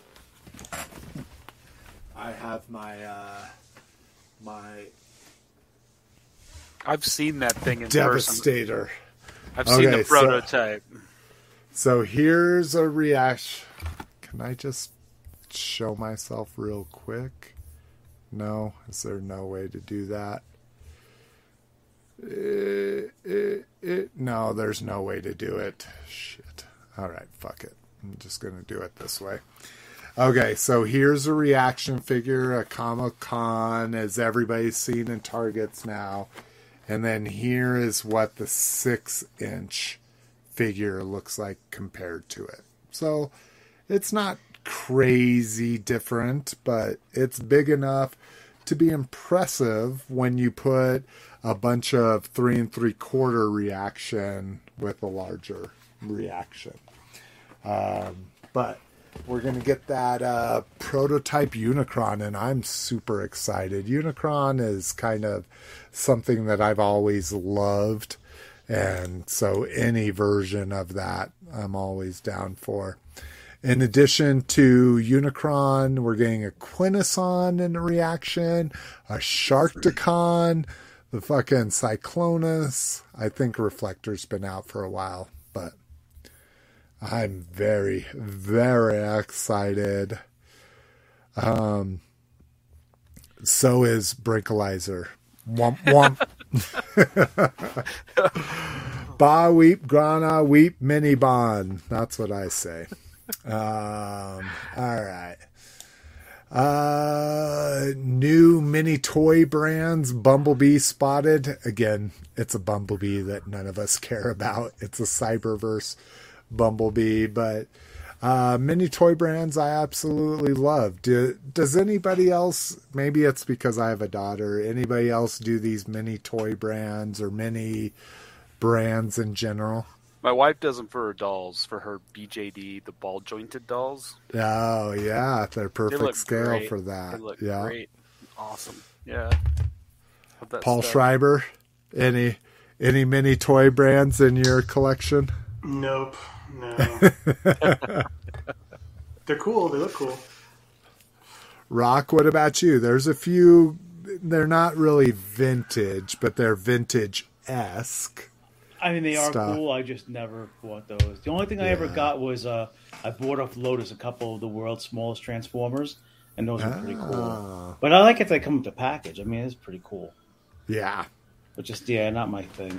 I have my uh, my I've seen that thing in person. Devastator. I've seen Okay, the so- prototype. So here's a reaction. Can I just show myself real quick? No, is there no way to do that? Eh, eh, eh, no, there's no way to do it. Shit. All right, fuck it. I'm just gonna do it this way. Okay, so here's a reaction figure, a Comic Con, as everybody's seen in Targets now. And then here is what the six inch figure looks like compared to it. So it's not crazy different, but it's big enough to be impressive when you put a bunch of three and three quarter reaction with a larger reaction. Um, but we're going to get that uh, prototype Unicron, and I'm super excited. Unicron is kind of something that I've always loved, and so any version of that, I'm always down for. In addition to Unicron, we're getting a Quintesson in the reaction, a Sharkticon, the fucking Cyclonus. I think Reflector's been out for a while, but I'm very, very excited. Um, so is Brinkalizer. Womp womp. ba weep, grana weep, mini bon. That's what I say. Um, all right. Uh, new mini toy brands, Bumblebee spotted. Again, it's a Bumblebee that none of us care about. It's a Cyberverse Bumblebee, but uh, mini toy brands I absolutely love. Do, does anybody else? Maybe it's because I have a daughter. Anybody else do these mini toy brands or mini brands in general? My wife does them for her dolls, for her BJD, the ball jointed dolls. Oh yeah, they're perfect look scale great. for that. They look yeah. great. Awesome. Yeah. That Paul stuff. Schreiber, any any mini toy brands in your collection? Nope. No. They're cool. They look cool. Rock, what about you? There's a few. They're not really vintage, but they're vintage esque. I mean, they are Stuff. cool. I just never bought those. The only thing I ever got was uh, I bought off Lotus a couple of the world's smallest Transformers, and those were pretty Ah. cool. But I like if they come with the package. I mean, it's pretty cool. Yeah, But just yeah, not my thing.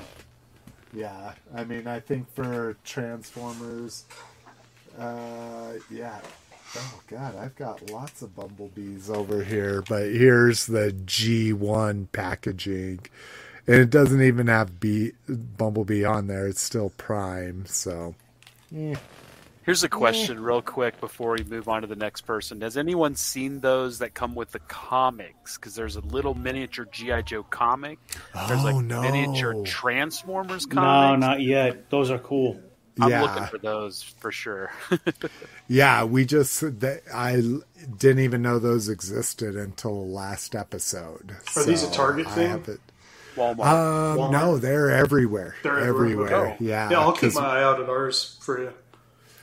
yeah. I mean, I think for Transformers, uh, yeah. Oh God, I've got lots of bumblebees over here, but here's the G1 packaging, and it doesn't even have B Bumblebee on there. It's still Prime, so eh. Here's a eh. question, real quick, before we move on to the next person. Has anyone seen those that come with the comics? Because there's a little miniature GI Joe comic. There's like Oh, no. miniature Transformers comics. No, not yet. Those are cool. I'm yeah. looking for those for sure. Yeah, we just that I didn't even know those existed until the last episode. Are these a So Target I thing? Haven't- Walmart. Um, Walmart? no, they're everywhere. They're everywhere. everywhere. Yeah, Yeah, I'll keep 'cause- my eye out at ours for you.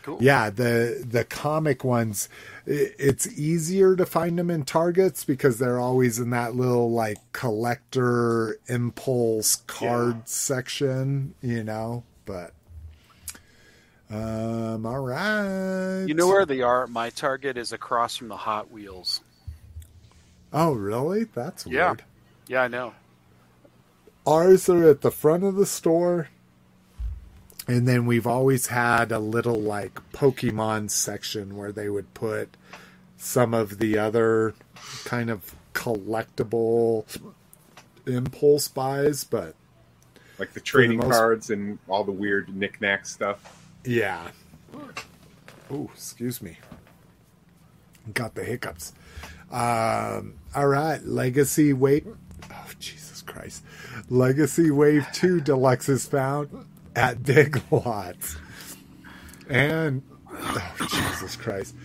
cool. yeah. The the comic ones, it's easier to find them in Targets because they're always in that little like collector impulse card Yeah. section, you know. But um, all right. You know where they are? My Target is across from the Hot Wheels. Oh, really? That's Yeah. weird. Yeah, I know. Ours are at the front of the store. And then we've always had a little like Pokemon section where they would put some of the other kind of collectible impulse buys, but like the trading most- cards and all the weird knickknack stuff. yeah. Oh, excuse me. Got the hiccups. Um, all right, Legacy Wave. Oh, Jesus Christ. Legacy Wave 2 Deluxe is found at Big Lots. And, oh, Jesus Christ.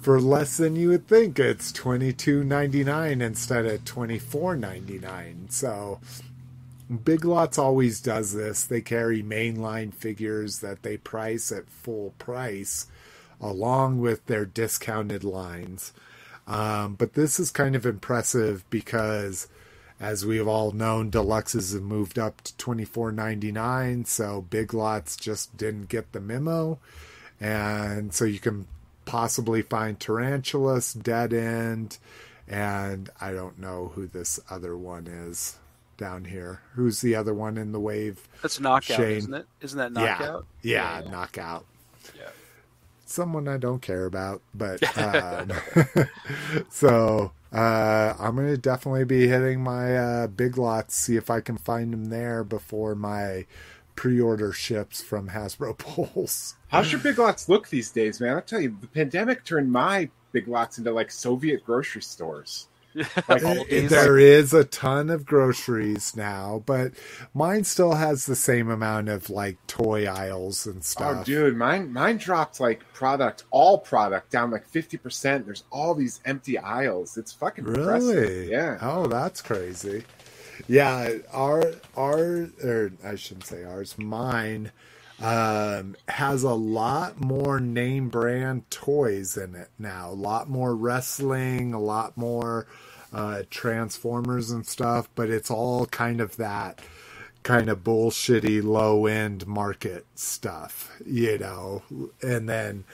For less than you would think, it's twenty two ninety nine instead of twenty four ninety nine. So, Big Lots always does this. They carry mainline figures that they price at full price along with their discounted lines. Um, but this is kind of impressive because, as we've all known, deluxes have moved up to twenty four ninety nine. So big lots just didn't get the memo, and so you can possibly find tarantulas, dead end, and I don't know who this other one is down here. Who's the other one in the wave? That's knockout, Shane. isn't it? Isn't that knockout? Yeah, yeah, knockout. Yeah. Someone I don't care about, but um, so uh, I'm gonna definitely be hitting my uh, big lots, see if I can find them there before my pre-order ships from Hasbro Pulse. How's your big lots look these days, man? I'll tell you, the pandemic turned my big lots into like Soviet grocery stores. Like, All these- There is a ton of groceries now, but mine still has the same amount of like toy aisles and oh, stuff. oh, dude, mine mine dropped like product, all product down like fifty percent. There's all these empty aisles. It's fucking depressing. Really? Yeah. Oh, that's crazy. Yeah, our our or I shouldn't say ours, mine um has a lot more name brand toys in it now. A lot more wrestling, a lot more uh transformers and stuff, but it's all kind of that kind of bullshitty low end market stuff, you know. And then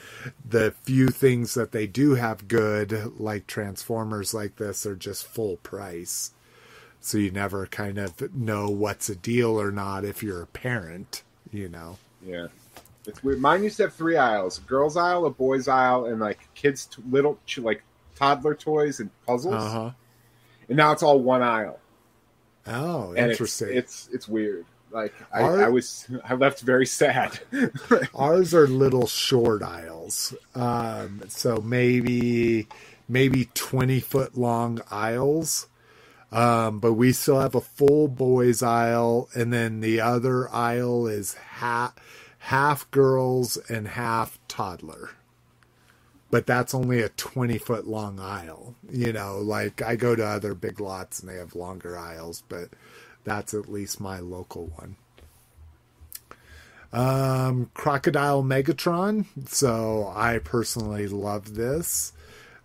the few things that they do have good, like Transformers like this, are just full price. So you never kind of know what's a deal or not if you're a parent, you know. Yeah. It's weird. Mine used to have three aisles: a girls' aisle, a boys' aisle, and like kids' t- little ch- like toddler toys and puzzles. Uh huh. And now it's all one aisle. Oh, And interesting. It's, it's it's weird. Like I, Our- I was, I left very sad. Ours are little short aisles. Um, so maybe maybe 20 foot long aisles. Um, but we still have a full boys aisle and then the other aisle is half half girls and half toddler. But that's only a 20 foot long aisle. You know, like I go to other big lots and they have longer aisles, but that's at least my local one um, Crocodile Megatron. So I personally love this.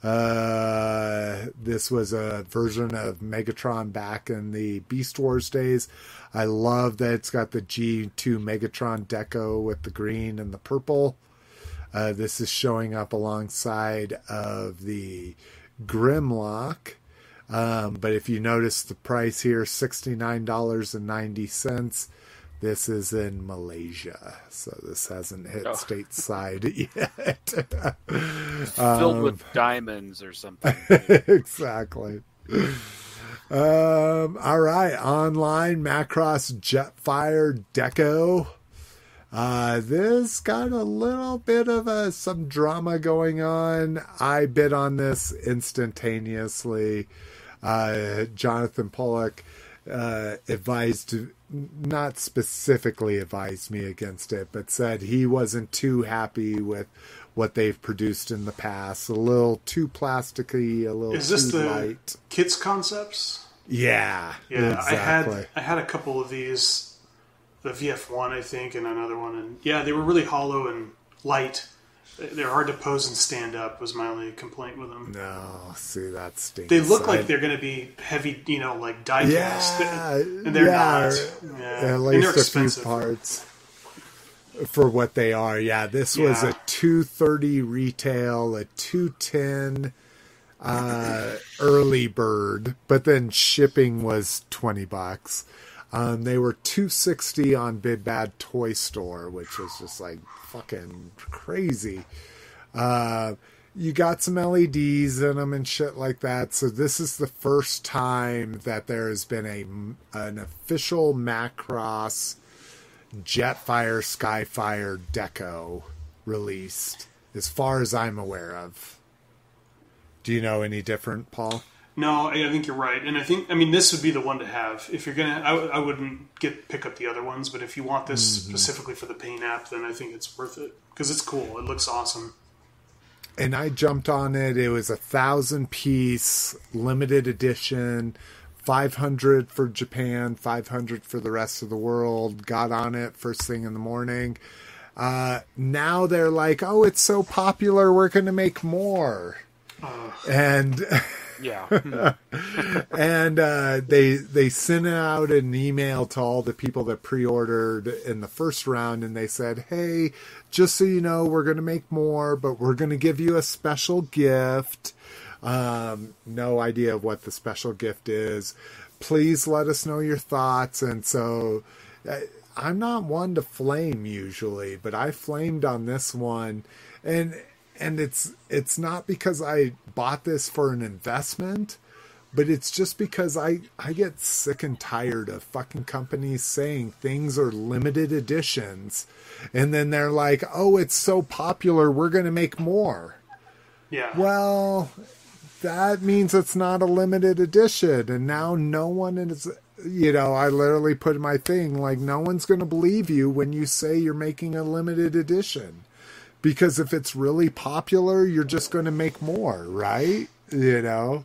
Uh, this was a version of Megatron back in the Beast Wars days. I love that it's got the G2 Megatron deco with the green and the purple. Uh, this is showing up alongside of the Grimlock. Um, but if you notice the price here, $69.90. This is in Malaysia, so this hasn't hit Oh. stateside yet. filled Um, with diamonds or something. exactly. Um, all right, online Macross Jetfire Deco. Uh, this got a little bit of a some drama going on. I bid on this instantaneously. Uh, Jonathan Pollak uh, advised, not specifically advised me against it, but said he wasn't too happy with what they've produced in the past. A little too plasticky, a little Is this too the light. Kitz concepts? Yeah, Yeah, exactly. I had I had a couple of these, the VF1 I think, and another one, and yeah, they were really hollow and light. They're hard to pose and stand up. Was my only complaint with them. No, see that stinks. They look I- like they're going to be heavy, you know, like die cast, Yeah, and they're yeah, not. Yeah. at least a few parts for what they are. Yeah, this was a two thirty retail, a two ten uh, early bird, but then shipping was twenty bucks. Um, they were two sixty on Big Bad Toy Store, which was just like fucking crazy. Uh, you got some LEDs in them and shit like that. So this is the first time that there has been a an official Macross Jetfire Skyfire deco released, as far as I'm aware of. Do you know any different, Paul? No, I I think you're right, and I think I mean this would be the one to have if you're gonna. I wouldn't get pick up the other ones, but if you want this Mm-hmm. specifically for the paint app, then I think it's worth it because it's cool. It looks awesome. and I jumped on it. It was a thousand piece limited edition, five hundred for Japan, five hundred for the rest of the world. Got on it first thing in the morning. Uh, now they're like, oh, it's so popular, we're going to make more. and Yeah. and uh, they they sent out an email to all the people that pre-ordered in the first round, and they said, "Hey, just so you know, we're going to make more, but we're going to give you a special gift." Um, no idea of what the special gift is. Please let us know your thoughts. And so, uh, I'm not one to flame usually, but I flamed on this one, and and it's it's not because I bought this for an investment, but it's just because I I get sick and tired of fucking companies saying things are limited editions, and then they're like, oh, it's so popular, we're gonna make more. Yeah. Well, that means it's not a limited edition, and now no one is. You know, I literally put my thing like no one's going to believe you when you say you're making a limited edition, because if it's really popular, you're just going to make more, right? You know.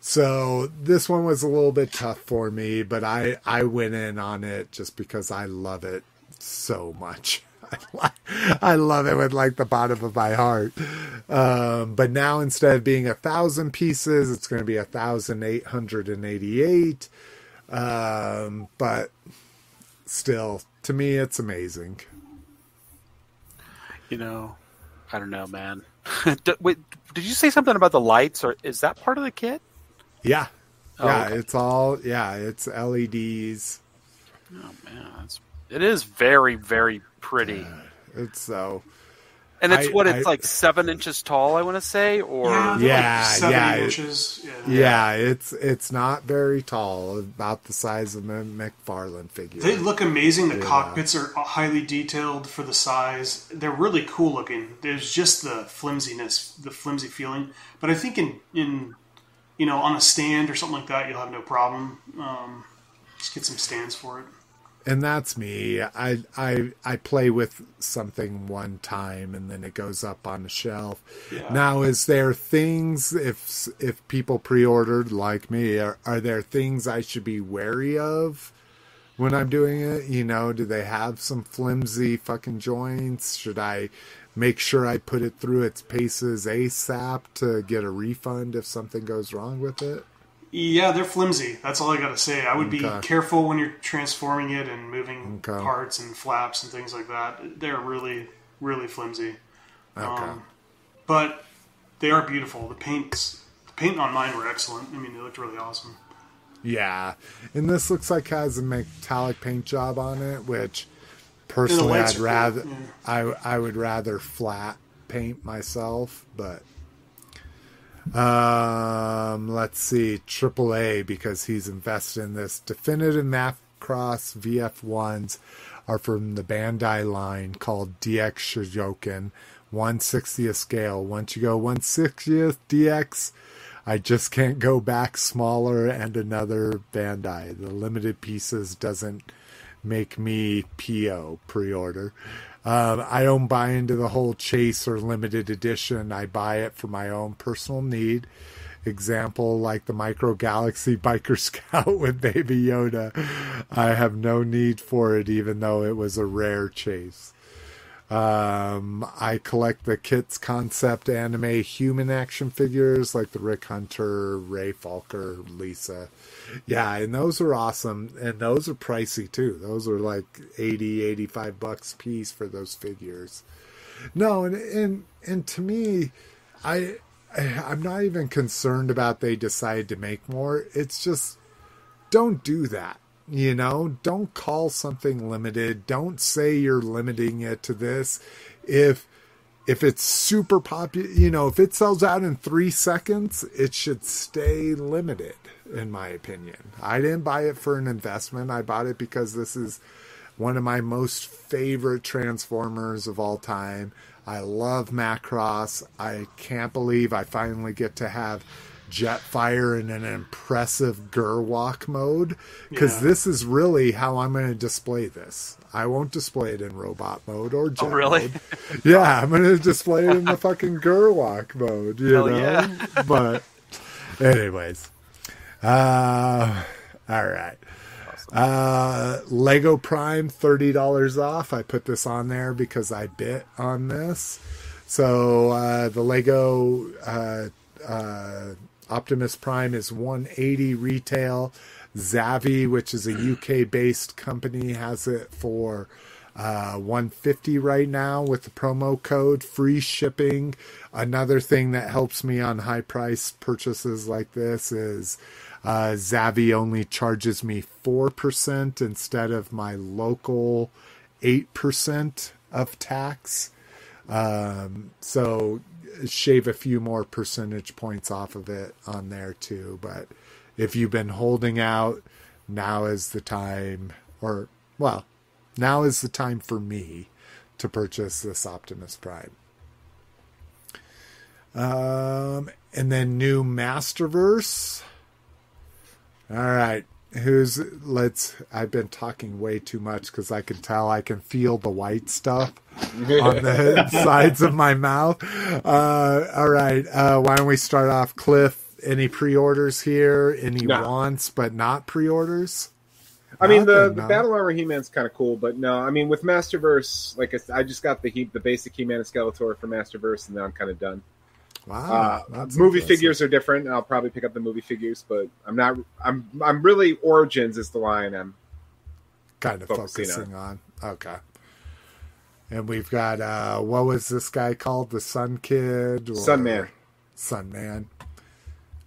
So this one was a little bit tough for me, but I I went in on it just because I love it so much. I, love it with like the bottom of my heart. Um, but now instead of being a thousand pieces, it's going to be a thousand eight hundred and eighty-eight. Um, but still, to me, it's amazing. You know, I don't know, man. did, wait, did you say something about the lights, or is that part of the kit? Yeah, Oh, yeah, okay. it's all yeah, it's LEDs. Oh man, it's, it is very, very pretty. It's so And it's I- what it's I- like seven inches tall, I want to say, or Yeah, they're Yeah, like yeah, inches. Yeah. yeah, it's it's not very tall, about the size of a McFarlane figure. They look amazing. The cockpits are highly detailed for the size. They're really cool looking. There's just the flimsiness, the flimsy feeling. But I think in in you know on a stand or something like that, you'll have no problem. Um, just get some stands for it. And that's me. I I I play with something one time and then it goes up on the shelf. Yeah. Now, is there things if if people pre-ordered like me, are, are there things I should be wary of when I'm doing it? You know, do they have some flimsy fucking joints? Should I make sure I put it through its paces ASAP to get a refund if something goes wrong with it? Yeah, they're flimsy. That's all I got to say. I would be Okay. careful when you're transforming it and moving Okay. parts and flaps and things like that. They're really, really flimsy. Okay. Um, but they are beautiful. The paints, the paint on mine were excellent. I mean, they looked really awesome. Yeah, and this looks like has a metallic paint job on it, which personally I'd rather yeah. I I would rather flat paint myself, but um let's see AAA because he's invested in this definitive Macross VF1s are from the Bandai line called DX Chogokin 160th scale. Once you go 160th DX I just can't go back smaller and another Bandai. The limited pieces doesn't make me PO pre order. Um, I don't buy into the whole chase or limited edition. I buy it for my own personal need. Example like the Micro Galaxy Biker Scout with Baby Yoda. I have no need for it, even though it was a rare chase. Um, I collect the Kitz concept anime human action figures like the Rick Hunter, Roy Fokker, Lisa. Yeah, and those are awesome. And those are pricey too. Those are like 80, 85 bucks piece for those figures. No, and and and to me, I I'm not even concerned about they decide to make more. It's just don't do that. You know, don't call something limited. Don't say you're limiting it to this. If if it's super popular, you know, if it sells out in three seconds, it should stay limited, in my opinion. I didn't buy it for an investment. I bought it because this is one of my most favorite Transformers of all time. I love Macross. I can't believe I finally get to have Jetfire in an impressive Gerwalk mode because Yeah. this is really how I'm going to display this. I won't display it in robot mode or jet really? mode. Yeah, I'm going to display it in the fucking Gerwalk mode, you Hell know? yeah. but, anyways. Uh, all right. Uh, Lego Prime, $30 off. I put this on there because I bit on this. So uh, the Lego uh, uh, Optimus Prime is 180 retail. Zavvi, which is a UK based company, has it for uh, 150 right now with the promo code free shipping. Another thing that helps me on high price purchases like this is uh, Zavvi only charges me 4% instead of my local 8% of tax. Um, so shave a few more percentage points off of it on there too. But if you've been holding out, now is the time, or well, now is the time for me to purchase this Optimus Prime. Um, and then new Masterverse. All right, who's let's? I've been talking way too much because I can tell I can feel the white stuff on the sides of my mouth. Uh, all right, uh, why don't we start off, Cliff? Any pre-orders here? Any No. wants but not pre-orders? I mean, the, the. Battle Armor He Man's kind of cool, but no, I mean, with Masterverse, like I just got the he, the basic He Man and Skeletor for Masterverse, and then I'm kind of done. Wow, Uh, movie figures are different. I'll probably pick up the movie figures, but I'm not. I'm I'm really Origins is the line I'm. kind of focusing focusing on. Okay. And we've got uh what was this guy called? The Sun Kid or Sun Man. Sun Man.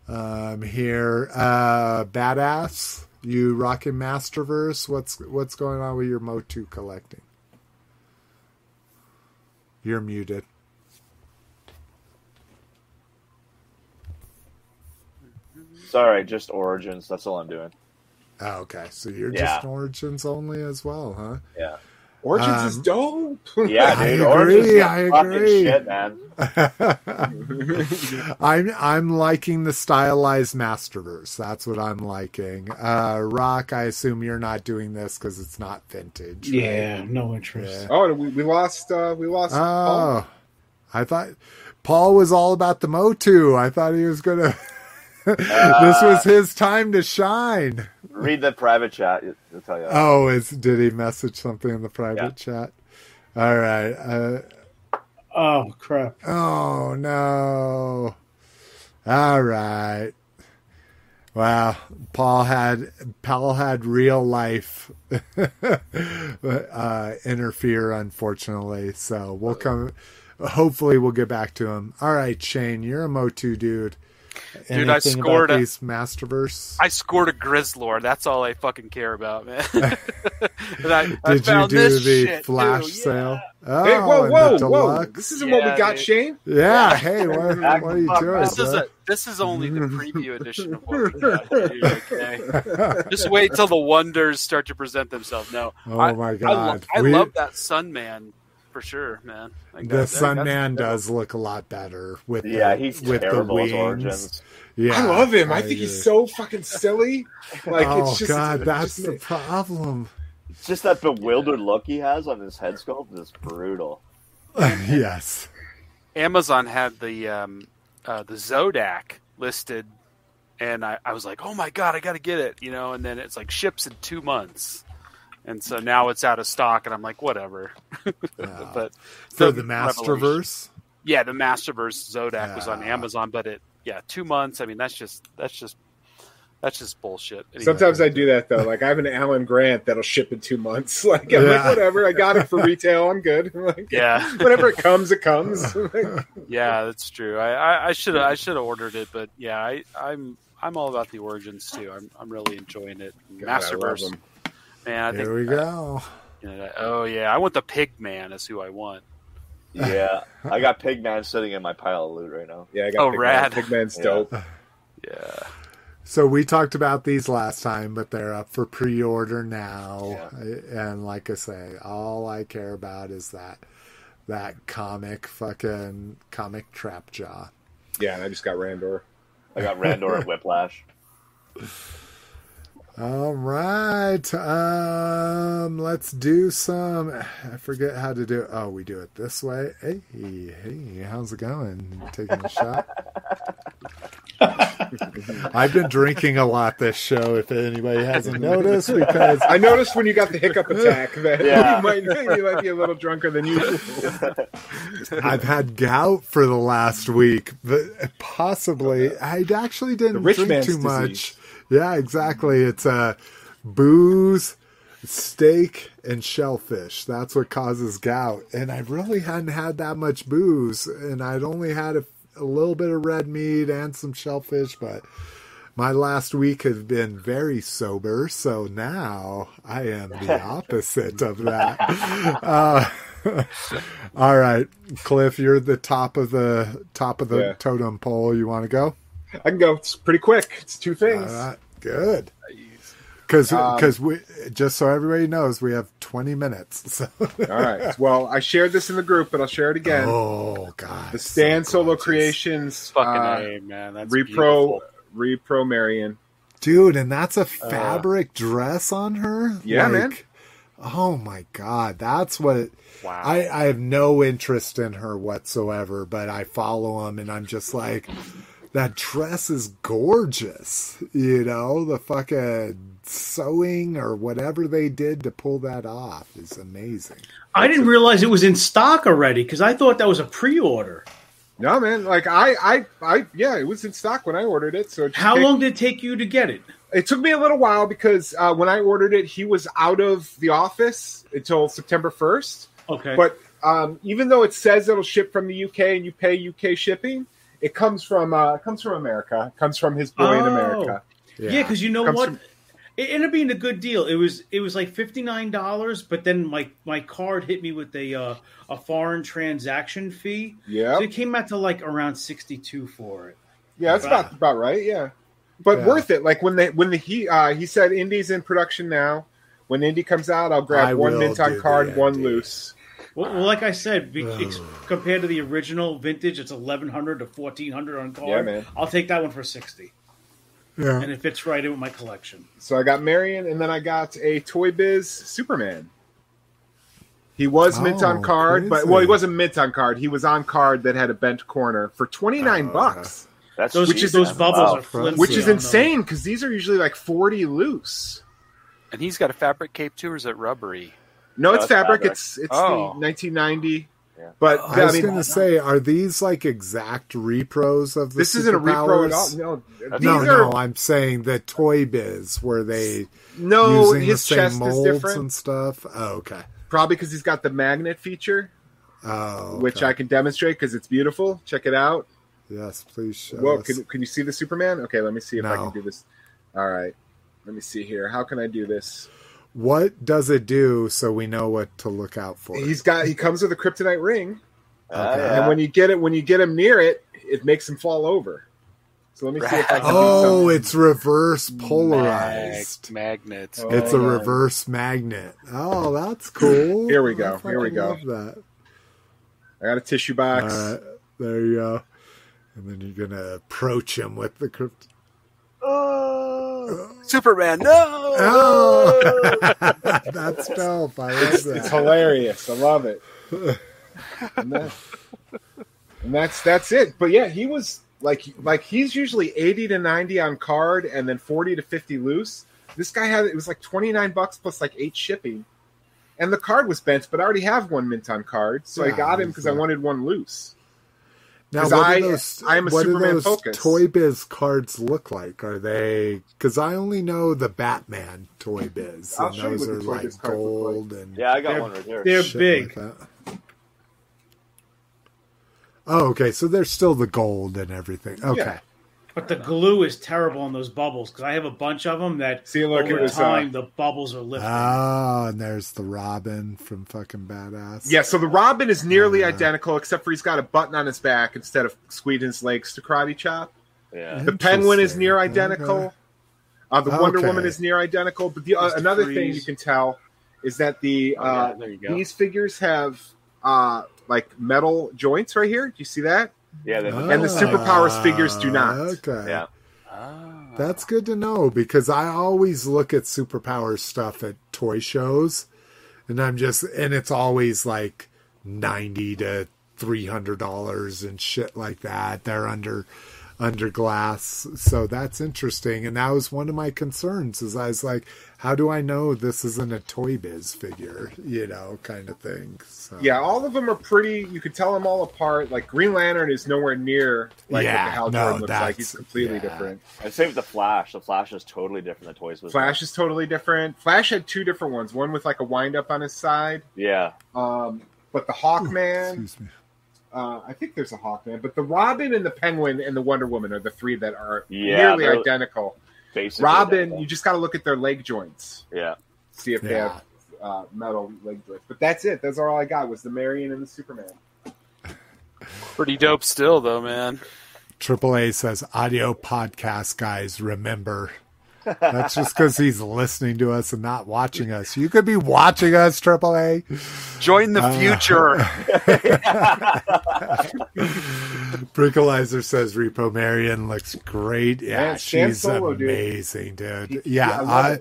Um here. Uh Badass. You rocking Masterverse? What's what's going on with your Motu collecting? You're muted. Sorry, just Origins. That's all I'm doing. Oh, okay. So you're Yeah. just Origins only as well, huh? Yeah. Origins Um, is dope. Yeah, I agree, I agree. shit, man. I'm I'm liking the stylized Masterverse. That's what I'm liking. Uh, Rock, I assume you're not doing this because it's not vintage. right? Yeah, no interest. Yeah. oh, we, we lost. Uh, we lost. Paul. Oh, I thought Paul was all about the Motu. I thought he was gonna. this was his time to shine. Read the private chat. It'll tell you. Oh, is did he message something in the private Yeah. chat? All right. Uh, Oh crap! Oh no. All right. Wow, Paul had Paul had real life uh, interfere, unfortunately. So we'll come. Hopefully, we'll get back to him. All right, Shane, you're a Motu dude. Dude, I scored about a- these Masterverse. I scored a Grizzlord. That's all I fucking care about, man. and I, I Did you found do this the shit, flash too. Yeah. sale? Oh, Hey, whoa, oh, whoa, whoa! This isn't what we got, dude. Shane. Yeah, hey, what, what are you doing? This is a this is only the preview edition of what we got. Dude, okay? Just wait till the wonders start to present themselves. No, Oh I, my I, lo- God. I love that Sun Man for sure, man. Like, The that- Sun that's- Man does look a lot better with yeah, the, he's with the terrible as wings. Yeah, I love him. I, think agree. he's so fucking silly. Like oh it's just god, it's that's just- the problem. It's just that bewildered look he has on his head sculpt is brutal. yes, Amazon had the um, uh, the Zodak listed, and I, I was like, oh my god, I got to get it, you know. And then it's like ships in two months, and so now it's out of stock, and I'm like, whatever. Yeah. but for the the Revelation- Masterverse. yeah, the Masterverse Zodak was on Amazon, but it yeah, two months. I mean, that's just that's just that's just bullshit. Anyway. Sometimes I do that though. Like I have an Alan Grant that'll ship in two months. Like I'm Yeah. like, whatever. I got it for retail. I'm good. Like, Yeah. whenever it comes, it comes. Yeah, that's true. I I- I should have I should have ordered it, but yeah, I, I'm I'm all about the origins too. I'm I'm really enjoying it. God, I love Masterverse, him. Man. I think we go. You know, oh yeah, I want the pig man. Is who I want. Yeah, I got Pigman sitting in my pile of loot right now. Yeah, I got Oh, Pigman. rad. Pigman's Yeah. dope. Yeah, So we talked about these last time, but they're up for pre-order now. And like I say, all I care about is that that comic fucking comic trap jaw. Yeah, and I just got Randor. I got Randor and Whiplash. All right. Um, let's do some. I forget how to do it. Oh, we do it this way. Hey, hey, how's it going? Taking a shot. I've been drinking a lot this show. If anybody hasn't noticed, because I noticed when you got the hiccup attack that Yeah. you might you might be a little drunker than usual. I've had gout for the last week, but possibly I actually didn't rich drink too disease. much. Yeah, exactly. It's uh, booze, steak, and shellfish. That's what causes gout. And I really hadn't had that much booze, and I'd only had a, a little bit of red meat and some shellfish, but. My last week has been very sober, so now I am the opposite of that. Uh, all right, Cliff, you're the top of the top of the Yeah. totem pole. You want to go? I can go. It's pretty quick. It's two things. right, good. Because Um, we just so everybody knows, we have 20 minutes. So. All right. Well, I shared this in the group, but I'll share it again. oh God, the so Stan Solo gorgeous. Creations Fucking uh, a man. That's Repro beautiful. Repro Marion. dude, and that's a fabric dress on her. Uh, Yeah, man. Oh my God, that's what. It, Wow. I, I have no interest in her whatsoever, but I follow them and I'm just like, that dress is gorgeous. You know, the fucking sewing or whatever they did to pull that off is amazing. I didn't realize it was in stock already because I thought that was a pre-order. No, man. Like I, I, I, yeah, it was in stock when I ordered it. So it How long did it take you to get it? It took me a little while because uh, when I ordered it, he was out of the office until September first. Okay, But um, even though it says it'll ship from the UK and you pay UK shipping, it comes from uh, it comes from America. It comes from his boy in Oh. America. yeah, because you know Comes what, from- it ended up being a good deal. It was it was like fifty nine dollars, but then my my card hit me with a uh, a foreign transaction fee. Yeah, So it came out to like around sixty two for it. yeah, that's about about right. Yeah, but Yeah. worth it. Like when they when the he uh, he said Indy's in production now. When Indy comes out, I'll grab I one will mint do on the card, one Indy. loose. Well, well, like I said, be, ex- compared to the original vintage, it's eleven hundred to fourteen hundred on card. Yeah, man. I'll take that one for sixty, Yeah. and it fits right in with my collection. So I got Marion, and then I got a Toy Biz Superman. He was mint on Oh, card, but crazy. well, he wasn't mint on card. He was on card that had a bent corner for twenty nine Oh, bucks, That's Those Which is- those bubbles Wow. are flimsy which is insane because these are usually like forty loose. and he's got a fabric cape too, or is it rubbery? No, No, it's it's fabric. fabric. It's it's Oh. the nineteen ninety. Yeah. But I I, was mean, going to say, are these like exact repros of the this isn't a repro at all. Uh, superpowers? No, No, are no, I'm saying the Toy Biz where they no. using His the same chest is molds different, and stuff. Oh, okay. probably because he's got the magnet feature, Oh, which. I can demonstrate because it's beautiful. Check it out. yes, please show Whoa, us. can, can you see the Superman? Okay, let me see if I can do this. All right, let me see here. How can I do this? What does it do so we know what to look out for? He's got he comes with a kryptonite ring, Okay. yeah. and when you get it, when you get him near it, it makes him fall over. So let me see if I can. do oh, something. it's reverse Mag- polarized. magnets. Oh. It's a reverse magnet. Oh, that's cool. Here we go. I Here we go. Love that. I got a tissue box. right, there you go. And then you're gonna approach him with the uh, crypt. Superman, no! Oh, that's dope. I love It's that. hilarious. I love it. And, that- and that's that's it. But yeah, he was like like he's usually eighty to ninety on card, and then forty to fifty loose. This guy had it was like twenty nine bucks plus like eight shipping, and the card was bent. But I already have one mint on card, so I got him because I wanted one loose. Now, 'Cause what I- do those, I am a what do those focus. Toy Biz cards look like? Are they? Because I only know the Batman Toy Biz, I'll and show those what are like Biz cards look like. gold and Yeah, I got They're- one right here. They're big. like that. Oh, okay. So they're still the gold and everything. Okay. Yeah. But the glue is terrible on those bubbles because I have a bunch of them that See, look, over it was, uh, time the bubbles are lifting. Ah, and there's the Robin from fucking Badass. Yeah, so the Robin is nearly Uh, identical, except for he's got a button on his back instead of squeezing his legs to karate chop. Yeah. The Penguin is near identical. Okay. Uh, the Wonder Okay. Woman is near identical. But the, uh, Mr. another thing you can tell is that the Oh, uh, yeah, there you go. these figures have uh, like metal joints right here. Do you see that? Yeah, they And the superpowers figures do not. Okay. Yeah. Ah. That's good to know because I always look at superpower stuff at toy shows and I'm just and it's always like 90 to 300 dollars and shit like that. They're under under glass. So that's interesting. And that was one of my concerns is I was like, how do I know this isn't a Toy Biz figure, you know, kind of thing. So, Yeah, all of them are pretty. You could tell them all apart. Like Green Lantern is nowhere near like Yeah, what the Hal no, Jordan looks like. He's completely yeah. different. And same with the Flash. The Flash is totally different than Toys was. Flash is totally different. Flash had two different ones. One with like a wind up on his side. Yeah. Um, but the Hawkman, Excuse me. uh, I think there's a Hawkman, but the Robin and the Penguin and the Wonder Woman are the three that are Yeah, nearly identical. Basically. Robin, you just got to look at their leg joints, Yeah. see if they have uh, metal leg joints. But that's it. That's all I got was the Marion and the Superman. Pretty dope still, though, man. Triple A says audio podcast guys remember. That's just because he's listening to us and not watching us. You could be watching us, Triple A. Join the Uh, future. Brinkalizer says Repo Marion looks great. Yeah, Man, she's Solo, amazing, dude. He- yeah, yeah, I I.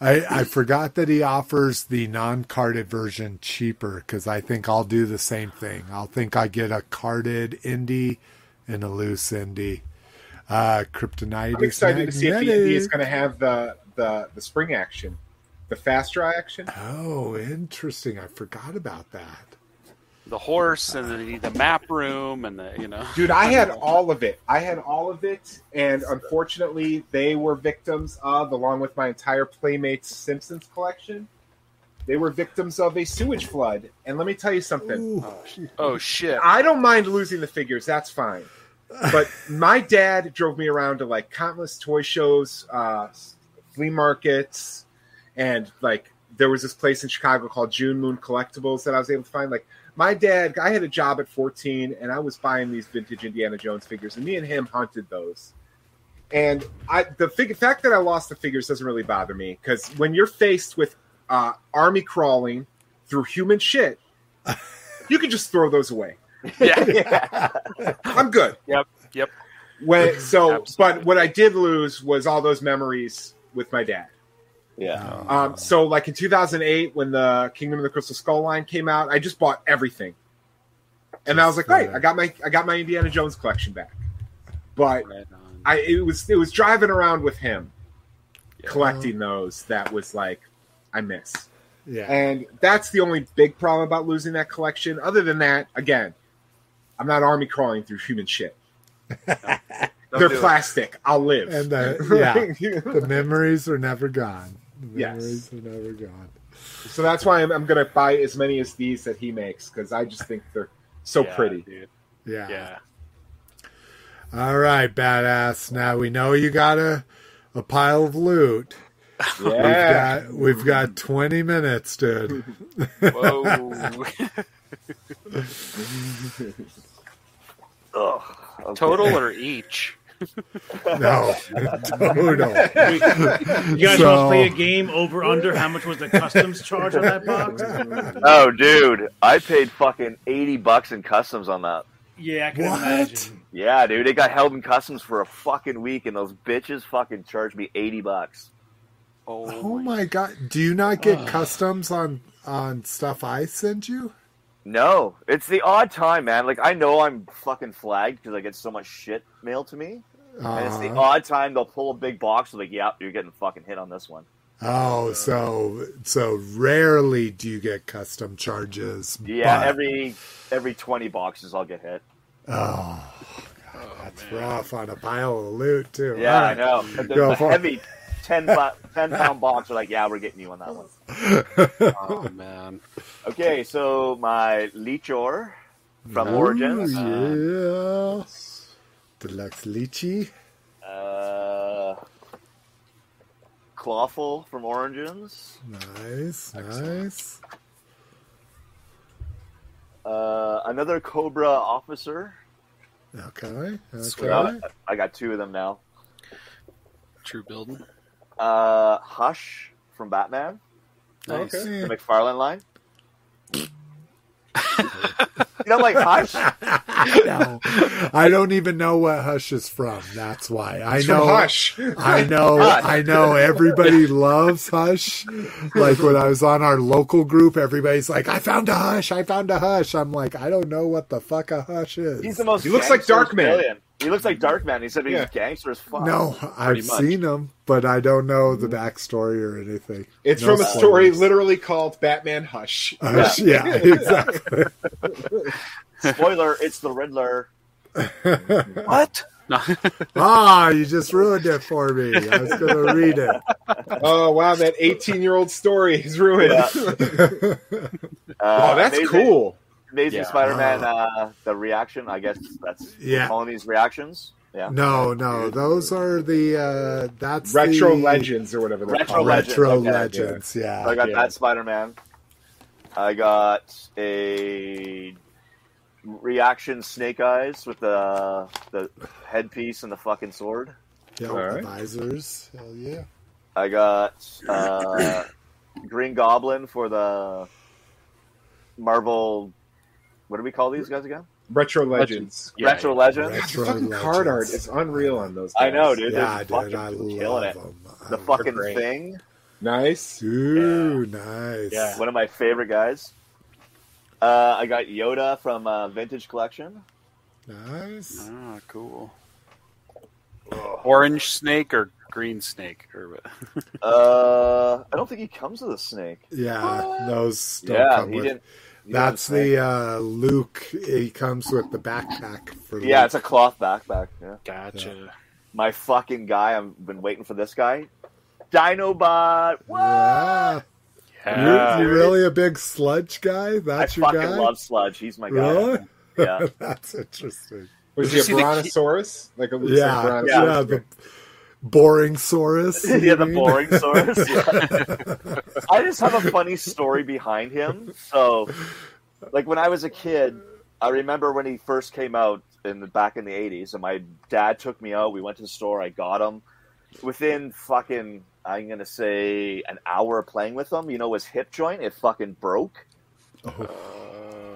I I forgot that he offers the non-carded version cheaper because I think I'll do the same thing. I'll think I get a carded indie and a loose indie. Uh, Kryptonite I'm is excited to see if he, magnetic. he's going to have the, the the spring action, the fast draw action. Oh, interesting. I forgot about that. the horse and the, the map room and the you know. Dude, I had all of it. I had all of it, and unfortunately, they were victims of, along with my entire Playmates Simpsons collection, they were victims of a sewage flood. And let me tell you something. Ooh. Oh shit! I don't mind losing the figures. That's fine. But my dad drove me around to like countless toy shows, uh, flea markets, and like there was this place in Chicago called June Moon Collectibles that I was able to find. Like my dad, I had a job at 14, and I was buying these vintage Indiana Jones figures, and me and him hunted those. And I, the fig- fact that I lost the figures doesn't really bother me because when you're faced with uh, army crawling through human shit, you can just throw those away. Yeah. I'm good. Yep. Yep. When so, Absolutely. but what I did lose was all those memories with my dad. Yeah. Um, so like in 2008 when the Kingdom of the Crystal Skull line came out, I just bought everything, and I was like, Just, great, I got my I got my Indiana Jones collection back. But Right. I it was it was driving around with him, Yeah. collecting those that was like I miss. yeah. And that's the only big problem about losing that collection. Other than that, again, I'm not army crawling through human shit. Don't They're do it. plastic. I'll live. And the, yeah, the memories are never gone. The Yes. are never gone. so that's why I'm, I'm going to buy as many as these that he makes because I just think they're so Yeah, pretty. dude. Yeah. Yeah. All right, badass. Now we know you got a a pile of loot. We've Yeah. got we've got twenty minutes, dude. Whoa. Ugh. Okay. Total or each? No, total. You guys So- want to play a game over under? How much was the customs charge on that box? Oh, dude, I paid fucking eighty bucks in customs on that. Yeah, I can What? imagine. Yeah, dude, it got held in customs for a fucking week, and those bitches fucking charged me eighty bucks. Oh, Oh my god! Do you not get customs on on stuff I send you? No, it's the odd time, man. Like I know I'm fucking flagged because I get so much shit mailed to me, and it's the Uh, odd time they'll pull a big box. Like, yeah, you're getting fucking hit on this one. oh, so so rarely do you get custom charges. Yeah, but- every every twenty boxes I'll get hit. oh, God, that's rough on a pile of loot too. Yeah, All I know. Go for heavy 10, po- 10 pound box are like, yeah, we're getting you on that one. Oh man. Okay, so my Leechor from Ooh, Origins. yeah. Deluxe lychee. Uh, Clawful from Origins. Nice, nice. Uh, another Cobra officer. Okay, Sweet. okay. Uh, I got two of them now. True building. Uh, Hush from Batman, Nice. Okay. the McFarlane line. you know, like Hush. no, I don't even know what Hush is from. That's why I It's from know. Hush. I know. Hush. I know. Everybody loves Hush. Like when I was on our local group, everybody's like, "I found a Hush. I found a Hush." I'm like, I don't know what the fuck a Hush is. He's the most. He looks like gangster Darkman. He looks like Darkman. He said he's Yeah. gangster as fuck. No, I've much. seen him, but I don't know the backstory or anything. It's No from a story literally called Batman Hush. Uh, yeah, exactly. Spoiler: It's the Riddler. What? Ah, you just ruined it for me. I was going to read it. Oh wow, that 18 year old story is ruined. Yeah. oh, Uh, that's Amazing- cool. Amazing Yeah. Spider-Man. Uh, the reaction. I guess that's Yeah. calling these reactions. Yeah. No, no, those are the uh that's Retro the Legends or whatever they're Retro called. Legends, Retro okay. Legends, So I got Yeah. that Spider-Man. I got a reaction Snake Eyes with the the headpiece and the fucking sword. Yeah, All right. visors. Hell yeah. I got uh, Green Goblin for the Marvel. What do we call these guys again? Retro Legends. Yeah, Retro yeah. Legends. God, Retro the fucking card art Legends. is unreal on those. I know, dude. Yeah, They're dude, fucking I killing love it. them. The fucking great. thing. Nice. Ooh, nice. Yeah. One of my favorite guys. Uh, I got Yoda from uh, Vintage Collection. Nice. Oh, cool. Orange snake or green snake or what? Uh, I don't think he comes with a snake. Yeah, those don't yeah, come he with. didn't. he That's the uh Luke. He comes with the backpack for snake. Yeah, Luke. it's a cloth backpack. Yeah. Gotcha. My fucking guy. I've been waiting for this guy. Dinobot. What? Yeah. Yeah. Uh, you're, you're really a big sludge guy? I That's your fucking guy? love Sludge. He's my guy. Really? Yeah. That's interesting. Was he a see the brontosaurus? Like a Yeah, like yeah, brontosaurus. the boring saurus. yeah, the boring source. Yeah. I just have a funny story behind him. So, like when I was a kid, I remember when he first came out in the back in the '80s, and my dad took me out. We went to the store. I got him. Within fucking, I'm gonna say an hour of playing with him. You know, his hip joint it fucking broke. Oh.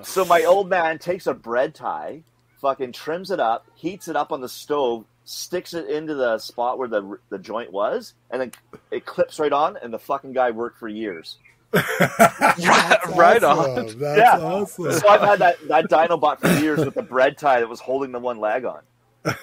Uh, so my old man takes a bread tie, fucking trims it up, heats it up on the stove, sticks it into the spot where the the joint was, and then it clips right on. And the fucking guy worked for years. That's Right on. That's Yeah. awesome. So I've had that that Dinobot for years with the bread tie that was holding the one leg on.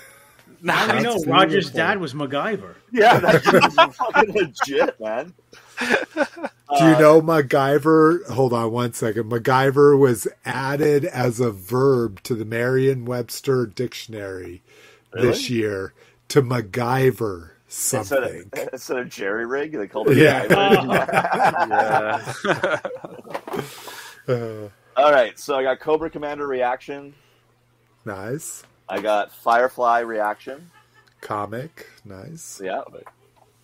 Now we know Roger's dad was MacGyver. Yeah, that's fucking legit, man. Do you know MacGyver? Hold on one second. MacGyver was added as a verb to the Merriam-Webster dictionary this year to MacGyver Instead something. of, instead of jerry rig, they called it. Yeah. Yeah. Uh, All right, so I got Cobra Commander reaction. nice I got Firefly reaction. comic. Nice. Yeah.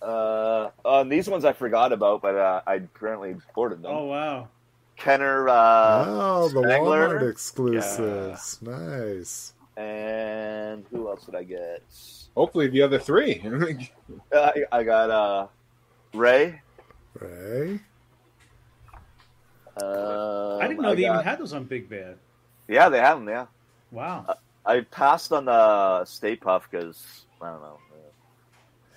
Uh, uh, these ones I forgot about, but uh, I apparently ordered them. Oh wow! Kenner uh, oh, the Spengler. Walmart exclusives. Nice. and who else did I get? Hopefully, the other three. Uh, I, I got uh, Ray. Right. Um, I didn't know they got- even had those on Big Bad. Yeah, they have them. Yeah, Wow. I passed on the Stay Puft because I don't know.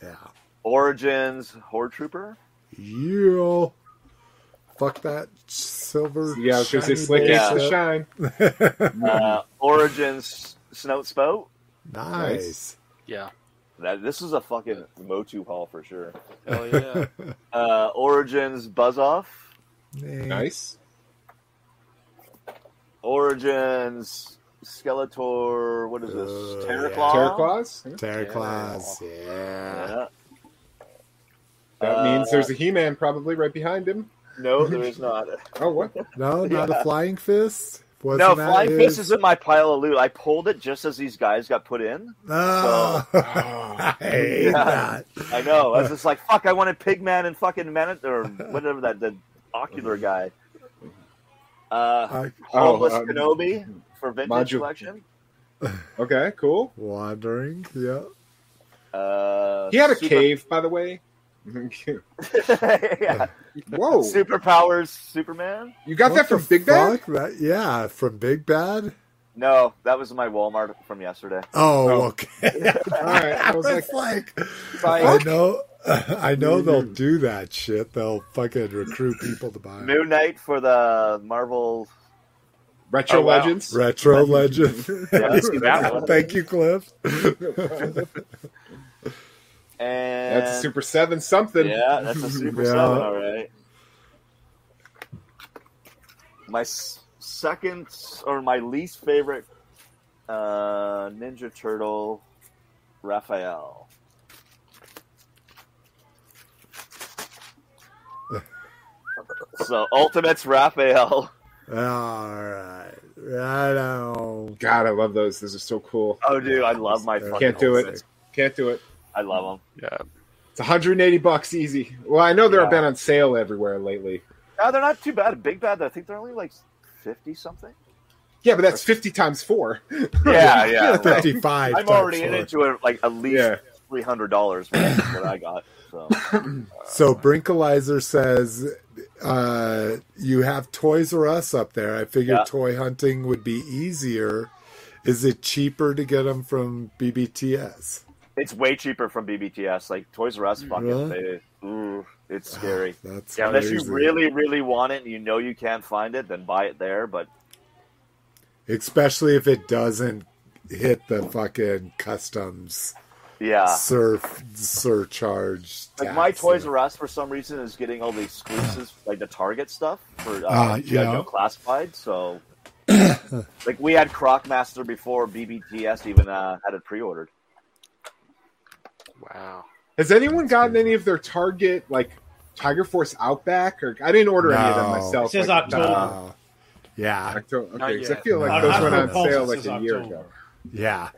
Yeah. Origins Horde Trooper. Yeah. Fuck that silver. yeah, because was going to say shiny slick Yeah. ace to shine. Uh, Origins Snout Spout. nice. yeah. That this is a fucking MOTU haul for sure. Hell yeah. Uh, Origins Buzz Off. Nice. Origins Skeletor. What is this? Uh, Terror Claw. Terraclaws? Terry Yeah. Yeah. Yeah. That Uh, means there's a He-Man probably right behind him. No, there is not. Oh, what? No, not a flying fist. Wasn't no, Flying his- Fist is in my pile of loot. I pulled it just as these guys got put in. Oh, I hate Yeah. that. I know. I was just like, fuck, I wanted Pigman and fucking Man or whatever that the ocular guy. Uh, I, Oh, Homeless um, Kenobi for Vintage Modu- Collection. Okay, cool. wandering. Yeah. Uh, He had a super- cave, by the way. yeah. Whoa. Superpowers Superman? You got What that from the Big Bad? fuck? That, yeah, from Big Bad. No, that was my Walmart from yesterday. Oh, Oh. okay. All right. I was like, like, Like- I know, I know they'll do that shit. They'll fucking recruit people to buy. 'em. Moon Knight for the Marvel Retro Oh, wow. Legends. Retro Legend. Yeah, that one. Thank you, Cliff. And That's a Super Seven something. Yeah, that's a Super Yeah. 7, all right. My second, or my least favorite uh, Ninja Turtle, Raphael. so, Ultimates Raphael. All right. I know. God, I love those. Those are so cool. Oh, dude, I love my fucking Can't do it. Ultimates. Can't do it. I love them. Yeah. It's 180 bucks easy. Well, I know they've Yeah. been on sale everywhere lately. No, they're not too bad. Big Bad, I think they're only like 50 something. Yeah, but that's 50 times four. Yeah, yeah. well, 55. I'm already in times into it like at least Yeah. three hundred dollars. What I got. So So Brinkalizer says uh, you have Toys R Us up there. I figured Yeah. toy hunting would be easier. Is it cheaper to get them from BBTS? it's way cheaper from BBTS. Like Toys R Us, fucking, Really? they, ooh, it's scary. That's Yeah, Unless you really, really want it and you know you can't find it, then buy it there. But especially if it doesn't hit the fucking customs yeah, surf surcharge. like my. Toys R Us for some reason is getting all the exclusives, like the Target stuff for uh, G.I. yeah. Joe classified. So, like we had Crocmaster before BBTS even uh, had it pre-ordered. Wow. Has anyone gotten any of their Target like Tiger Force Outback? Or I didn't order any of them myself. It says like, October. Uh, yeah, October. Not Okay, 'cause I feel like On those Hot went on sale like says a year October. ago. yeah.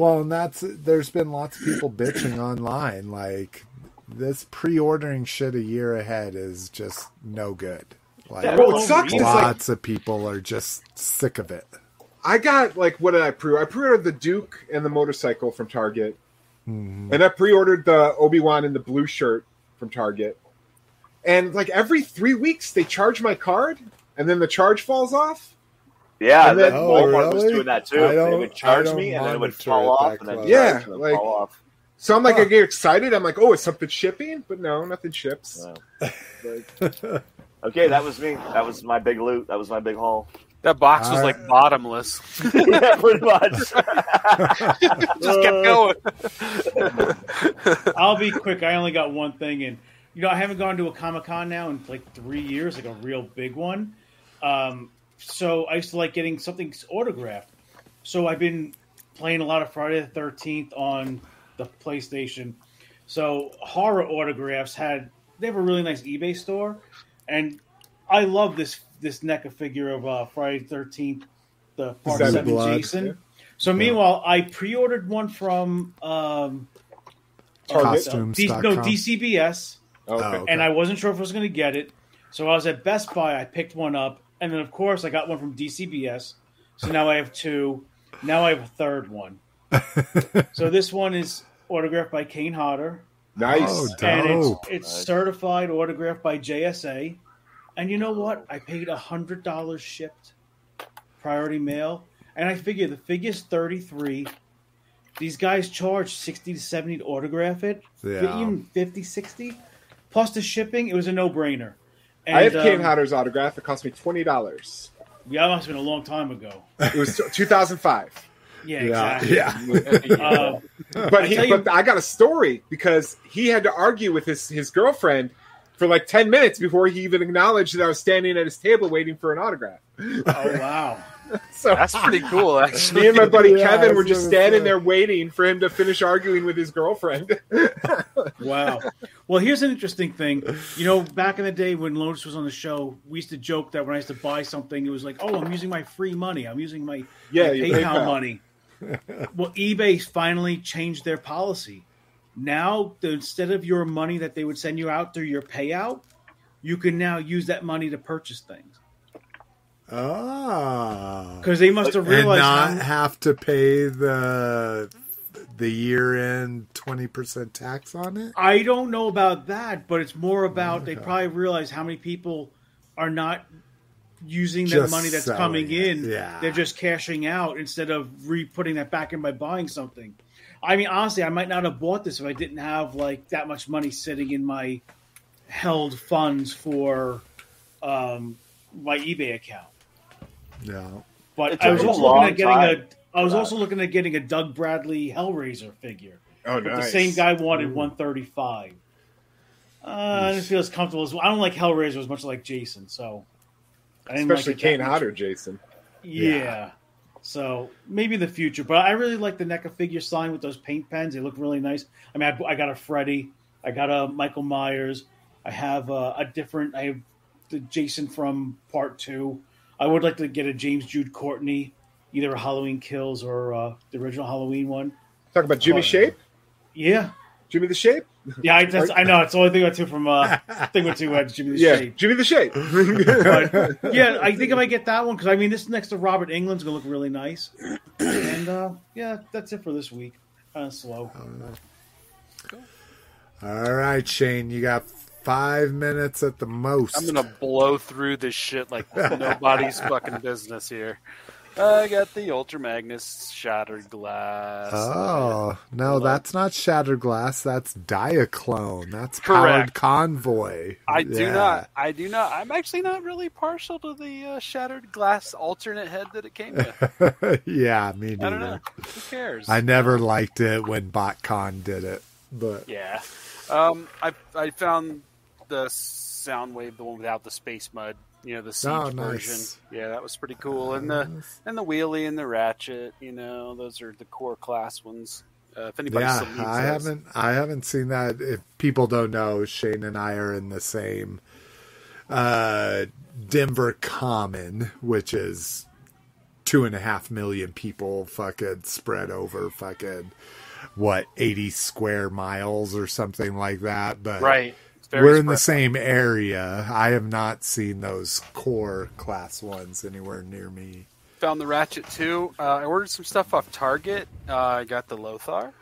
Well, and that's there's been lots of people bitching online like this pre-ordering shit a year ahead is just no good. Like Yeah, Well, it sucks. It's like lots of people are just sick of it. I got like what did I pre? I pre-ordered the Duke and the motorcycle from Target, Mhm. and I pre-ordered the Obi Wan and the blue shirt from Target. And like every three weeks, they charge my card, and then the charge falls off. Yeah, And then then- Oh, Walmart was doing that too. I They would charge me, and then it would monitor fall it off, and then close. Yeah, charge, and like- fall off. So I'm like, Huh. I get excited. I'm like, oh, is something shipping? But no, nothing ships. So. Like, Okay, that was me. That was my big loot. That was my big haul. That box was like bottomless. yeah, pretty much. Just kept going. I'll be quick. I only got one thing, and you know, I haven't gone to a Comic Con now in like three years, like a real big one. Um, so I used to like getting something autographed. So I've been playing a lot of Friday the Thirteenth on the PlayStation. So horror autographs had they have a really nice eBay store, and I love this this NECA figure of uh, Friday the Thirteenth, the Part Seven Seven Blood. Jason. So meanwhile, I pre-ordered one from um, Target? D- no DCBS. Oh, okay. and I wasn't sure if I was going to get it. So I was at Best Buy. I picked one up, and then of course I got one from DCBS. So now I have two. Now I have a third one. so this one is autographed by Kane Hodder, nice. Oh, and it's it's Nice. certified autographed by JSA. And you know what? I paid a hundred dollars shipped, priority mail, and I figure the figure's thirty three. These guys charge sixty to seventy to autograph it, Yeah. even 50, 60. plus the shipping. It was a no brainer. I have Kane um, Hodder's autograph. It cost me twenty dollars. Yeah, that must have been a long time ago. It was 2005. Yeah, yeah, exactly. yeah. Uh, But I he, you- but I got a story because he had to argue with his his girlfriend for like ten minutes before he even acknowledged that I was standing at his table waiting for an autograph. oh wow. So That's pretty cool, actually. me and my buddy Yeah, Kevin were just standing say. there waiting for him to finish arguing with his girlfriend. Wow. Well, here's an interesting thing. You know, back in the day when Lotus was on the show, we used to joke that when I used to buy something, it was like, "Oh, I'm using my free money. I'm using my, Yeah, my your PayPal, PayPal. money." well, eBay finally changed their policy. Now, the, instead of your money that they would send you out through your payout, you can now use that money to purchase things Ah. because they must have realized And not have to pay the the year end twenty percent tax on it. I don't know about that, but it's more about they probably realize how many people are not using that Just money that's coming it, in. yeah. They're just cashing out instead of re putting that back in by buying something. I mean, honestly, I might not have bought this if I didn't have like that much money sitting in my held funds for um, my eBay account. Yeah. But It I was also looking at getting time a. I was also looking at getting a Doug Bradley Hellraiser figure. Oh, But nice. the same guy wanted 135. Uh, I didn't feel as comfortable as I don't like Hellraiser as much as like Jason, so I didn't especially like Kane much. Hodder, Jason. Yeah. Yeah. So maybe in the future, but I really like the NECA figure sign with those paint pens. They look really nice. I mean, I, I got a Freddy, I got a Michael Myers, I have a, a different. I have the Jason from Part Two. I would like to get a James Jude Courtney, either a Halloween Kills or uh, the original Halloween one. Talk about Jimmy Oh, Shape. Yeah, Jimmy the Shape. yeah. I, that's, I know it's the only thing I took from uh, thing with two uh, Jimmy the Yeah, Shape. Jimmy the Shape. But yeah, I think I might get that one because I mean, this next to Robert Englund's gonna look really nice. And uh, yeah, that's it for this week. Kind of slow. All right, Shane, you got five minutes at the most. I'm gonna blow through this shit like nobody's fucking business here. I got the Ultra Magnus Shattered Glass. Oh no, that's not shattered glass. That's Diaclone. That's powered Correct. convoy. I do not. I do not. I'm actually not really partial to the uh, Shattered Glass alternate head that it came with. yeah, me I don't know. neither. Who cares? I never liked it when BotCon did it, but Yeah. Um, I I found the sound wave, the one without the space mud. You know, the siege Oh, version. Yeah, that was pretty cool. And the and the wheelie and the ratchet. You know, those are the core class ones. Uh, if anybody yeah, still needs I those. haven't I haven't seen that. If people don't know, Shane and I are in the same uh, Denver Common, which is two and a half million people fucking spread over fucking what eighty square miles or something like that. But Right. It's very we're in the same area. I have not seen those core class ones anywhere near me. Found the ratchet too. Uh, I ordered some stuff off Target. Uh, I got the Lothar.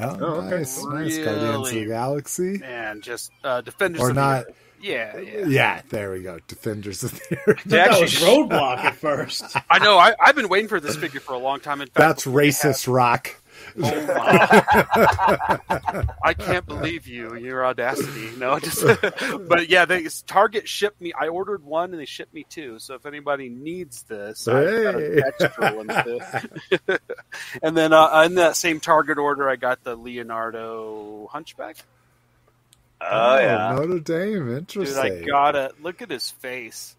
Oh, Oh, okay. nice, nice. Guardians of the Galaxy, And just uh, Defenders or of the not? Earth. Yeah, yeah. Yeah, there we go. Defenders of the Earth. They that actually was Roadblock at first. I know. I, I've been waiting for this figure for a long time. In fact, That's before they racist rock. Oh my. I can't believe you, your audacity. No, just but yeah, they Target shipped me. I ordered one and they shipped me two. So if anybody needs this, I've got an extra one too. and then uh, in that same Target order, I got the Leonardo Hunchback. Oh yeah. Notre Dame. Dude, Interesting. I got it. look at his face.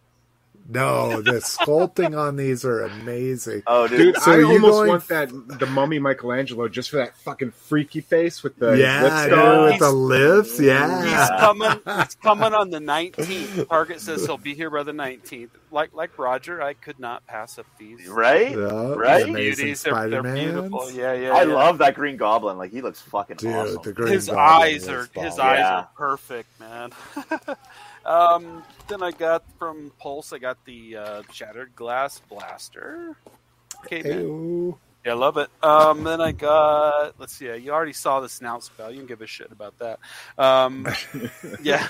No, the sculpting on these are amazing. Oh, dude. Dude, So I you almost going- want that the mummy Michelangelo just for that fucking freaky face with the yeah, lips dude, with the lips. Yeah, He's coming. He's coming on the nineteenth. Target says he'll be here by the nineteenth. Like like Roger, I could not pass up these. right? Yeah, Right? the Amazing Beauties, they're, they're beautiful. Yeah, yeah. I yeah. love that Green Goblin. Like he looks fucking Dude, awesome. the Green his eyes was are his eyes Yeah. are perfect, man. um, then I got from Pulse. I got the uh, Shattered Glass Blaster. Okay, man. Yeah, I love it. Um, then I got. Let's see. You already saw the Snout Spout. You can give a shit about that. Um, yeah.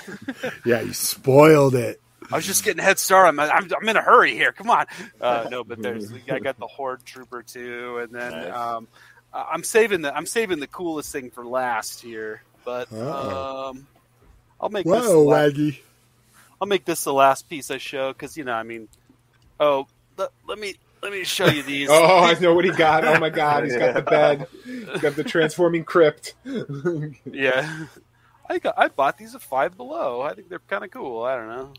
Yeah, you spoiled it. I was just getting a head start. I'm, I'm, I'm in a hurry here. Come on. Uh, no, but there's I got the Horde Trooper too, and then Nice. um, I- I'm saving the I'm saving the coolest thing for last here. But um, I'll make this. The Whoa, la- Waggy. I'll make this the last piece I show because you know I mean. Oh, let, let me let me show you these. Oh, I know what he got. Oh my god, he's got the bed. He's got the transforming crypt. yeah. I got I bought these at Five Below. I think they're kind of cool. I don't know.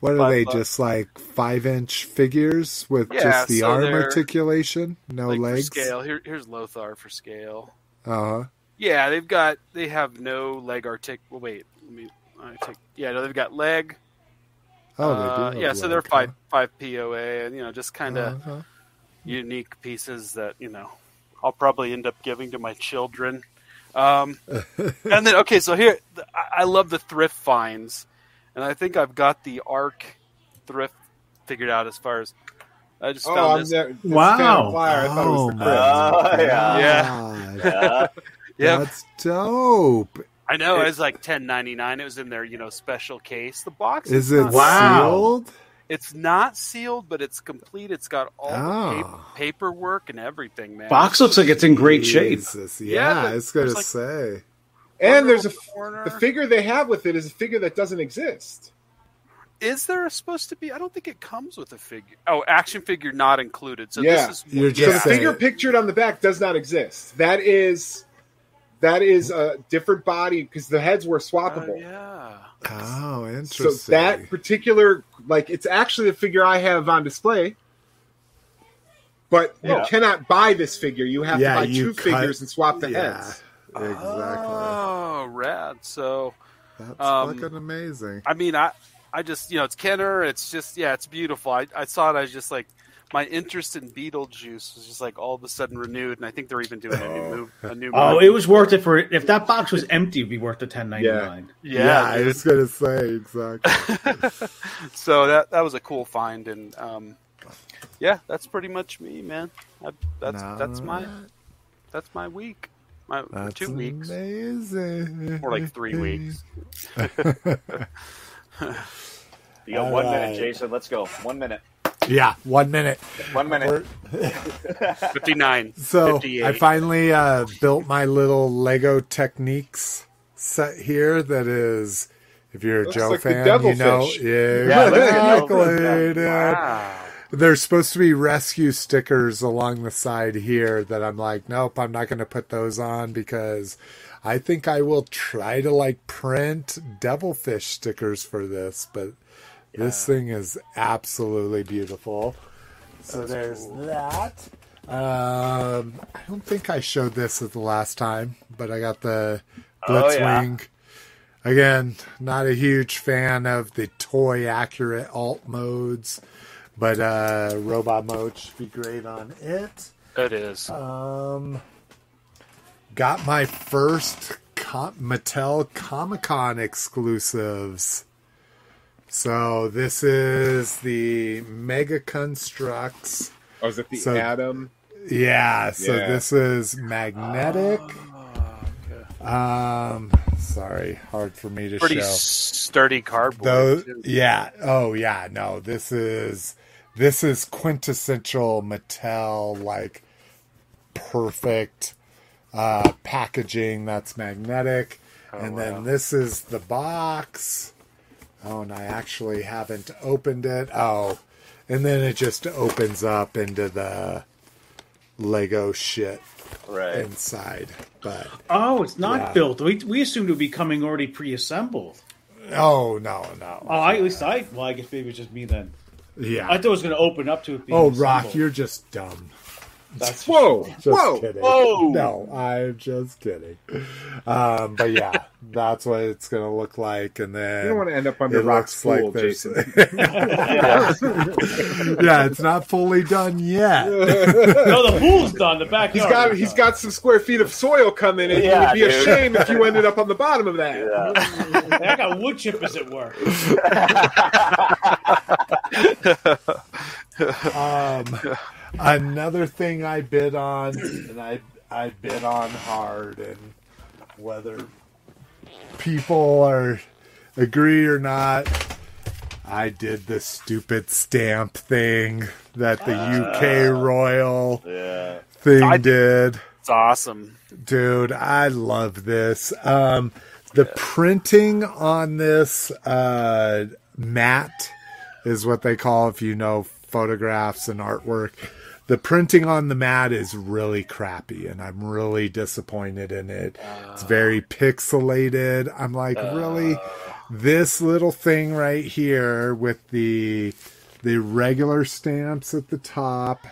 What are they? bucks. Just like five inch figures with Yeah, just the so arm articulation, no like legs. for scale. Here, here's Lothar for scale. Uh huh. Yeah, they've got they have no leg artic. Well, wait, let me. I take. Yeah, no, they've got leg. Oh, Uh, they do. yeah, so they're leg, five five POA, and you know, just kind of Uh-huh. unique pieces that you know I'll probably end up giving to my children. Um, and then okay, so here I- I love the thrift finds, and I think I've got the Arc thrift figured out as far as I just Oh, found I'm this. there. this Wow. Phantom Flyer. I thought it was the crypt. Oh, yeah. Yeah. Yeah. Yeah, That's dope. I know it was like ten ninety nine. It was in their you know special case. The box Is it Wow. sealed? It's not sealed, but it's complete. It's got all the Oh. paperwork and everything, man. Box looks like it's in great shape. Jesus. Yeah, Yeah, but I was gonna like- say. And there's a Corner. the figure they have with it is a figure that doesn't exist. is there supposed to be? I don't think it comes with a figure. Oh, action figure not included. So Yeah. this is You're So just the figure saying- pictured on the back does not exist. That is that is a different body because the heads were Oh, swappable. yeah. Oh, interesting. So that particular, like, it's actually the figure I have on display. But you cannot buy this figure. You have Yeah, to buy two cut- figures and swap the yeah, heads. exactly. Oh, rad. So That's um, fucking amazing. I mean, I, I just, you know, it's Kenner. It's just, yeah, it's beautiful. I, I saw it. I was just like, my interest in Beetlejuice was just like all of a sudden renewed, and I think they're even doing a new move. A new Oh, movie. it was worth it for if that box was empty, it'd be worth the ten ninety nine. Yeah, yeah. I was gonna say exactly. so that that was a cool find, and um, yeah, that's pretty much me, man. That, that's that's my that's my week. My That's two weeks, amazing. or like three weeks. You got All one right. minute, Jason. Let's go. One minute. Yeah, one minute. One minute. Fifty nine. So 58. I finally uh, built my little Lego Techniques set here. That is, if you're a Looks Joe like the fan, you devilfish. know, Yeah, look at exactly. you. Wow. There's supposed to be rescue stickers along the side here that I'm like, nope, I'm not going to put those on because I think I will try to like print devilfish stickers for this, but this thing is absolutely beautiful. So there's that. Um, I don't think I showed this at the last time, but I got the Oh, yeah. Blitzwing. Again, not a huge fan of the toy accurate alt modes, but uh, robot mode should be great on it. It is. Um, got my first Com- Mattel Comic Con exclusives. So this is the Mega Construx. Oh, is it the So- Atom? Yeah, so Yeah. this is magnetic. Um, sorry, hard for me to Pretty show. sturdy cardboard. Those, yeah. Oh, yeah. No, this is this is quintessential Mattel, like perfect uh, packaging that's magnetic, and wow. then this is the box. Oh, and I actually haven't opened it. Oh, and then it just opens up into the Lego shit Right. inside. But Oh, it's not Yeah. built. We we assumed it would be coming already pre-assembled. oh no, no, Oh, I, at least I. Well, I guess maybe it's just me then. yeah. I thought it was going to open up to it. Being oh, Rock, assembled. you're just dumb. That's Whoa! Just Whoa! kidding. Whoa! No, I'm just kidding. Um, but yeah, that's what it's gonna look like, and then You don't want to end up under it Rock's looks pool, like there's- Jason. yeah, it's not fully done yet. no, the pool's done. The backyard. He's got is he's done. got some square feet of soil coming in. Yeah, it would be a shame if you ended up on the bottom of that. Yeah. I got wood chippers at work. Um, another thing I bid on, and I I bid on hard, and whether people are agree or not, I did the stupid stamp thing that the UK Royal Yeah. thing I- did. It's awesome. Dude, I love this. Um, the printing on this uh, matte is what they call if you know photographs and artwork. The printing on the mat is really crappy, and I'm really disappointed in it. It's very ah. pixelated. I'm like, really, ah. this little thing right here with the the regular stamps at the top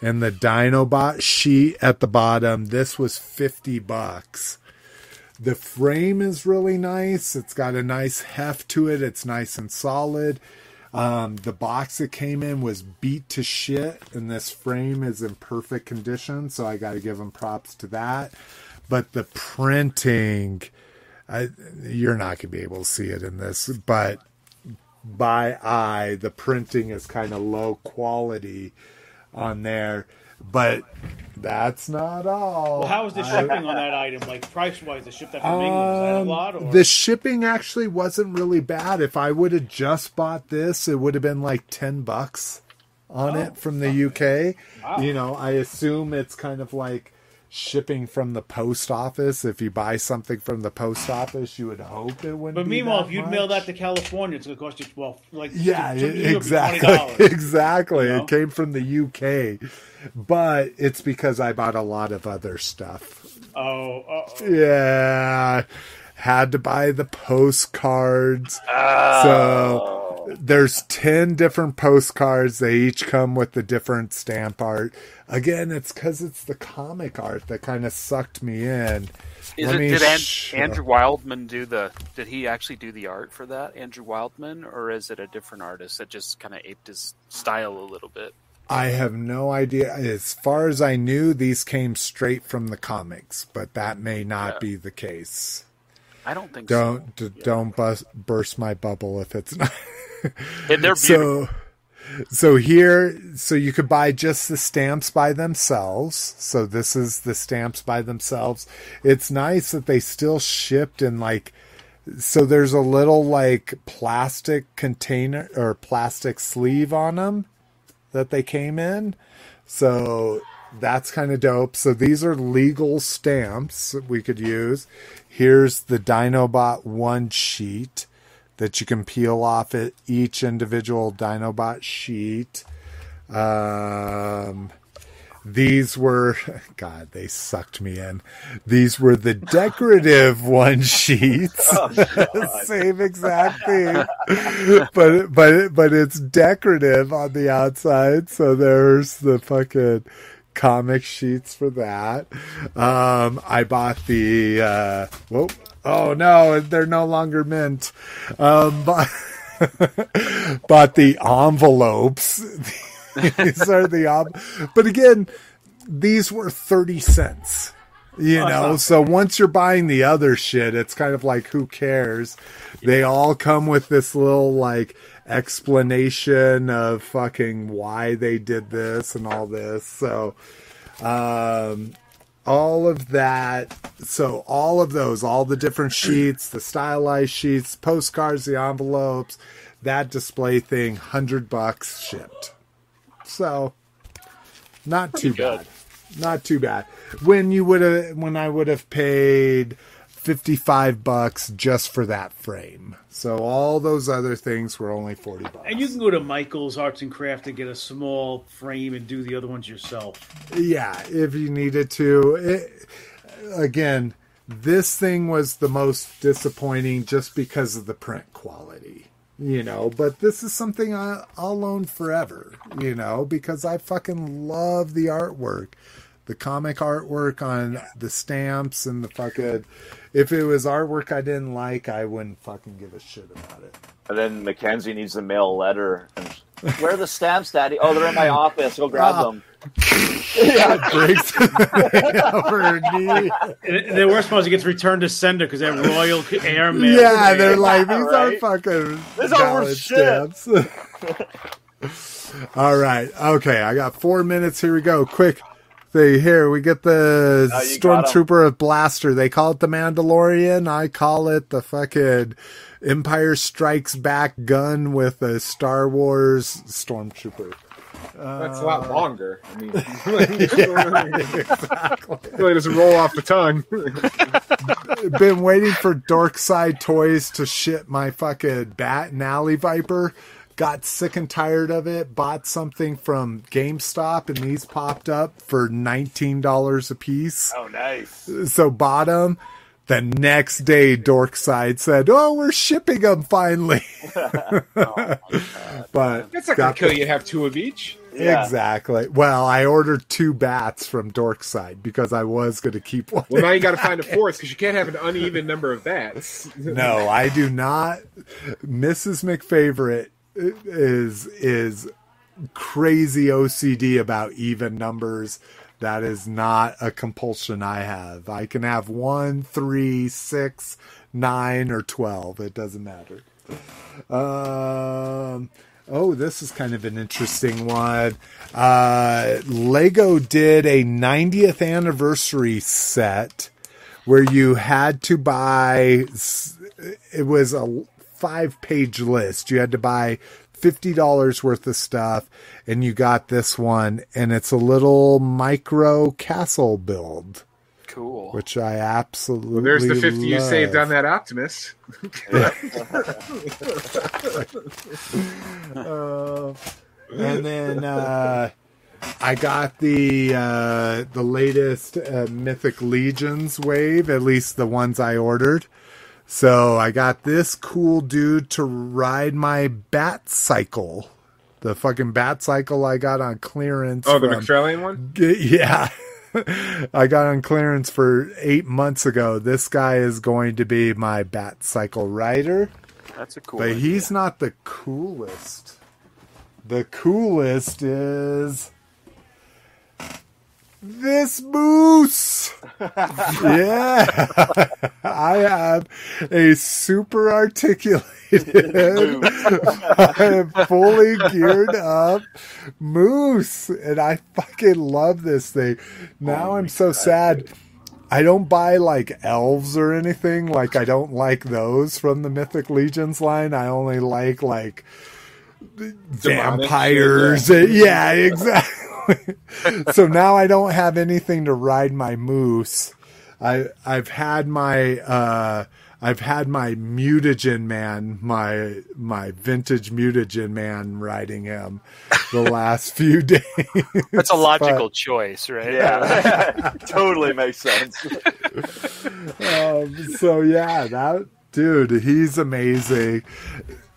and the Dinobot sheet at the bottom. This was 50 bucks. The frame is really nice. It's got a nice heft to it. It's nice and solid. Um, the box it came in was beat to shit, and this frame is in perfect condition, so I got to give them props to that. But the printing, I, you're not going to be able to see it in this, but by eye, the printing is kind of low quality on there. But that's not all. Well, how was the I- shipping on that item? Like price wise, the ship that from England was that a um, lot? Or The shipping actually wasn't really bad. If I would have just bought this, it would have been like ten bucks on it from the UK. Wow. You know, I assume it's kind of like shipping from the post office. If you buy something from the post office, you would hope it wouldn't. But be meanwhile, that if you'd much. mail that to California, it's going to cost you well, like Yeah, to- to it- you, it'd be exactly. $20. Exactly. you know? It came from the UK. But it's because I bought a lot of other stuff. Oh, uh, Yeah. Had to buy the postcards. So there's 10 different postcards. They each come with the different stamp art. Again, it's because it's the comic art that kind of sucked me in. Is Let it, did An- show- uh, Andrew Wildman do the? Did he actually do the art for that, Andrew Wildman, or is it a different artist that just kind of aped his style a little bit? I have no idea. As far as I knew, these came straight from the comics, but that may not Yeah. be the case. I don't think Don't so. d- don't bust, burst my bubble if it's not. And they're beautiful. so so here so you could buy just the stamps by themselves. So this is the stamps by themselves. It's nice that they still shipped in like so there's a little like plastic container or plastic sleeve on them that they came in. So that's kind of dope. So these are legal stamps that we could use. Here's the dinobot one sheet that you can peel off at each individual Dinobot sheet. Um, these were, God, they sucked me in. These were the decorative one sheets. Same exact thing, but but but it's decorative on the outside. So there's the fucking comic sheets for that. Um, I bought the uh, whoa. Oh no, they're no longer mint. Um, but bought the envelopes. these are the ob- but again, these were thirty cents. You know, so once you're buying the other shit, it's kind of like who cares? They all come with this little like explanation of fucking why they did this and all this. So, um, all of that. So all of those, all the different sheets, the stylized sheets, postcards, the envelopes, that display thing, hundred bucks shipped. So not too good. bad. Not too bad. When you would have, when I would have paid fifty-five bucks just for that frame. So all those other things were only forty bucks. and you can go to Michael's Arts and Craft and get a small frame and do the other ones yourself. Yeah, if you needed to. It, again, this thing was the most disappointing just because of the print quality, you know. But this is something I, I'll own forever, you know, because I fucking love the artwork, the comic artwork on the stamps and the fucking. If it was artwork I didn't like, I wouldn't fucking give a shit about it. And then Mackenzie needs to mail a letter. And, Where are the stamps, Daddy? Oh, they're in my office. Go grab Ah. them. Breaks over her knee. And and the worst part is it gets returned to sender because they're royal airmail. Yeah, they're like these Right? are fucking These are valid worth shit. stamps. All right, okay, I got four minutes. Here we go. Quick, they here we get the you got 'em. stormtrooper of blaster. They call it the Mandalorian. I call it the fucking Empire Strikes Back gun with a Star Wars stormtrooper. That's a lot uh, longer. I mean, really doesn't roll off the tongue. been waiting for Dorkside Toys to shit my fucking Bat and Alley Viper. Got sick and tired of it. Bought something from GameStop, and these popped up for nineteen dollars a piece. Oh, nice. So bought them. The next day, Dorkside said, "Oh, we're shipping them finally." Oh, but That's not gonna kill the- you. Have two of each. Yeah. Exactly. Well, I ordered two bats from Dorkside because I was going to keep one. Well, now you got to find a fourth because you can't have an uneven number of bats. No, I do not. Mrs. McFavorite is is crazy OCD about even numbers. That is not a compulsion I have. I can have one, three, six, nine, or twelve. It doesn't matter. Um. Oh, this is kind of an interesting one. Uh, Lego did a 90th anniversary set where you had to buy it was a five page list you had to buy $50 worth of stuff and you got this one and it's a little micro castle build Cool. which I absolutely Well, there's the 50 you saved on that Optimus. Uh, and then uh, I got the uh, the latest uh, Mythic Legions wave, at least the ones I ordered. So I got this cool dude to ride my Bat Cycle, the fucking Bat Cycle I got on clearance. Oh, the from- one? Yeah. I got on clearance for eight months ago. This guy is going to be my Bat Cycle rider. That's a cool. But idea. he's not the coolest. The coolest is this moose. yeah. I have a super articulated, fully geared up moose. And I fucking love this thing. Now I'm so sad. I don't buy like elves or anything. Like I don't like those from the Mythic Legions line. I only like like vampires. Yeah, exactly. so now I don't have anything to ride my moose. I I've had my uh I've had my mutagen man, my my vintage mutagen man riding him the last few days. That's a logical choice, right? Yeah, totally makes sense. um, so yeah, that dude, he's amazing.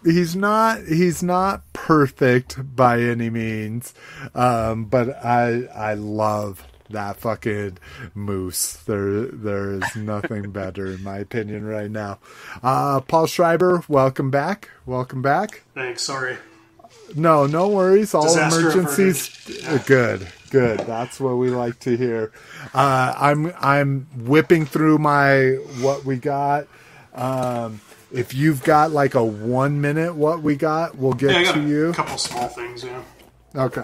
He's not he's not perfect by any means, um, but I I love that fucking moose. There there is nothing better in my opinion right now. Uh, Paul Schreiber, welcome back. Welcome back. Thanks. Sorry. No, no worries. All Disaster emergencies. Good, good. That's what we like to hear. Uh, I'm I'm whipping through my what we got. Um, if you've got like a one minute what we got, we'll get Yeah, I got to you. a couple small things. Yeah. Okay.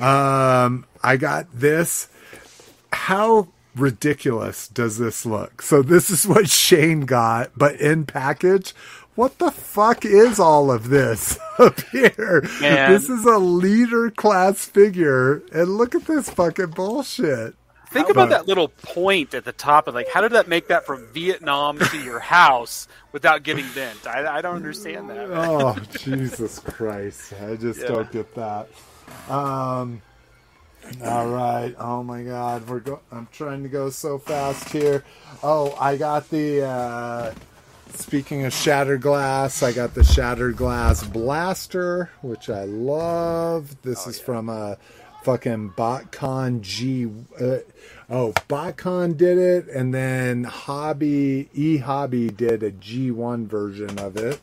Um, I got this. How ridiculous does this look? So this is what Shane got, but in package. What the fuck is all of this up here? Man. This is a leader class figure, and look at this fucking bullshit. Think about that little point at the top of like, how did that make that from Vietnam to your house without getting bent? I, I don't understand that. Oh Jesus Christ! I just don't get that. Um. All right. Oh my God. We're go- I'm trying to go so fast here. Oh, I got the. Uh, speaking of shattered glass, I got the shattered glass blaster, which I love. This is from a fucking BotCon G. Uh, oh, BotCon did it, and then Hobby E Hobby did a G1 version of it.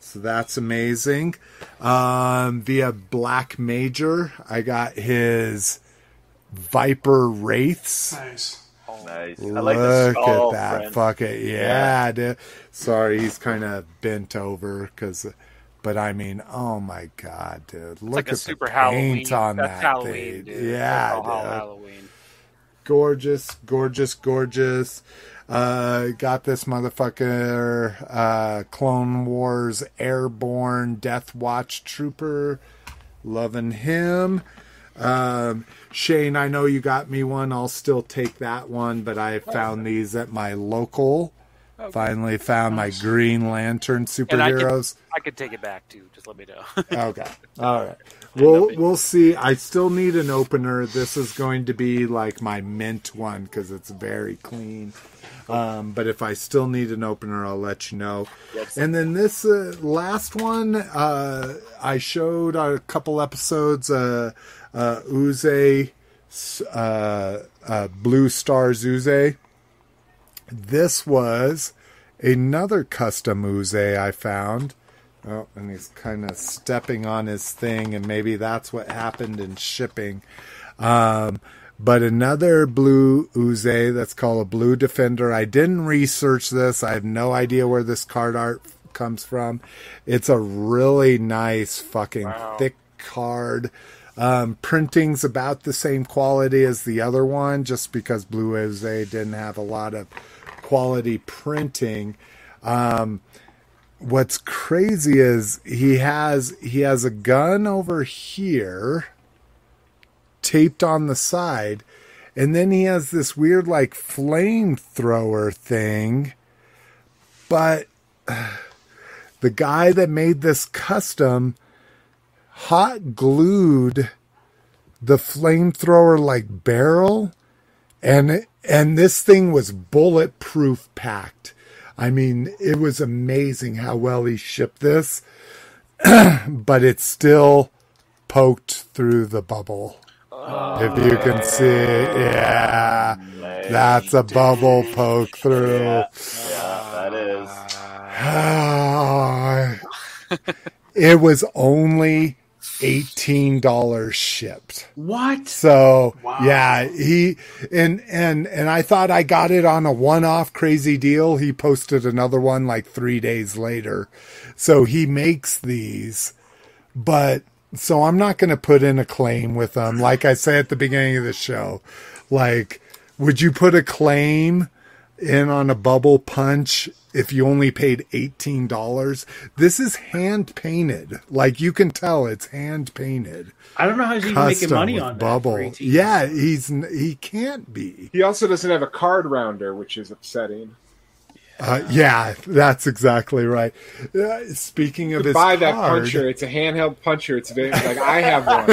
So that's amazing. Um, via Black Major, I got his Viper Wraiths. nice. Nice. I like the Look skull, at that friend. fucking yeah, dude. Sorry, he's kind of bent over because, but I mean, oh my god, dude! Look like at super the Halloween. paint on That's that Halloween, thing. dude. Yeah, dude. Halloween. gorgeous, gorgeous, gorgeous. Uh, got this motherfucker, uh, Clone Wars Airborne Death Watch Trooper. Loving him. Um, Shane, I know you got me one. I'll still take that one, but I found these at my local. Finally found my Green Lantern And I could, superheroes. I could take it back too. Just let me know. Okay. All right. We'll we'll see. I still need an opener. This is going to be like my mint one because it's very clean. Um, but if I still need an opener, I'll let you know. And then this uh, last one, uh, I showed a couple episodes. Uh, uh, Uzay, uh, uh, Blue Stars Uzay. This was another custom Uzay I found. Oh, and he's kind of stepping on his thing, and maybe that's what happened in shipping. Um, but another blue Uzay that's called a Blue Defender. I didn't research this. I have no idea where this card art comes from. It's a really nice fucking thick card. Um, printing's about the same quality as the other one, just because Blue Uzay didn't have a lot of quality printing. Um, what's crazy is he has he has a gun over here taped on the side and then he has this weird like flamethrower thing but the guy that made this custom hot glued the flamethrower like barrel and and this thing was bulletproof packed I mean, it was amazing how well he shipped this, but it still poked through the bubble. if you can see, yeah, that's a bubble poke through. Yeah, that is. it was only eighteen dollars shipped. What? So Wow. yeah, he and and and I thought I got it on a one-off crazy deal. He posted another one like 3 days later. So he makes these but so I'm not going to put in a claim with them like I say at the beginning of the show. Like would you put a claim in on a bubble punch if you only paid $18? This is hand painted. Like you can tell it's hand painted I don't know how he's even making money with on that. bubble. for Yeah, he's he can't be. He also doesn't have a card rounder, which is upsetting. Uh, yeah, that's exactly right. Uh, speaking of his Buy that card, puncher. It's a handheld puncher. It's very, like I have one.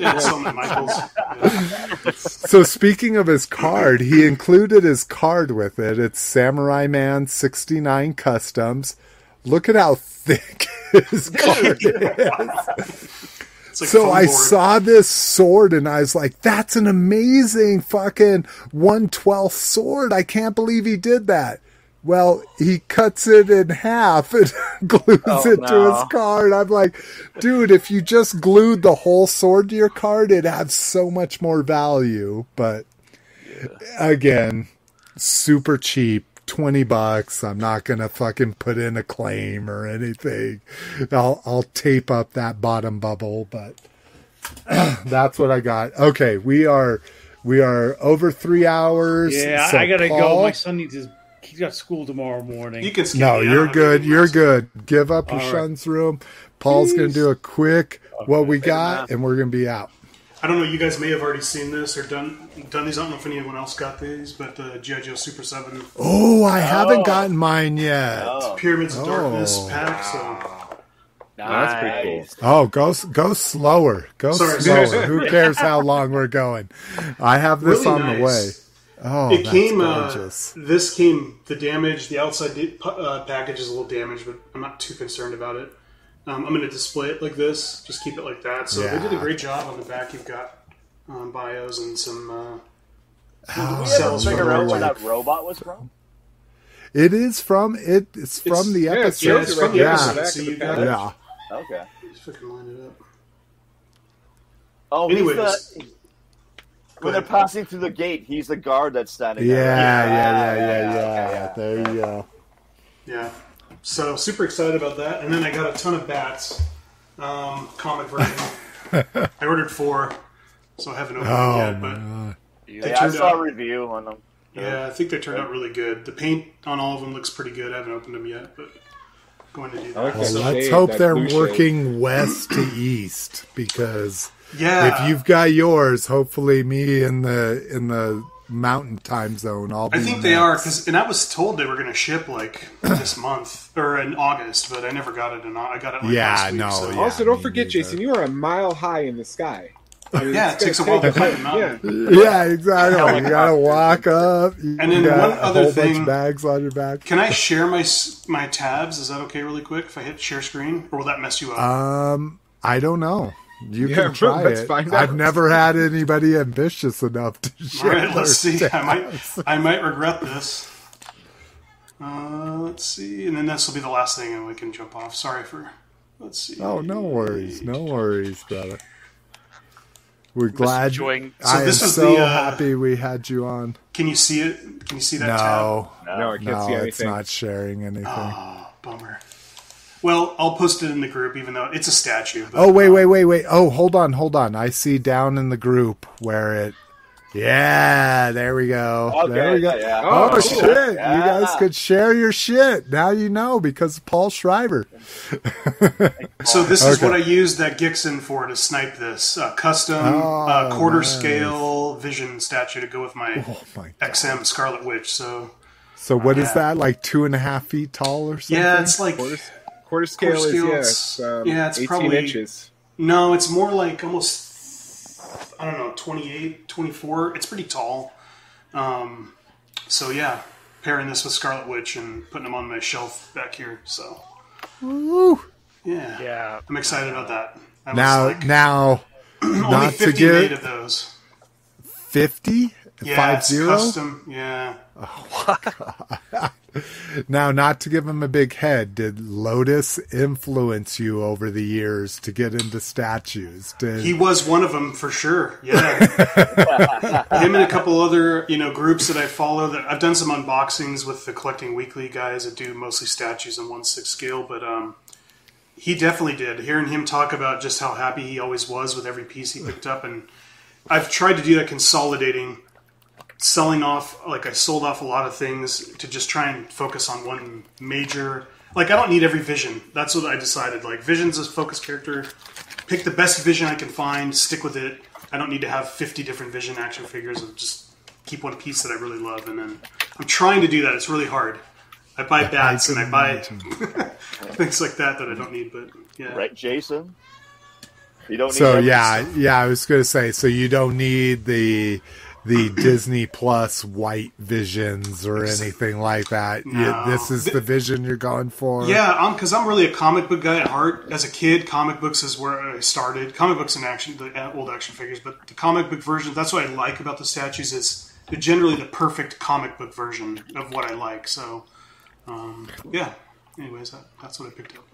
Yeah, some Michaels. Yeah. so speaking of his card, he included his card with it. It's Samurai Man sixty nine Customs. Look at how thick his card is. Like So I board. saw this sword and I was like, that's an amazing fucking 112th sword. I can't believe he did that. Well, he cuts it in half and glues Oh, it to no. his card. I'm like, dude, if you just glued the whole sword to your card, it'd have so much more value. But again, super cheap. 20 bucks. I'm not going to fucking put in a claim or anything. I'll, I'll tape up that bottom bubble, but that's what I got. Okay. We are, we are over three hours. Yeah, So I gotta go. My son needs his. He's got school tomorrow morning. You can skip no, me. You're good. You're good. Give up your All right. son's room. Paul's going to do a quick what we got, and we're going to be out. I don't know. You guys may have already seen this or done done these. I don't know if anyone else got these, but uh, the GI Joe Super Seven Oh, I haven't oh. gotten mine yet. Oh, Pyramids of Darkness Oh. pack. So That's pretty cool. Oh, go go slower. Go Sorry, slower. sorry. Who cares how long we're going? I have this Really on the way. Nice. Oh, it came. Uh, this came. The damage. The outside di- uh, package is a little damaged, but I'm not too concerned about it. Um, I'm going to display it like this. Just keep it like that. So they did a great job on the back. You've got um, bios and some. Uh, we ever cells from figure out where that robot was from? It is from it. It's from It's- the it's episode. yeah, it's from the yeah. episode. Back So you got pack. it. Yeah. Okay. Just fucking line it up. Oh, he's Anyways. the, when they're passing through the gate, he's the guard that's standing Yeah, there. yeah, yeah, yeah, yeah, yeah. yeah, There you go. Yeah. So super excited about that. And then I got a ton of bats. Um, comic version. I ordered four, so I haven't opened Oh them yet. But they Yeah, I turned saw a review on them. yeah, I think they turned out really good. The paint on all of them looks pretty good. I haven't opened them yet, but going to do that. Like Well, So- let's hope that they're blue shade. working west to east because yeah, if you've got yours, hopefully me in the in the mountain time zone. I'll be I think they are because, and I was told they were going to ship like this month or in August, but I never got it. And I got it like Yeah, last week. no, so- yeah. Also, don't forget, neither. Jason, you are a mile high in the sky. I mean, Yeah, it takes a gonna while to take- climb the Yeah. mountain. Yeah, exactly. You gotta walk up. And then one other thing- bags on your back. Can I share my my tabs? Is that okay, really quick? If I hit share screen, or will that mess you up? Um, I don't know. You Yeah, can try let's it. find I've never had anybody ambitious enough to All share. right, let's their see. I might. I might regret this. Uh, let's see, and then this will be the last thing, and we can jump off. Sorry for. Let's see. Oh, no worries, no worries, brother. We're glad. enjoying- So I am this was so the, uh, happy we had you on. Can you see it? Can you see that tab? No, No, I can't no, see it's not sharing anything. Oh, bummer. Well, I'll post it in the group, even though it's a statue. But, Oh wait, uh, wait, wait, wait. Oh, hold on, hold on. I see down in the group where it Yeah, there we go. Okay, there we go. yeah, yeah. Oh, Oh, cool. shit! You guys could share your shit. Now you know because of Paul Schreiber. So this is Okay. what I used that Gixen for to snipe this uh, custom Oh, uh, quarter nice. scale vision statue to go with my Oh my! XM Scarlet Witch. So So what is Yeah. that? Like two and a half feet tall or something? yeah, it's like Quarter, quarter scale Quarter is yeah, it's- it's, um, yeah, it's 18 probably- inches. no, it's more like almost I don't know 28, 24. It's pretty tall. Um, so yeah, pairing this with Scarlet Witch and putting them on my shelf back here. So Woo. yeah, Yeah. I'm excited about that. I was Now, like, now, only not to 50 made get of those. fifty Yeah, five it's zero. custom. Yeah. Now, not to give him a big head, did Lotus influence you over the years to get into statues? Did He was one of them for sure. Yeah, him and a couple other you know groups that I follow. That I've done some unboxings with the Collecting Weekly guys that do mostly statues in one six scale. But um, he definitely did. Hearing him talk about just how happy he always was with every piece he picked up, and I've tried to do that consolidating, selling off. Like I sold off a lot of things to just try and focus on one major. Like I don't need every vision. That's what I decided. Like vision's a focus character pick the best vision I can find, stick with it. I don't need to have 50 different vision action figures. I'll just keep one piece that I really love. And then I'm trying to do that. It's really hard. I buy bats and I buy things like that that I don't need. But yeah, Right, Jason? You don't need so? every- Yeah, yeah. I was going to say. So you don't need the the Disney Plus white visions or anything like that. You- this is the vision you're going for. Yeah, because I'm really a comic book guy at heart. As a kid, comic books is where I started. Comic books and action, the uh, old action figures, but the comic book version. That's what I like about the statues is they're generally the perfect comic book version of what I like. So, um, yeah. Anyways, that, that's what I picked up.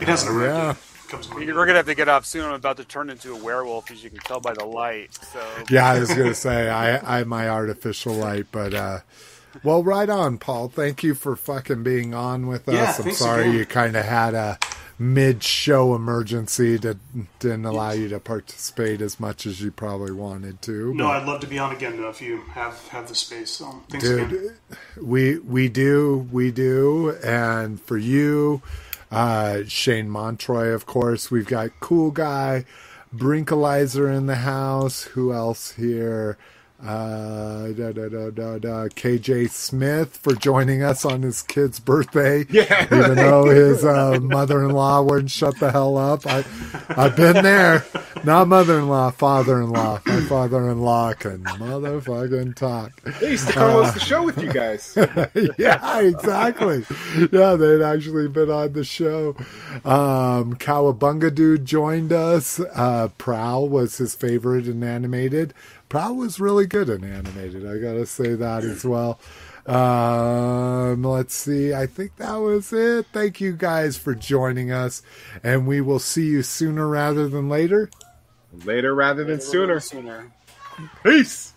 It hasn't arrived yeah. Yet. It comes We're gonna have to get off soon. I'm about to turn into a werewolf, as you can tell by the light. So Yeah, I was going to say I I my artificial light, but uh well, right on, Paul. Thank you for fucking being on with us. Yeah, I'm sorry again. you kind of had a mid-show emergency that didn't allow you to participate as much as you probably wanted to. No, but- I'd love to be on again though if you have have the space. So thanks dude again. we we do we do and for you uh shane montroy of course. We've got cool guy brinkalizer in the house. Who else here uh da, da, da, da, da. kj smith for joining us on his kid's birthday Yeah. even though his uh, mother-in-law wouldn't shut the hell up i i've been there not mother-in-law father-in-law my father-in-law can motherfucking talk They used to come host the show with you guys. yeah, exactly. Yeah, they'd actually been on the show. Um, Cowabunga Dude joined us. Uh, Prowl was his favorite in animated. Prowl was really good in animated. I gotta say that as well. Um, let's see. I think that was it. Thank you guys for joining us, and we will see you sooner rather than later. Later rather than sooner. sooner. Peace.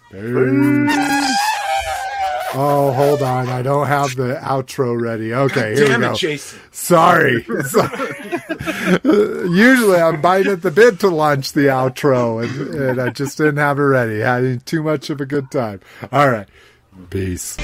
Oh, hold on. I don't have the outro ready. Okay, here Damn we go. it, Jason. Sorry. Sorry. Usually I'm biting at the bit to launch the outro, and, and I just didn't have it ready. Having too much of a good time. All right. Peace.